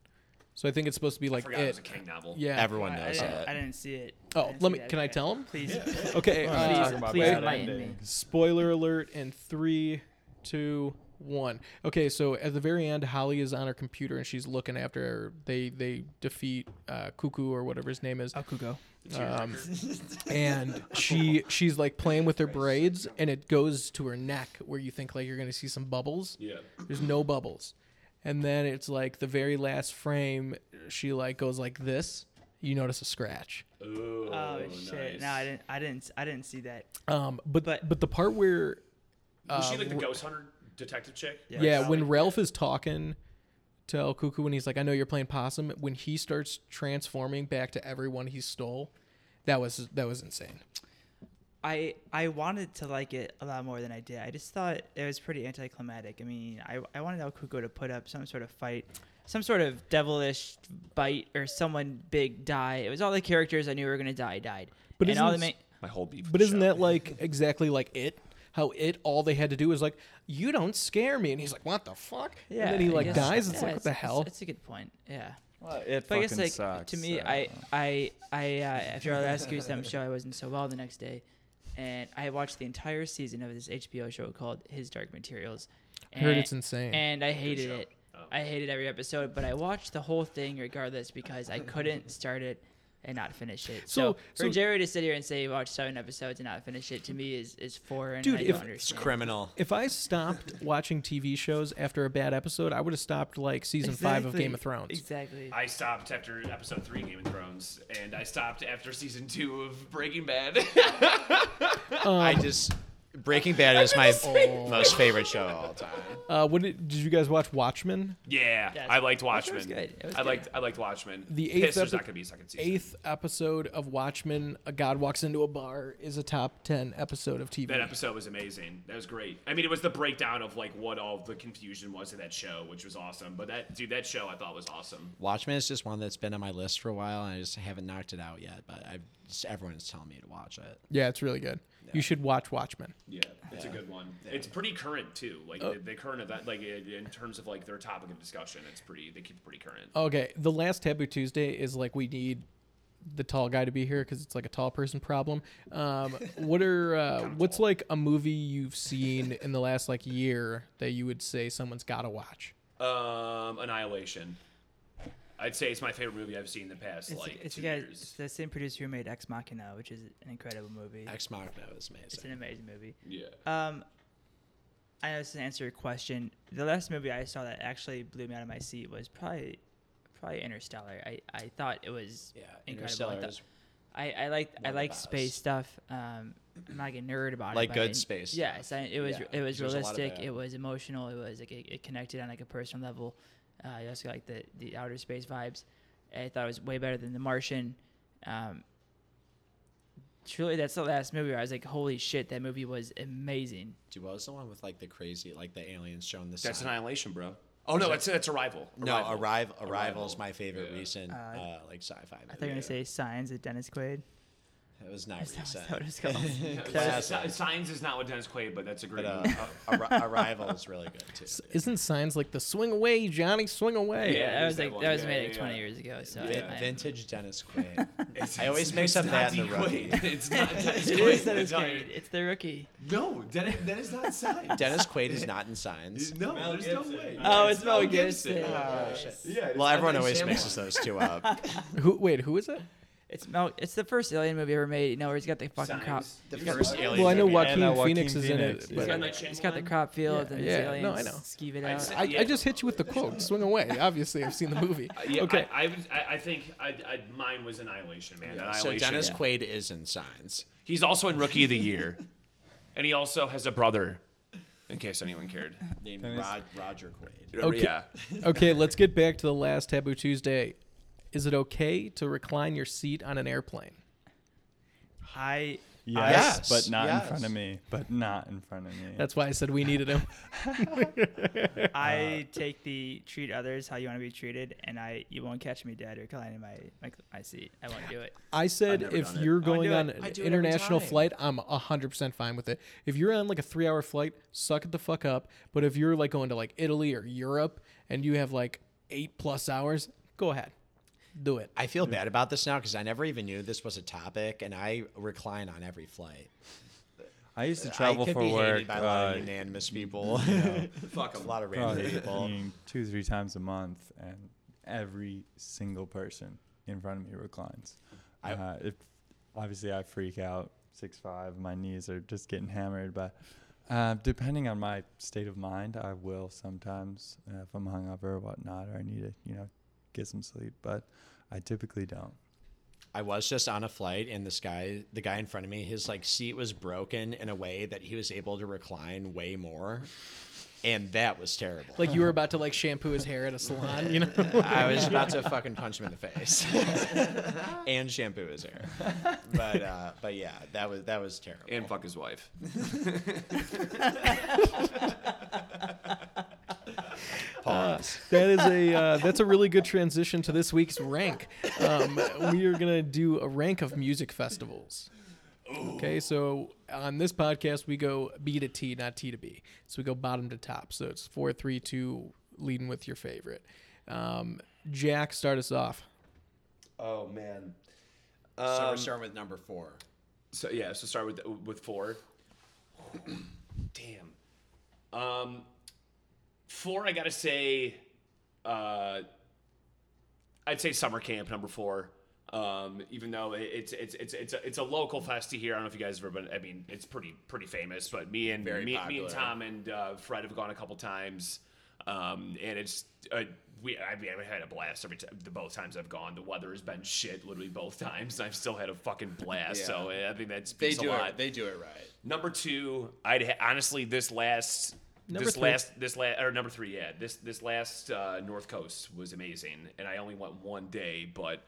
so I think it's supposed to be like forgot it was a King novel. Yeah. Everyone I knows didn't, it. I didn't see it. Oh, let me. Can I tell him? Please, Okay. Uh, please, talking please bad enlighten me. Spoiler alert in three, two, one. Okay, so at the very end, Holly is on her computer and she's looking after her. They they defeat uh, Cuckoo or whatever his name is. Oh, Cuco. Um, and she she's like playing with her braids and it goes to her neck where you think like you're gonna see some bubbles. Yeah. There's no bubbles. And then it's like the very last frame, she like goes like this. You notice a scratch. Ooh, Oh shit! nice. No, I didn't. I didn't. I didn't see that. Um, but But- but the part where Was she uh, like the ghost hunter detective chick? Yeah. yeah, when Sally? Ralph is talking to El Cuckoo and he's like, "I know you're playing possum," when he starts transforming back to everyone he stole, that was that was insane. I I wanted to like it a lot more than I did. I just thought it was pretty anticlimactic. I mean, I I wanted El Cuco to put up some sort of fight, some sort of devilish bite, or someone big die. It was all the characters I knew were gonna die died. But and all the isn't- My whole beef. But isn't show. that like exactly like it? How it all they had to do was like, "You don't scare me," and he's like, "What the fuck?" yeah, and then he like guess- dies. It's yeah, like, "What the hell?" It's, a good point. Yeah. Well, it But I guess fucking like sucks. to me, so- I I I uh, after our last Goose Thumps show, I wasn't so well the next day, and I watched the entire season of this HBO show called His Dark Materials. I heard it's insane. and I hated it. Oh. I hated every episode, but I watched the whole thing regardless because I couldn't start it and not finish it. So, So- for so- Jerry to sit here and say he watched seven episodes and not finish it to me is is foreign. Dude, I if- don't It's understand. criminal. if I stopped watching TV shows after a bad episode, I would have stopped like season five of Game of Thrones. Exactly. I stopped after episode three Game of Thrones, and I stopped after season two of Breaking Bad. Um, I just Breaking Bad is my most favorite show of all time. Uh, what did, did you guys watch Watchmen? yeah, Yes. I liked Watchmen Watchmen. was good. It was I good. liked I liked Watchmen. The Piss, eighth there's epi- not gonna be a second season. Eighth episode of Watchmen, a god walks into a bar, is a top ten episode of TV. That episode was amazing. That was great. I mean, it was the breakdown of like what all the confusion was in that show, which was awesome. But that dude, that show I thought was awesome. Watchmen is just one that's been on my list for a while, and I just haven't knocked it out yet. But I've just, everyone's telling me to watch it. yeah, it's really good. You should watch Watchmen. Yeah, it's a good one. It's pretty current too. Like the, the current event, like i- in terms of like their topic of discussion, it's pretty. They keep it pretty current. Okay, the last Taboo Tuesday is like we need the tall guy to be here because it's like a tall person problem. Um, what are uh, what's like a movie you've seen in the last like year that you would say someone's got to watch? Um, Annihilation. I'd say it's my favorite movie I've seen in the past It's, like it's, two the years. it's the same producer who made Ex Machina, which is an incredible movie. Ex Machina is amazing. It's an amazing movie. Yeah. Um, I know to answer to your question. The last movie I saw that actually blew me out of my seat was probably probably Interstellar. I, I thought it was Yeah, incredible. I, Interstellar thought- is I, I like I one of the like space best. stuff. Um, I'm not like a nerd about Like it. Like good I- space Yes, I, it was Yeah, it was 'cause there's of realistic. It was emotional. It was like it, it connected on like a personal level. Uh, you also like the the outer space vibes. I thought it was way better than The Martian. Um, truly, that's the last movie where I was like, holy shit, that movie was amazing. Dude, what was the one with like the crazy, like the aliens showing the That's sun? Annihilation, bro. Oh no, that's that's Arrival. No, Arrival. Arrival. Arrival is my favorite Yeah. recent, Uh, uh, like sci-fi. I thought you were gonna say Signs of Dennis Quaid. It was not Is that, is recent. that what it's called? Yeah, That Classic. Signs is not with Dennis Quaid, but that's a great But uh, movie. Arrival is really good too. Isn't signs like the swing away, Johnny, swing away? Yeah, that was that like one. that was Yeah, made yeah, like 20 yeah. years ago. So Vin- I, I, vintage Dennis Quaid. It's- I always mix up that and the rookie. Quaid. It's not Dennis Quaid. is Dennis It's not- Quaid. It's the rookie. No, Dennis, that is not Signs. Dennis Quaid is not in Signs. No, there's no way. Oh, it's Mel Gibson. Oh, shit. Yeah, Well, everyone always mixes those two up. Who? Wait, who is it? It's Mel. It's the first alien movie ever made. You know, where he's got the fucking crop. Signs. The He's got first alien Well, I know movie. Joaquin Yeah, no, Joaquin Phoenix is in Phoenix, it. yeah. but- He's got He's the got, Shyamalan? he's got the crop field Yeah, and yeah, his aliens no, I know. skeeve it I'd out. I, Yeah. I just hit you with the quote. Swing away. Obviously, I've seen the movie. Uh, yeah, okay. I, I, would- I, I think I, I, mine was Annihilation, man. So Annihilation. Dennis Yeah. Quaid is in Signs. He's also in Rookie of the Year, and he also has a brother. In case anyone cared. Named Rod, Roger Quaid. Okay. Yeah. okay, let's get back to the last Taboo Tuesday. Is it okay to recline your seat on an airplane? I Yes, Yes, but not yes. in front of me. But not in front of me. That's why I said we needed him. I uh, take the treat others how you want to be treated, and I you won't catch me dead or reclining my my, my seat. I won't do it. I said if you're I wanna going on an do it every international flight, I'm 100% fine with it. If you're on like a three hour flight, suck it the fuck up. But if you're like going to like Italy or Europe and you have like eight plus hours, go ahead. Do it. I feel bad about this now because I never even knew this was a topic, and I recline on every flight. I used to travel I could for be work. hated by a lot uh, of unanimous people. Fuck a 'em. lot of random probably people. eating two, three times a month, and every single person in front of me reclines. I- uh, if obviously I freak out, six five, my knees are just getting hammered. But uh, depending on my state of mind, I will sometimes, uh, if I'm hungover or whatnot, or I need to, you know, get some sleep. But I typically don't. I was just on a flight, and this guy, the guy in front of me, his like seat was broken in a way that he was able to recline way more, and that was terrible. Like you were about to like shampoo his hair at a salon, you know? I was about to fucking punch him in the face and shampoo his hair, but uh, but yeah, that was that was terrible. And fuck his wife. Pause. that is a uh, that's a really good transition to this week's rank. Um, we are gonna do a rank of music festivals. Okay, so on this podcast we go B to T, not T to B. So we go bottom to top. So it's four, three, two, leading with your favorite. Um, Jack, start us off. Oh man. so we're Um, starting with number four. So yeah, so start with with four. Damn. Um, four. I gotta say, uh, I'd say summer camp number four. Um, even though it's it's it's it's a, it's a local festy here. I don't know if you guys have ever been. I mean, it's pretty pretty famous. But me and Very me, me and Tom and uh, Fred have gone a couple times. Um, and it's uh, we I mean I've had a blast every time. The both times I've gone, the weather has been shit literally both times. And I've still had a fucking blast. So I think that's They do a lot. it. They do it right. Number two, I'd ha- honestly this last Number this three. last this last or number three, yeah. This this last uh, North Coast was amazing, and I only went one day, but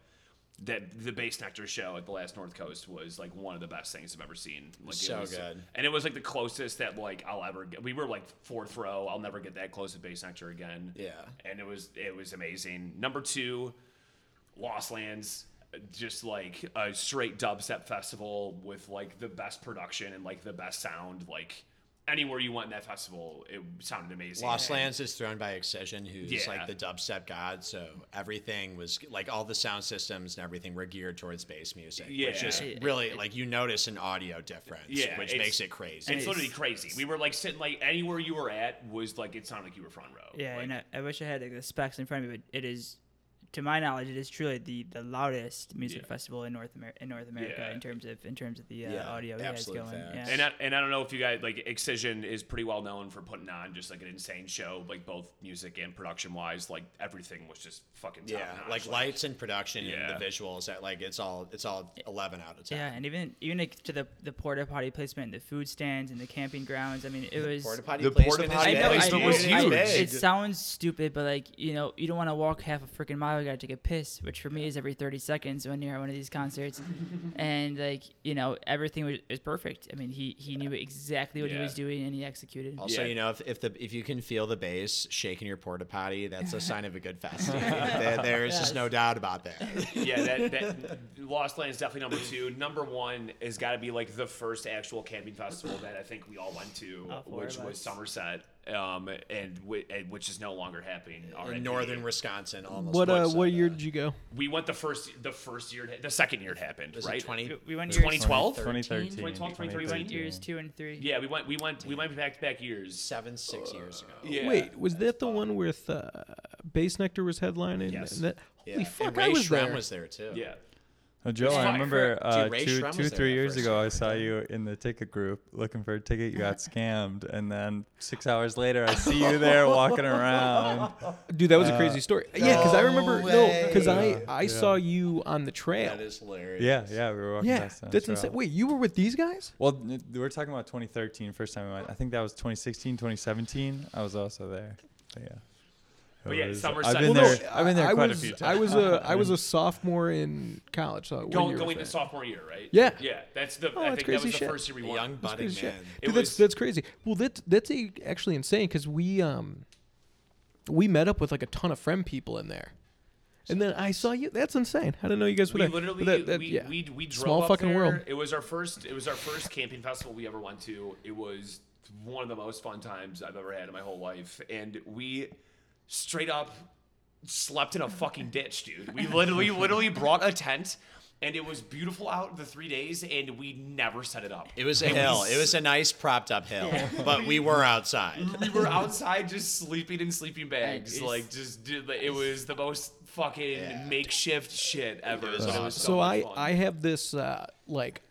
that the Bassnectar show at the last North Coast was like one of the best things I've ever seen. Like it So was- good. and it was like the closest that like I'll ever get. We were like fourth row. I'll never get that close to Bassnectar again. Yeah. and it was it was amazing. Number two, Lost Lands, just like a straight dubstep festival with like the best production and like the best sound. Like anywhere you went in that festival, it sounded amazing. Lost And- Lands is thrown by Excision, who's Yeah. like the dubstep god. So everything was like all the sound systems and everything were geared towards bass music. Yeah. which is It- really like you notice an audio difference, Yeah, which makes it crazy. It's literally crazy. We were like sitting like anywhere you were at was like it sounded like you were front row. Yeah, Like, and I, I wish I had like, the specs in front of me, but it is to my knowledge, it is truly the, the loudest music Yeah. festival in North America. In North America, Yeah. in terms of in terms of the uh, Yeah, audio he has going. Yeah. And I, and I don't know if you guys like Excision is pretty well known for putting on just like an insane show, like both music and production wise. Like everything was just fucking top Yeah, notch. like lights and production Yeah. and the visuals. That like it's all it's all eleven out of ten. yeah, and even even like, to the the porta potty placement, the food stands, and the camping grounds. I mean, it was. Porta potty The placement porta I potty big. know, placement know, was I- huge. It sounds stupid, but like you know, you don't want to walk half a freaking mile. You gotta take a piss, which for me is every thirty seconds when you're at one of these concerts. and like you know, everything was, was perfect. I mean, he he knew exactly what he was doing, and he executed. Also, Yeah. you know, if, if the if you can feel the bass shaking your porta potty, that's a sign of a good fest. there, there's just no doubt about that. yeah, that, that Lost Land is definitely number two. Number one has got to be like the first actual camping festival that I think we all went to, All four which was. Somerset, um, and, wi- and which is no longer happening. In northern Wisconsin, almost. What uh, what year did you go? We went the first, the first year, the second year it happened, Was it right? 20? We- we went 2012? 2013. 2012, 2013. years two and three. Yeah, we went, we went, we went back to back years. Seven, six years ago. Yeah. Wait, was that the one with uh, Bassnectar was headlining? Yes. And that, Yeah. Holy fuck, and Ray I was Shrem there. was there too. Yeah. Uh, Joe, I remember Dude, uh, Ray two, Shrem was two, there three that years ago. I saw you in the ticket group looking for a ticket. You got scammed, and then six hours later, I see you there walking around. Dude, that was a Uh, crazy story. yeah, because I remember no, because I Yeah. I Yeah. saw you on the trail. That is hilarious. Yeah, yeah, we were walking yeah, past that's insane. Wait, you were with these guys? Well, we're talking about 2013, first time we went. I think that was 2016, 2017. I was also there. But yeah. But yeah, was- summer I've been Well, there. I've been there I quite was, a few times. I was a I was a sophomore in college. So what Going, year was going to that? sophomore year, right? Yeah. Yeah, that's the. Oh, I that's think that was crazy the shit. first year we won. young budding Crazy shit. Dude, was- that's that's crazy. Well, that's that's a, actually insane because we um we met up with like a ton of friend people in there, and then I saw you. That's insane. I didn't know you guys were we there. literally that- that- we, yeah. we we drove Small up fucking there. world. It was our first it was our first camping festival we ever went to. It was one of the most fun times I've ever had in my whole life, and we straight up slept in a fucking ditch, dude. We literally literally brought a tent. And it was beautiful out the three days, and we never set it up. It was a And hill. s- It was a nice propped up hill, but we were outside. we were outside just sleeping in sleeping bags. It's- Like just did it was the most fucking Yeah. makeshift shit ever. It was but it was so, so I fun. I have this uh like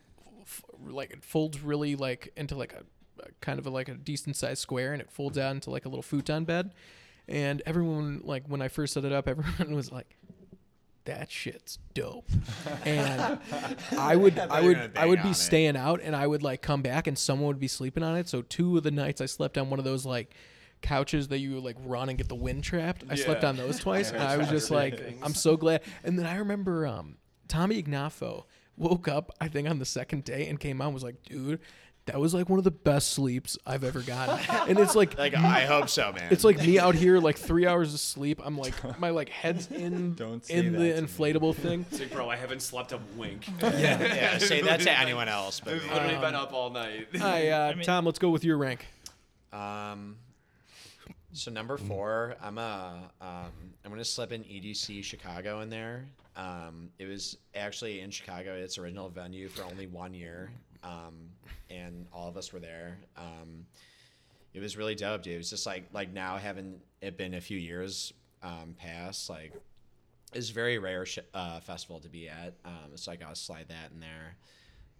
f- like it folds really like into like a, a kind of a, like a decent sized square and it folds out into like a little futon bed and everyone like when I first set it up everyone was like that shit's dope. And I would I would I would be it. staying out and I would like come back and someone would be sleeping on it. So two of the nights I slept on one of those like couches that you like run and get the wind trapped I slept on those twice. And I was just like I'm so glad. And then I remember um Tommy Ignafo woke up, I think, on the second day and came out and was like, dude, that was like one of the best sleeps I've ever gotten. and it's like, Like I hope so, man. it's like me out here, like three hours of sleep. I'm like, my like head's in Don't say in that the to me. inflatable thing. It's like, bro, I haven't slept a wink. yeah, yeah. Say that to anyone else, but I've me. literally been up all night. Hi, uh, mean- Tom. Let's go with your rank. Um, so number four, I'm a um, I'm gonna slip in EDC Chicago in there. Um, it was actually in Chicago, at its original venue for only one year, um, and all of us were there. Um, it was really dope, dude. It was just like like now having it been a few years um, past, like it's a very rare sh- uh, festival to be at. Um, so I gotta slide that in there.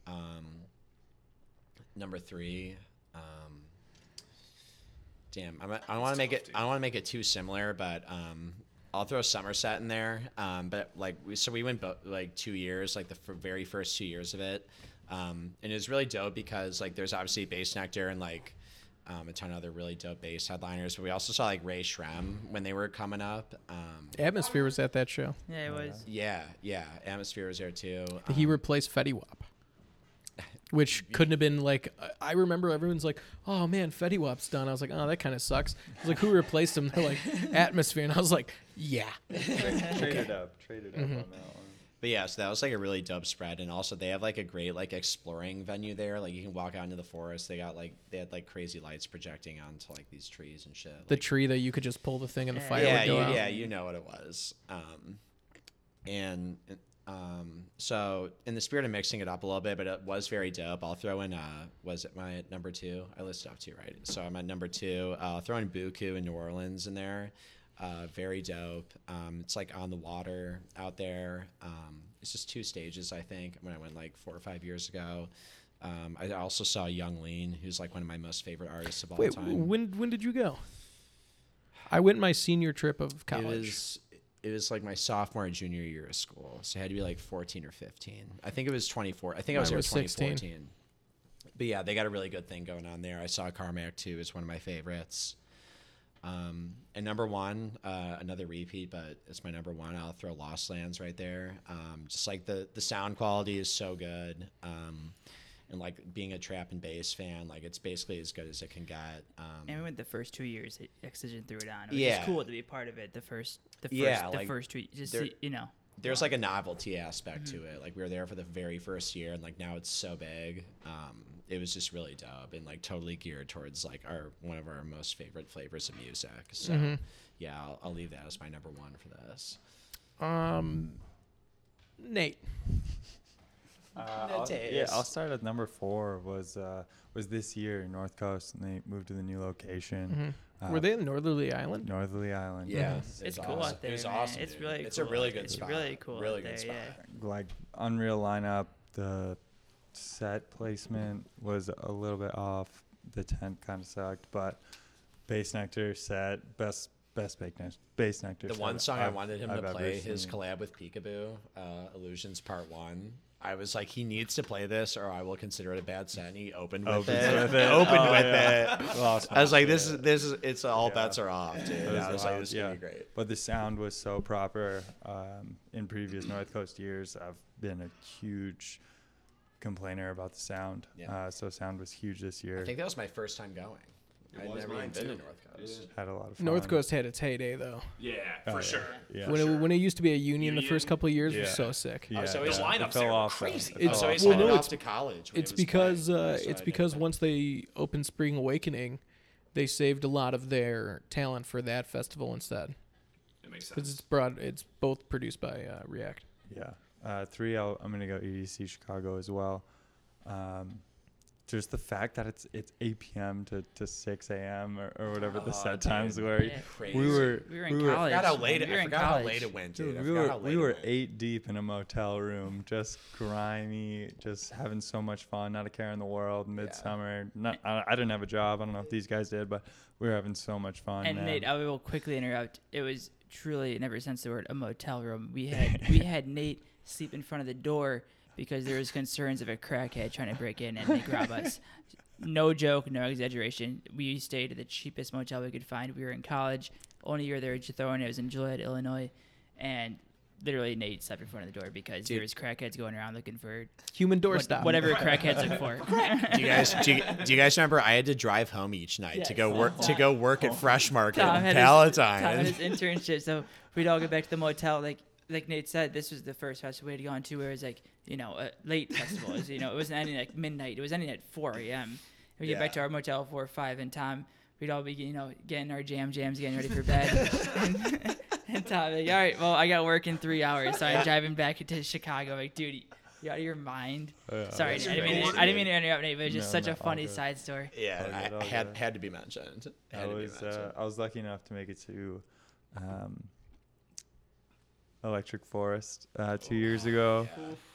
Um, number three. Um, damn, I'm, I don't want to make tough, it. dude. I want to make it too similar, but um, I'll throw Somerset in there. Um, but like, we, so we went bo- like two years, like the f- very first two years of it, um, and it was really dope because like there's obviously Bassnectar and like. Um, a ton of other really dope bass headliners, but we also saw like Ray Shrem when they were coming up. Um, Atmosphere was at that show. Yeah, it was. yeah, yeah, Atmosphere was there too. He Um, replaced Fetty Wap. Which couldn't have been like I remember everyone's like, "Oh man, Fetty Wap's done." I was like, "Oh, that kind of sucks." I was like, "Who replaced him?" They're like, "Atmosphere," and I was like, "Yeah." Traded up, traded up on that one. But yeah, so that was like a really dope spread, and also they have like a great like exploring venue there. Like you can walk out into the forest. They got like they had like crazy lights projecting onto like these trees and shit. The Like, tree that you could just pull the thing and the fire yeah, would go you, out. yeah, you know what it was. Um, and um, so in the spirit of mixing it up a little bit, but it was very dope. I'll throw in uh, was it my number two? I listed off two, right? So I'm at number two. Uh, I'll throw in Buku in New Orleans in there. Uh, very dope. Um, it's like on the water out there. Um, it's just two stages, I think. When I went like four or five years ago, um, I also saw Yung Lean, who's like one of my most favorite artists of all Wait, time. when when did you go? I went my senior trip of college. It was it was like my sophomore and junior year of school, so it had to be like 14 or 15. I think it was 24. I think I was there was 16. 2014. But yeah, they got a really good thing going on there. I saw Carmack too. It's one of my favorites. Um, and number one, uh, another repeat, but it's my number one. I'll throw Lost Lands right there. Um, just like the the sound quality is so good. Um, and like being a trap and bass fan, like it's basically as good as it can get. Um, And we went the first two years. that Excision threw it on. It was Yeah. cool to be a part of it. The first, the first, Yeah, the like, first two. Just see, you know. there's like a novelty aspect to it. Like we were there for the very first year, and like now it's so big. It was just really dope and like totally geared towards like our one of our most favorite flavors of music. So yeah, I'll, I'll leave that as my number one for this. um, Nate. Uh, I'll, yeah, I'll start at number four. Was uh, was this year North Coast, and they moved to the new location. Uh, Were they in Northerly Island? Northerly Island? Yeah, yes. It's was cool awesome. out there, It was man. awesome. It's dude. really It's cool a really good. It's spot. really cool Really out good there, spot. yeah. like unreal lineup. The set placement was a little bit off. The tent kind of sucked, but Bassnectar set best best Bassnectar. Bass nectar. The set one song i I've- wanted him I've to ever play, his seen. collab with Peekaboo, uh, Illusions Part One. I was like, he needs to play this, or I will consider it a bad set. And he opened with Opens it. with it. Opened Oh, with yeah. it. Lost I was my like, this shit. is this is it's all Yeah. bets are off, dude. It I was like, wild, this is gonna be great. But the sound was so proper. Um, in previous North Coast years, I've been a huge complainer about the sound. Yeah. Uh, so sound was huge this year. I think that was my first time going. It I'd was never even been to too. North Coast. Had a lot of fun. North Coast had its heyday though. Yeah, Oh, for yeah. sure. Yeah. when it when it used to be a union, the first Union? couple of years was so sick. yeah, was The always- yeah. lineups fell there were off, crazy. It I was fell always off. well, headed no, off it's- to college. when it It's was because playing, uh, so I it's didn't because go. once they opened Spring Awakening, they saved a lot of their talent for that festival instead. It makes Because sense. it's broad, it's both produced by uh, React. Yeah. Uh, three, I'll, I'm going to go EDC Chicago as well. Um, just the fact that it's it's 8 p.m. to, to 6 a.m. or, or whatever the Oh, set dude. times were. Yeah. Crazy. We were We were in we were, I college. forgot how late. it We I forgot how late it went, dude. Dude, we were we were eight deep in a motel room, just grimy, just having so much fun, not a care in the world. Midsummer, not I, I didn't have a job. I don't know if these guys did, but we were having so much fun. And man. Nate, I will quickly interrupt. It was truly, never since the word, a motel room. We had we had Nate sleep in front of the door because there was concerns of a crackhead trying to break in and make rob us. No joke, no exaggeration. We stayed at the cheapest motel we could find. We were in college. Only year there was throwing it was in Joliet, Illinois, and literally Nate slept in front of the door because there was crackheads going around looking for Human what- doorstop. whatever crackheads look for. Do you guys do you, do you guys remember I had to drive home each night to go work to go work at Fresh Market Tom in had his- Tom had Palatine? his internship, so we'd all get back to the motel. Like like Nate said, this was the first festival we had gone to where it was like you know a late festival. It was, you know it wasn't ending like midnight. It was ending at 4 a.m. We get back to our motel at four or five, and Tom we'd all be you know getting our jam jams, getting ready for bed. and, and Tom like, all right, well I got work in three hours, so I'm driving back into Chicago. Like, dude. You out of your mind? Yeah, Sorry, I didn't, mean to. I didn't mean to interrupt, Nate, but it's just No, such no, a funny side story. Yeah, All good, I had had to be mentioned. I Had to be was uh. I was lucky enough to make it to um, Electric Forest uh, two years ago,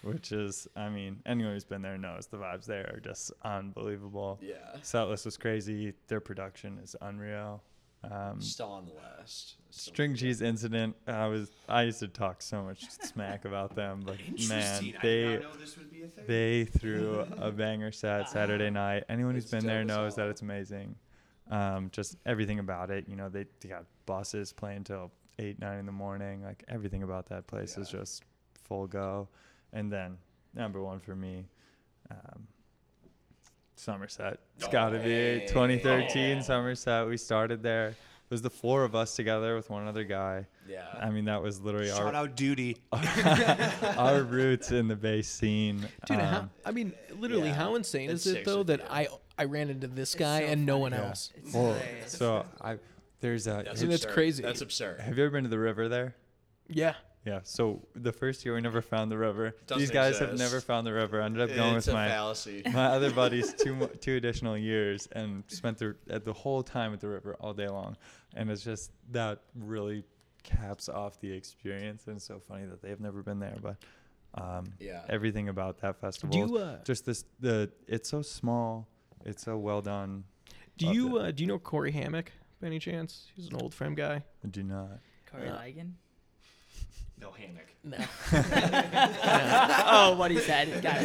which is I mean anyone who's been there knows the vibes there are just unbelievable. yeah, Setlist was crazy. Their production is unreal. Um, still on the list. Still- String Cheese Incident. I was I used to talk so much smack about them, but man, Interesting. I did they not know this would be a thing. they threw a banger set Saturday night. Anyone who's It's been there knows that it's amazing. Um, just everything about it. You know, they, they got buses playing till eight, nine in the morning. Like everything about that place is just full go. And then number one for me, um, Somerset. It's got to be 2013 Somerset. We started there. It was the four of us together with one other guy. Yeah. I mean, that was literally our Shout out Duty. our roots in the bass scene. Dude, how, Um, I mean, literally, yeah, how insane it's is it though that yeah. I I ran into this guy and no one Yeah. else? Well, so I there's a. That's I mean, that's crazy. That's absurd. Have you ever been to the river there? Yeah, Yeah. So the first year we never found the river. Doesn't These guys have never found the river. I ended up going it's with my fallacy. my other buddies two two additional years and spent the at the whole time at the river all day long, and it's just that really caps off the experience. And it's so funny that they've never been there, but um, Yeah. everything about that festival, Do you uh, just this the it's so small, it's so well done. do Loved you uh, do you know Corey Hammock by any chance? He's an old frame guy. I do not. Corey Uh, Ligon. No hammock. No. oh, what he said. Got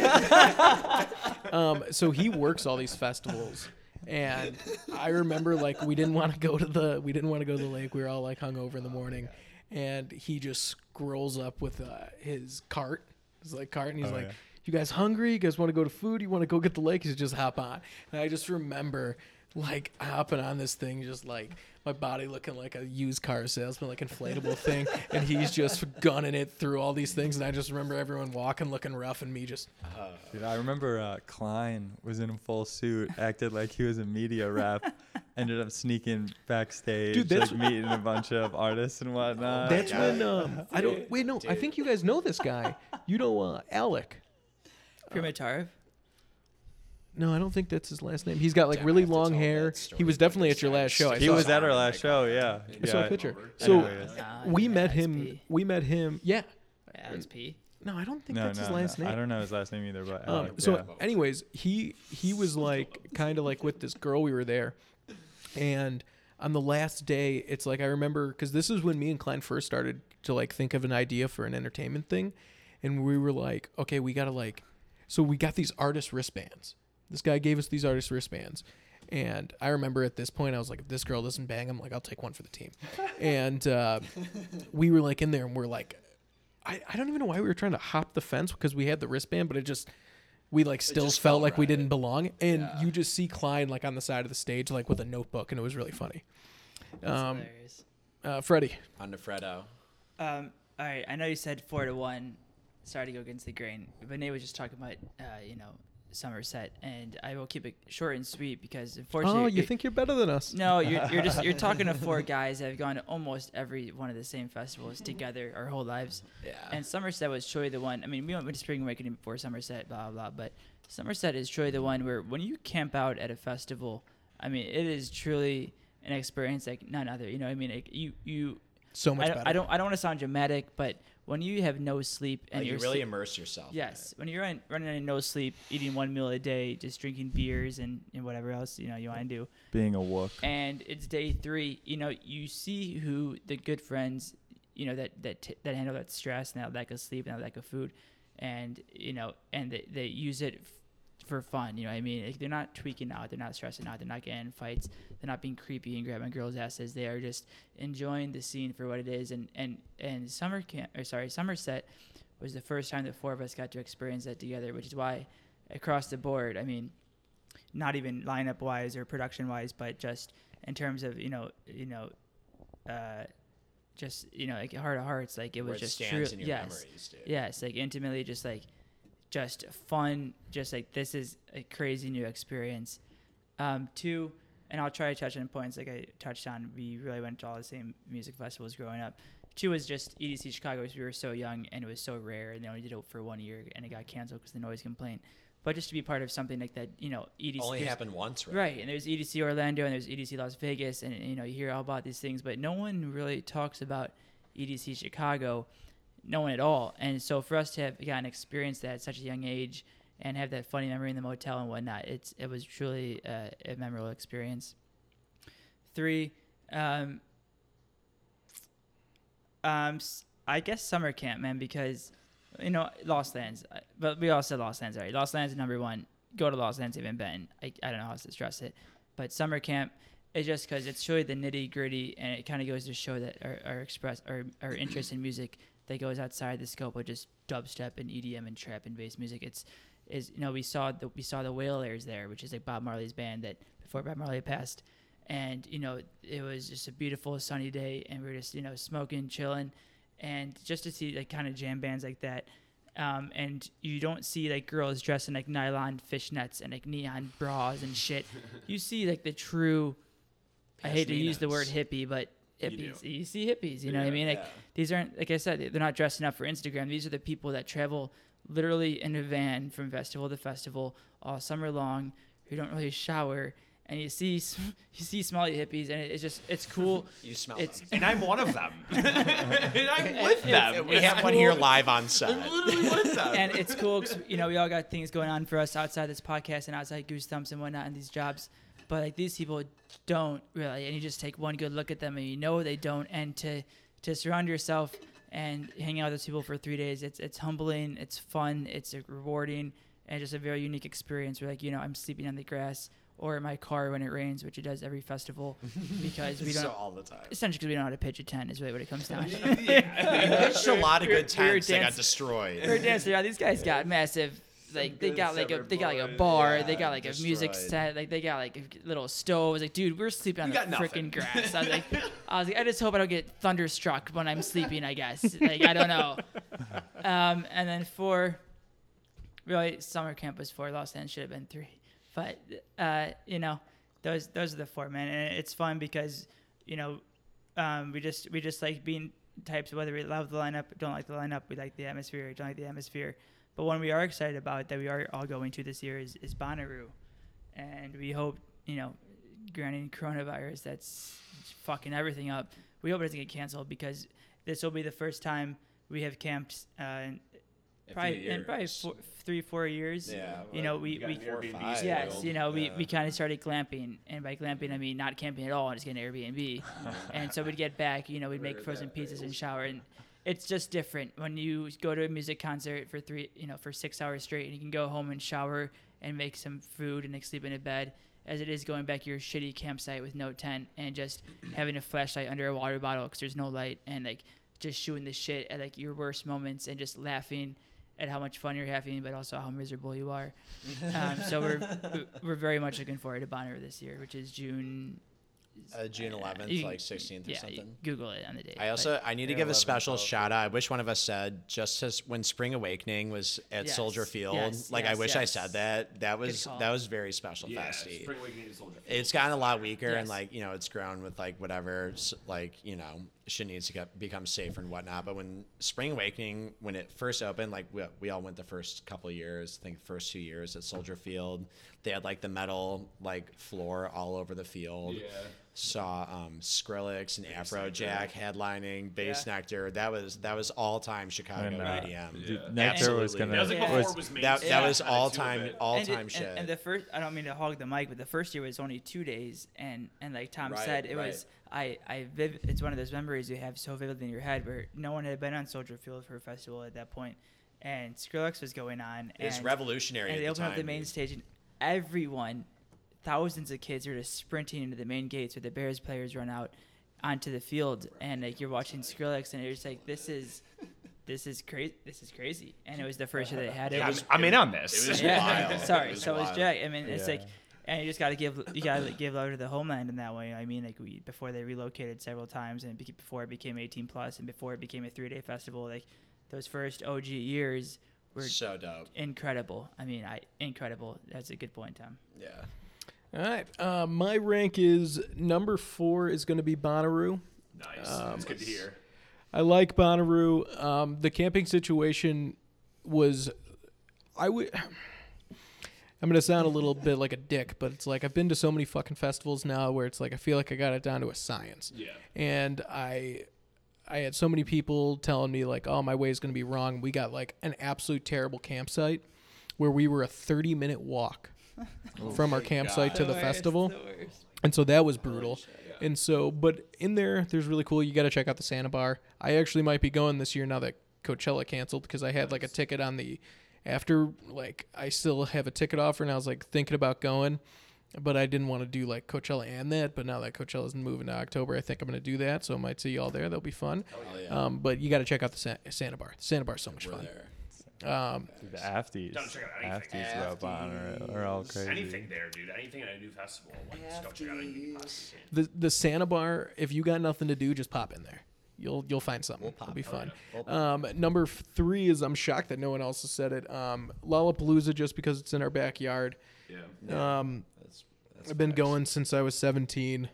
it. um, so he works all these festivals, and I remember like we didn't want to go to the we didn't want to go to the lake. We were all like hungover in the morning, and he just scrolls up with uh, his cart, his like cart, and he's Oh, like, yeah. "You guys hungry? You guys want to go to food? You want to go get the lake? He's just hop on." And I just remember like hopping on this thing, just like my body looking like a used car salesman, like inflatable thing, and he's just gunning it through all these things. And I just remember everyone walking, looking rough, and me just Dude, I remember uh, Klein was in a full suit, acted like he was a media rep, ended up sneaking backstage, Dude, that's- like meeting a bunch of artists and whatnot. That's God. when um, I don't wait. No, I think you guys know this guy. You know uh, Alec. Primitarv. No, I don't think that's his last name. He's got like Damn, I really have to long tell hair. that story He was about definitely at your last show. I he saw was at our last show, yeah. I saw a yeah. picture. So he is. We met him. We met him. Yeah. Yeah, it's P. No, I don't think No, that's no, his last name. I don't know his last name either, but Um, Alec, so, yeah. anyways, he he was like kind of like with this girl. We were there, and on the last day, it's like I remember because this is when me and Klein first started to like think of an idea for an entertainment thing, and we were like, okay, we gotta like, so we got these artist wristbands. This guy gave us these artist wristbands. And I remember at this point, I was like, if this girl doesn't bang him, like, I'll take one for the team. and uh, we were like in there and we're like, I, I don't even know why we were trying to hop the fence because we had the wristband, but it just we like still felt felt like we didn't belong. And Yeah. you just see Klein like on the side of the stage, like with a notebook, and it was really funny. That's Um, hilarious. uh, Freddie, On to Fredo. Um, all right, I know you said four to one. Sorry to go against the grain, but Nate was just talking about, uh, you know, Somerset, and I will keep it short and sweet because oh, unfortunately, oh, you it- think you're better than us? No, you're, you're just you're talking to four guys that have gone to almost every one of the same festivals together our whole lives. Yeah. And Somerset was truly the one. I mean, we went to Spring Awakening before Somerset, blah blah. blah but Somerset is truly the one where when you camp out at a festival, I mean, it is truly an experience like none other. You know, what I mean, like you you. So much I better. I don't. I don't want to sound dramatic, but when you have no sleep and oh, Like, you're really sleep- immerse yourself. in Yes, when you're on, running on no sleep, eating one meal a day, just drinking beers and, and whatever else you know you want to do, being a wook. and it's day three. You know, you see who the good friends, you know, that that t- that handle that stress and that lack of sleep and that lack of food, and you know, and they, they use it f- for fun. You know, what I mean, like, they're not tweaking out, they're not stressing out, they're not getting in fights, they're not being creepy and grabbing girls' asses. They are just enjoying the scene for what it is. And and and summer camp, or sorry, Somerset was the first time the four of us got to experience that together, which is why across the board, I mean, not even lineup wise or production wise, but just in terms of you know you know, uh, just you know like heart of hearts, like it was just true. in your yes, memories, yes, like intimately, just like just fun, just like this is a crazy new experience. Um, two, and I'll try to touch on points like I touched on. We really went to all the same music festivals growing up. Two was just EDC Chicago because we were so young and it was so rare, and they only did it for one year, and it got canceled because the noise complaint. But just to be part of something like that, you know, EDC Only happened once, right? Right, and there's EDC Orlando and there's EDC Las Vegas, and you know you hear all about these things, but no one really talks about EDC Chicago, no one at all. And so for us to have gotten experience that at such a young age and have that funny memory in the motel and whatnot, it's it was truly a memorable experience. Three, um, um, I guess summer camp, man, because you know Lost Lands, uh, but we all said Lost Lands already. Lost Lands is number one. Go to Lost Lands you been. I, I don't know how to stress it, but summer camp is just because it's really the nitty gritty, and it kind of goes to show that our, our express our, our interest in music that goes outside the scope of just dubstep and EDM and trap and bass music. It's is you know we saw the we saw the Wailers there, which is like Bob Marley's band that before Bob Marley passed, and you know it was just a beautiful sunny day, and we were just you know smoking, chilling, and just to see like kind of jam bands like that. Um, and you don't see like girls dressed in like nylon fishnets and like neon bras and shit. You see like the true. I hate to use the word hippie, but hippies. do. You, see hippies. You know what I mean? Like Yeah. these aren't like I said, they're not dressing up for Instagram. These are the people that travel literally in a van from festival to festival all summer long, who don't really shower. And you see, you see smelly hippies, and it's just, it's cool. You smell It's them. And I'm one of them. and I'm with It's- them. We it's have one here live on set. I'm literally with them. and it's cool 'cause, you know we all got things going on for us outside this podcast and outside Goose Thumps and whatnot and these jobs, but like these people don't really, and you just take one good look at them and you know they don't. And to to surround yourself and hang out with those people for three days, it's it's humbling, it's fun, it's rewarding, and just a very unique experience. Where like you know I'm sleeping on the grass or in my car when it rains, which it does every festival, because we don't. so all the time. Essentially, because we don't know how to pitch a tent is really what it comes down to. There's a lot of good tents that got destroyed. We're dancing around. These guys got massive. Like they got like a they got like a bar. yeah, they got like a music set. Like they got like a little stove stoves. Like dude, we're sleeping on You the freaking grass. I was like, I was like, I just hope I don't get thunderstruck when I'm sleeping. I guess. Like I don't know. Um, and then for really summer camp was four. Lost End should have been three. But uh, you know, those those are the four man, and it's fun because you know um, we just we just like being types whether we love the lineup don't like the lineup we like the atmosphere don't like the atmosphere but one we are excited about that we are all going to this year is, is Bonnaroo and we hope you know granted coronavirus that's fucking everything up we hope it doesn't get canceled because this will be the first time we have camped uh, in probably in probably four, three four years Yeah, you know we, we Four five. Yes, you know, we, Yeah. we kind of started glamping, and by glamping I mean not camping at all, and just getting Airbnb. and so we'd get back, you know, we'd make frozen pizzas and shower, and it's just different when you go to a music concert for three, you know, for six hours straight, and you can go home and shower and make some food and like sleep in a bed, as it is going back to your shitty campsite with no tent and just having a flashlight under a water bottle because there's no light, and like just shooting the shit at like your worst moments and just laughing at how much fun you're having, but also how miserable you are. Um, so we're we're very much looking forward to Bonner this year, which is June. Uh, June 11th, you- like 16th or yeah, something. Google it on the date. I also I need to Yeah, give a special 12th. shout out. I wish one of us said just as when Spring Awakening was at Yes, Soldier Field. yes, like I yes, wish I said that. That was that was very special yeah, festy. Spring Awakening is Soldier Field. It's gotten a lot weaker and like you know it's grown with like whatever s- like you know shit needs to get, become safer and whatnot. But when Spring Awakening when it first opened, like we, we all went the first couple of years, I think first two years at Soldier Field. They had like the metal like floor all over the field. Yeah. Saw um, Skrillex and Bass Afrojack headlining, Bass Yeah. Nectar. That was that was all time Chicago And, uh, EDM. Dude, Yeah. Nectar was gonna That was like Yeah. before was- was That, mainstream. that was all time all time and- shit. And, the first, I don't mean to hog the mic, but the first year was only two days, and and like Tom Right, said, it right. was I I viv- it's one of those memories you have so vividly in your head where no one had been on Soldier Field for a festival at that point, and Skrillex was going on. it was and, revolutionary. and they the opened up the main dude. stage, and everyone, thousands of kids, are just sprinting into the main gates where the Bears players run out onto the field, and like you're watching Skrillex, and you're just like, this is. This is crazy. This is crazy, and it was the first year they had it. Yeah, It I'm, was- I'm in on this. it was yeah, wild. sorry. It was so it was. Jack. I mean, it's like, Yeah. And you just got to give you got to give love to the homeland in that way. I mean, like we before they relocated several times, and before it became 18 plus, and before it became a three day festival, like those first OG years were so dope. incredible. I mean, I incredible. That's a good point, Tom. Yeah. All right. Uh, my rank is number four is going to be Bonnaroo. Nice. Um, That's good to hear. I like Bonnaroo. Um, the camping situation was, I would. I'm gonna sound a little bit like a dick, but it's like I've been to so many fucking festivals now where it's like I feel like I got it down to a science. Yeah. and I I had so many people telling me like, "Oh, my way is going to be wrong." We got like an absolute terrible campsite where we were a 30 minute walk from our campsite to the festival, and so that was brutal. And so, but in there, there's really cool. You got to check out the Santa Bar. I actually might be going this year now that Coachella canceled because I had like a ticket on the after like I still have a ticket offer and I was like thinking about going but I didn't want to do like Coachella and that. But now that Coachella's moving to October, I think I'm going to do that. So I might see y'all there. That'll be fun. Oh, yeah. Um, but you got to check out the Sa- Santa Bar. The Santa Bar's so much We're fun. there. Um, Dude, the Afties. Don't check out anything. Afties about Bonner are all crazy. Anything there, dude. Anything at a new festival. Like, just go check out anything you possibly can. the the Santa Bar. If you got nothing to do, just pop in there. You'll you'll find something. We'll It'll pop be in. fun. We'll Um, number three is I'm shocked that no one else has said it. Um, Lollapalooza, just because it's in our backyard. Yeah. Yeah. Um, That's, that's I've been facts. going since I was 17.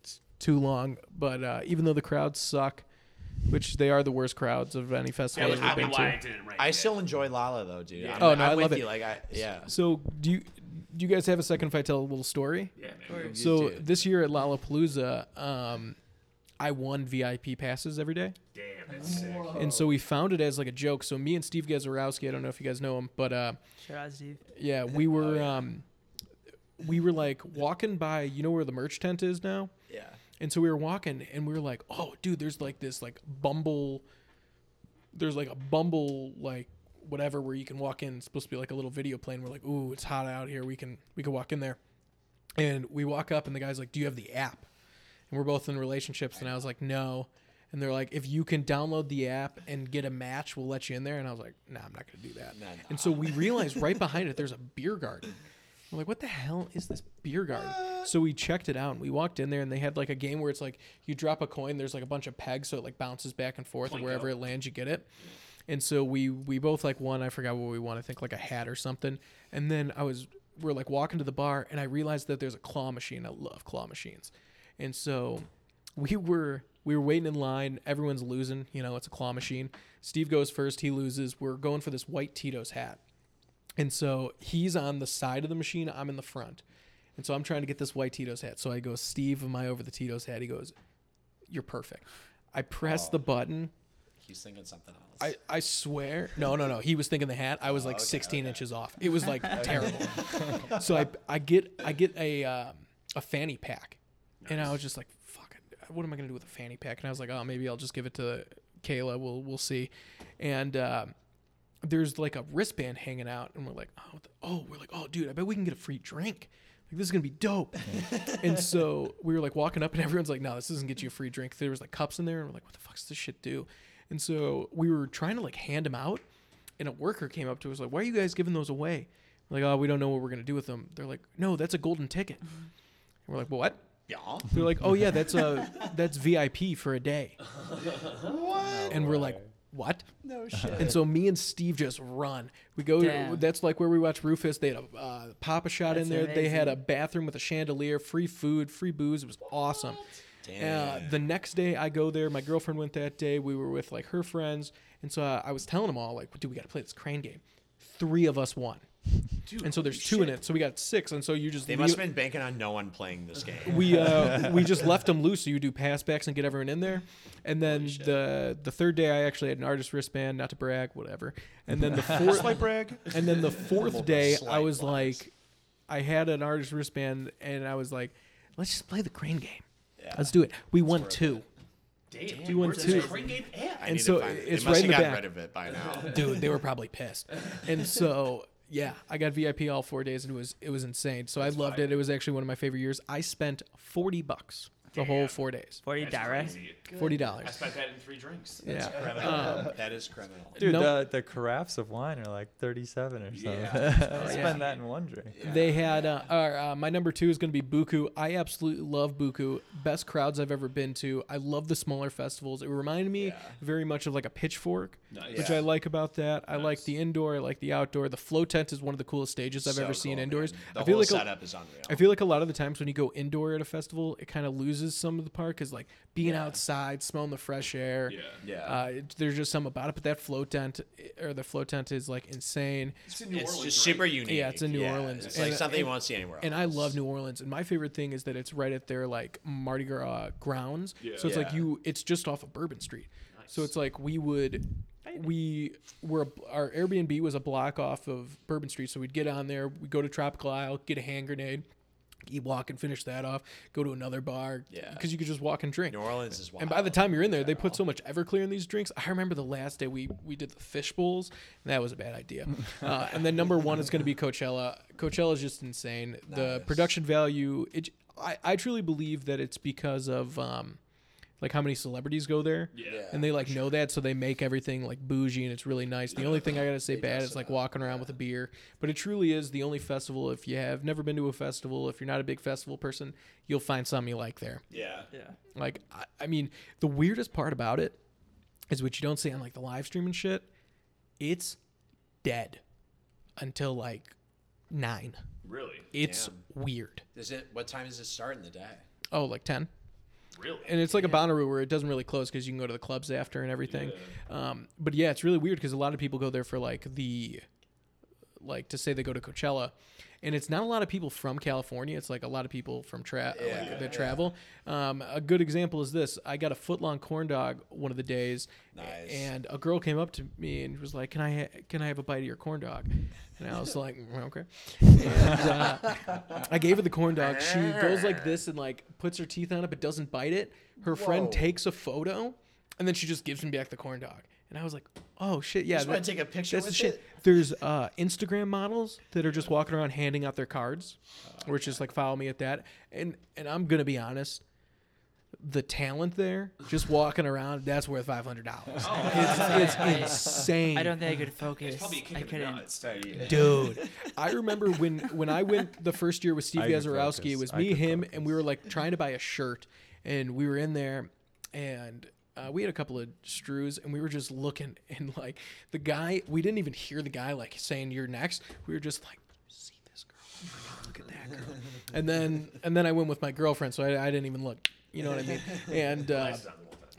It's too long. But uh, even though the crowds suck, which they are the worst crowds of any festival that's I've ever probably been why to. I didn't rank I still enjoy Lolla though, dude. Yeah. I'm, Oh, no, I'm I with love it. you. Like I, yeah. So do you do you guys have a second if I tell a little story? Yeah, man. So this year at Lollapalooza, um, I won VIP passes every day. Damn, that's sick. And so we found it as like a joke. So me and Steve Gazarowski, I don't know if you guys know him, but uh, Shout out Steve. yeah, we were um, we were like walking by. You know where the merch tent is now? Yeah. And so we were walking, and we were like, "Oh, dude, there's like this like Bumble. There's like a Bumble like whatever where you can walk in. It's supposed to be like a little video plane. We're like, "Ooh, it's hot out here. We can we can walk in there." And we walk up, and the guy's like, "Do you have the app?" And we're both in relationships, and I was like, "No." And they're like, "If you can download the app and get a match, we'll let you in there." And I was like, "Nah, I'm not gonna do that." And so we realized right behind it, there's a beer garden. We're like, what the hell is this beer garden? So we checked it out and we walked in there and they had like a game where it's like you drop a coin, there's like a bunch of pegs, so it like bounces back and forth, and Plinko. wherever it lands, you get it. And so we we both like won. I forgot what we won. I think like a hat or something. And then I was we're like walking to the bar and I realized that there's a claw machine. I love claw machines. And so we were we were waiting in line. Everyone's losing. You know, it's a claw machine. Steve goes first. He loses. We're going for this white Tito's hat. And so he's on the side of the machine. I'm in the front. And so I'm trying to get this white Tito's hat. So I go, Steve, am I over the Tito's hat? He goes, You're perfect. I press the button. He's thinking something else. I, I swear. No, no, no. He was thinking the hat. I was like 16 inches off. It was like terrible. so I, I get I get a um, a fanny pack, and I was just like, "Fuck it. What am I gonna do with a fanny pack?" And I was like, "Oh, maybe I'll just give it to Kayla. We'll we'll see." And um, there's like a wristband hanging out, and we're like, "Oh, oh, we're like, oh, dude, I bet we can get a free drink." Like this is gonna be dope, and so we were like walking up, and everyone's like, "No, this doesn't get you a free drink." There was like cups in there, and we're like, "What the fuck does this shit do?" And so we were trying to like hand them out, and a worker came up to us like, "Why are you guys giving those away?" We're like, "Oh, we don't know what we're gonna do with them." They're like, "No, that's a golden ticket." And we're like, "What?" Yeah. They're like, "Oh yeah, that's a that's VIP for a day." what? And we're like, "What?" No shit. And so me and Steve just run. We go. Damn. That's like where we watch Rufus. They had a uh, Papa shot in That's there. They had a bathroom with a chandelier, free food, free booze. It was awesome. Uh, Damn. the next day I go there. My girlfriend went that day. We were with like her friends, and so uh, I was telling them all like, "Dude, we got to play this crane game." Three of us won, Dude, and so there's two holy in it. So we got six, and so you just they leave- must have been banking on no one playing this game. we uh, we just left them loose. So you do pass backs and get everyone in there, and then the the third day I actually had an artist wristband, not to brag, whatever. And then the fourth Slight brag. and then the fourth day I was flex. like, I had an artist wristband, and I was like, let's just play the crane game. Yeah. Let's do it. We won worth two. Damn, You won two. crane game at? And so to find it. it's they must right in have the gotten back. rid of it by now. Dude, they were probably pissed. And so yeah, I got VIP all four days, and it was it was insane. So I loved it. It was actually one of my favorite years. I spent forty bucks the whole four days. Forty dollars. direct. crazy. Forty I dollars. spent that in three drinks. Yeah. Criminal. that is criminal. Dude, No- the, the carafes of wine are like 37 or something. Yeah. I spend that in one drink. They had uh, uh, uh, my number two is going to be Buku. I absolutely love Buku. Best crowds I've ever been to. I love the smaller festivals. It reminded me Yeah. very much of like a pitchfork, Nice. which I like about that. I like the indoor. I like the outdoor. The flow tent is one of the coolest stages I've So ever seen indoors. man. The I feel whole like a, setup is unreal. I feel like a lot of the times when you go indoor at a festival, it kind of loses some of the part because like being Yeah. outside, smelling the fresh air. Yeah. yeah. Uh, it, there's just something about it, but that float tent or the float tent is like insane. It's in New it's Orleans, just right? super unique. Yeah, it's in New Orleans. It's like And- something you and- won't see anywhere else. And I love New Orleans, and my favorite thing is that it's right at their like Mardi Gras grounds. Yeah. So it's like you, it's just off of Bourbon Street. Nice. So it's like we would, we were our Airbnb was a block off of Bourbon Street, so we'd get on there, we would go to Tropical Isle, get a hand grenade, keep and finish that off, go to another bar. Yeah. Because you could just walk and drink. New Orleans is wild. And by the time you're in there, they put so much Everclear in these drinks. I remember the last day we we did the fish bowls, and that was a bad idea. uh, and then number one is going to be Coachella. Coachella is just insane. The production value. It. I, I truly believe that it's because of um, like how many celebrities go there. Yeah. Yeah. And they like know that, so they make everything like bougie and it's really nice. The only thing I gotta say bad is like walking around with a beer, but it truly is the only festival. If you have never been to a festival, if you're not a big festival person, you'll find something you like there. Yeah. Yeah. Like, I, I mean, the weirdest part about it is what you don't see on like the live stream and shit. It's dead until like nine. Really? It's Damn. weird. Is it? What time does it start in the day? Oh, like ten. Really? and it's like a Bonnaroo where it doesn't really close because you can go to the clubs after and everything. Um, but yeah, it's really weird because a lot of people go there for like the, like to say they go to Coachella, and it's not a lot of people from California. It's like a lot of people from tra- like that travel. Um, a good example is this: I got a footlong corn dog one of the days, Nice. and a girl came up to me and was like, "Can I ha- can I have a bite of your corn dog?" And I was like, "Mm, "Okay." And, uh, I gave her the corn dog. She goes like this and like puts her teeth on it, but doesn't bite it. Her friend takes a photo, and then she just gives me back the corn dog. And I was like, "Oh shit, yeah." Just wanna take a picture That's the with shit. it? There's uh, Instagram models that are just walking around handing out their cards, Oh, or it's just like follow me at that. And and I'm gonna be honest, the talent there, just walking around, that's worth five hundred dollars. Oh, it's, it's insane. I don't think I could focus. It's probably a kick I in the couldn't. nuts. Dude, I remember when when I went the first year with Steve I could Gazarowski, it focus. was I me, could him, focus. and we were like trying to buy a shirt, and we were in there, and uh, we had a couple of strews, and we were just looking, and like the guy, we didn't even hear the guy like saying "you're next." We were just like, "See this girl? Look at that girl." And then and then I went with my girlfriend, so I, I didn't even look. You know what I mean? And uh,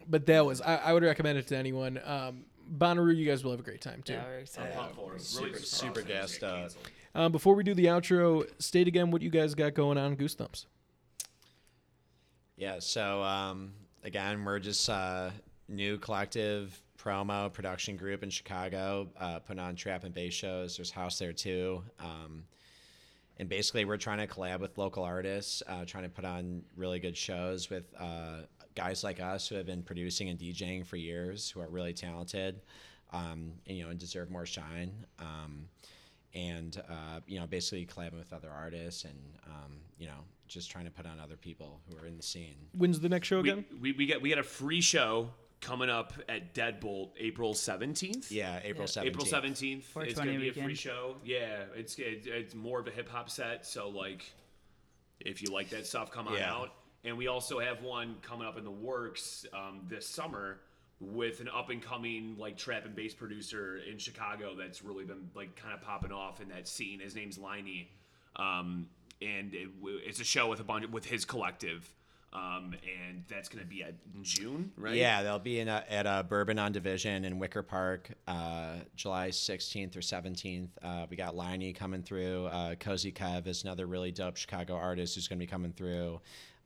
but that was I, I would recommend it to anyone. Um, Bonnaroo, you guys will have a great time too. Yeah, we're excited. I'm for. Super- Really super gassed it up. Um, before we do the outro, state again what you guys got going on Goose Thumps. Yeah. So um, again, we're just uh, new collective promo production group in Chicago, uh, putting on trap and bass shows. There's house there too. Um, and basically, we're trying to collab with local artists, uh, trying to put on really good shows with uh, guys like us who have been producing and DJing for years, who are really talented, um, and you know, and deserve more shine. Um, and uh, you know, basically collabing with other artists, and um, you know, just trying to put on other people who are in the scene. When's the next show again? we, we get we get a free show coming up at Deadbolt April 17th. Yeah, April Yeah. seventeenth. April 17th. It's going to be a free show. Yeah, it's it, it's more of a hip hop set, so like if you like that stuff come on Yeah. out. And we also have one coming up in the works um, this summer with an up and coming like trap and bass producer in Chicago that's really been like kind of popping off in that scene. His name's Liney. Um, and it, it's a show with a bunch with his collective. Um, and that's going to be in June, right? Yeah, they'll be in a, at a Bourbon on Division in Wicker Park, uh, July 16th or 17th. Uh, we got Liney coming through. Uh, Cozy Kev is another really dope Chicago artist who's going to be coming through.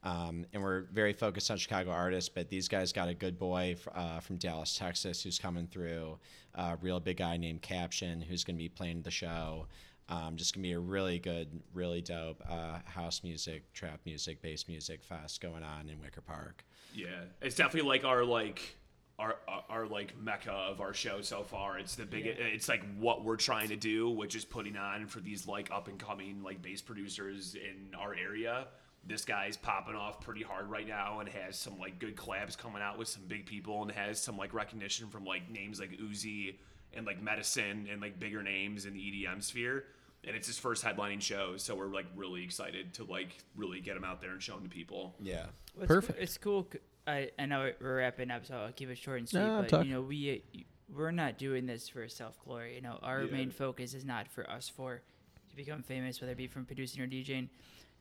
Um, and we're very focused on Chicago artists, but these guys got a good boy uh, from Dallas, Texas, who's coming through. A real big guy named Caption, who's going to be playing the show. Um, just gonna be a really good, really dope uh, house music, trap music, bass music fest going on in Wicker Park. Yeah, it's definitely like our like our our, our like mecca of our show so far. It's the big. It's like what we're trying to do, which is putting on for these like up and coming like bass producers in our area. This guy's popping off pretty hard right now and has some like good collabs coming out with some big people and has some like recognition from like names like Uzi and like Medicine and like bigger names in the EDM sphere. And it's his first headlining show, so we're like really excited to like really get him out there and show him to people. Yeah. Well, it's Perfect. Cool. It's cool. I know we're wrapping up, so I'll keep it short and sweet. No, but talk. you know, we uh, we're not doing this for self glory. You know, our Yeah. main focus is not for us for to become famous, whether it be from producing or DJing.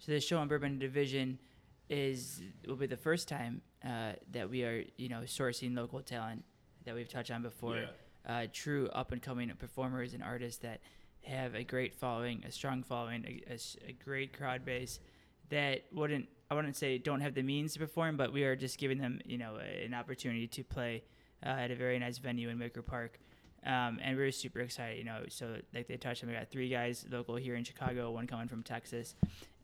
So this show on Bourbon Division is will be the first time uh, that we are you know sourcing local talent that we've touched on before. Uh, true up and coming performers and artists that have a great following, a strong following, a great crowd base that wouldn't I wouldn't say don't have the means to perform, but we are just giving them you know an opportunity to play uh, at a very nice venue in Wicker Park. Um, and we're super excited, you know. So, like they touched on, we got three guys local here in Chicago, one coming from Texas,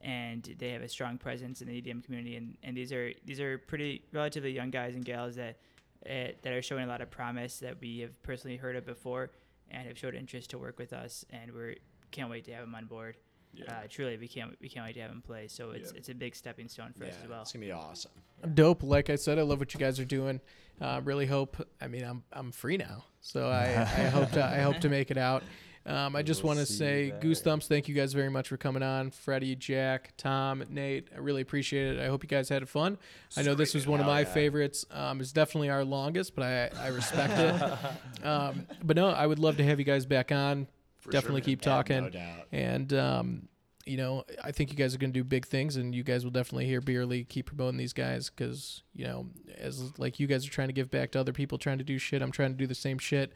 and they have a strong presence in the EDM community. And, and these are these are pretty relatively young guys and gals that uh, that are showing a lot of promise that we have personally heard of before, and have showed interest to work with us. And we're can't wait to have them on board. Yeah. Uh, truly, we can't we can't wait to have him play. So it's Yeah. it's a big stepping stone for yeah, us as well. It's gonna be awesome. Dope. Like I said, I love what you guys are doing. Uh, really hope. I mean, I'm I'm free now, so I, I hope to I hope to make it out. Um, I just We'll want to say, there. Goose Thumps, thank you guys very much for coming on. Freddie, Jack, Tom, Nate, I really appreciate it. I hope you guys had fun. I know this was one of my yeah. favorites. Um, it's definitely our longest, but I, I respect it. Um, but no, I would love to have you guys back on. For definitely sure, keep Yeah, talking. no doubt. And um, you know, I think you guys are going to do big things, and you guys will definitely hear Beer League keep promoting these guys because you know, as like you guys are trying to give back to other people, trying to do shit. I'm trying to do the same shit,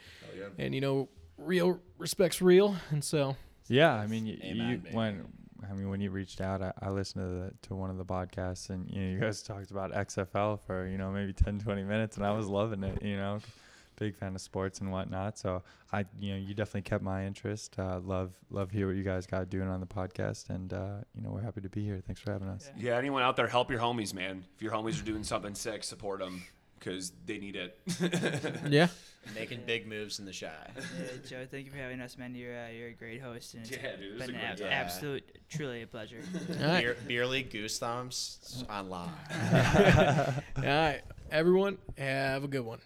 and you know, real respects real, and so Yeah, I mean, you, Amen, you when I mean when you reached out, I, I listened to the, to one of the podcasts, and you know, you guys talked about XFL for you know maybe 10, 20 minutes, and I was loving it. You know, big fan of sports and whatnot. So I, you know, you definitely kept my interest. Uh, love love hear what you guys got doing on the podcast, and uh, you know, we're happy to be here. Thanks for having us. Yeah, anyone out there, help your homies, man. If your homies are doing something sick, support them because they need it. yeah. Making big moves in the Chi. Yeah, Joe, thank you for having us, man. You're uh, you're a great host, and it's Yeah, dude, it was been a an great ab- time. absolute, truly a pleasure. All right. Beer, beer league goose Thumps on live. All right. Everyone, have a good one.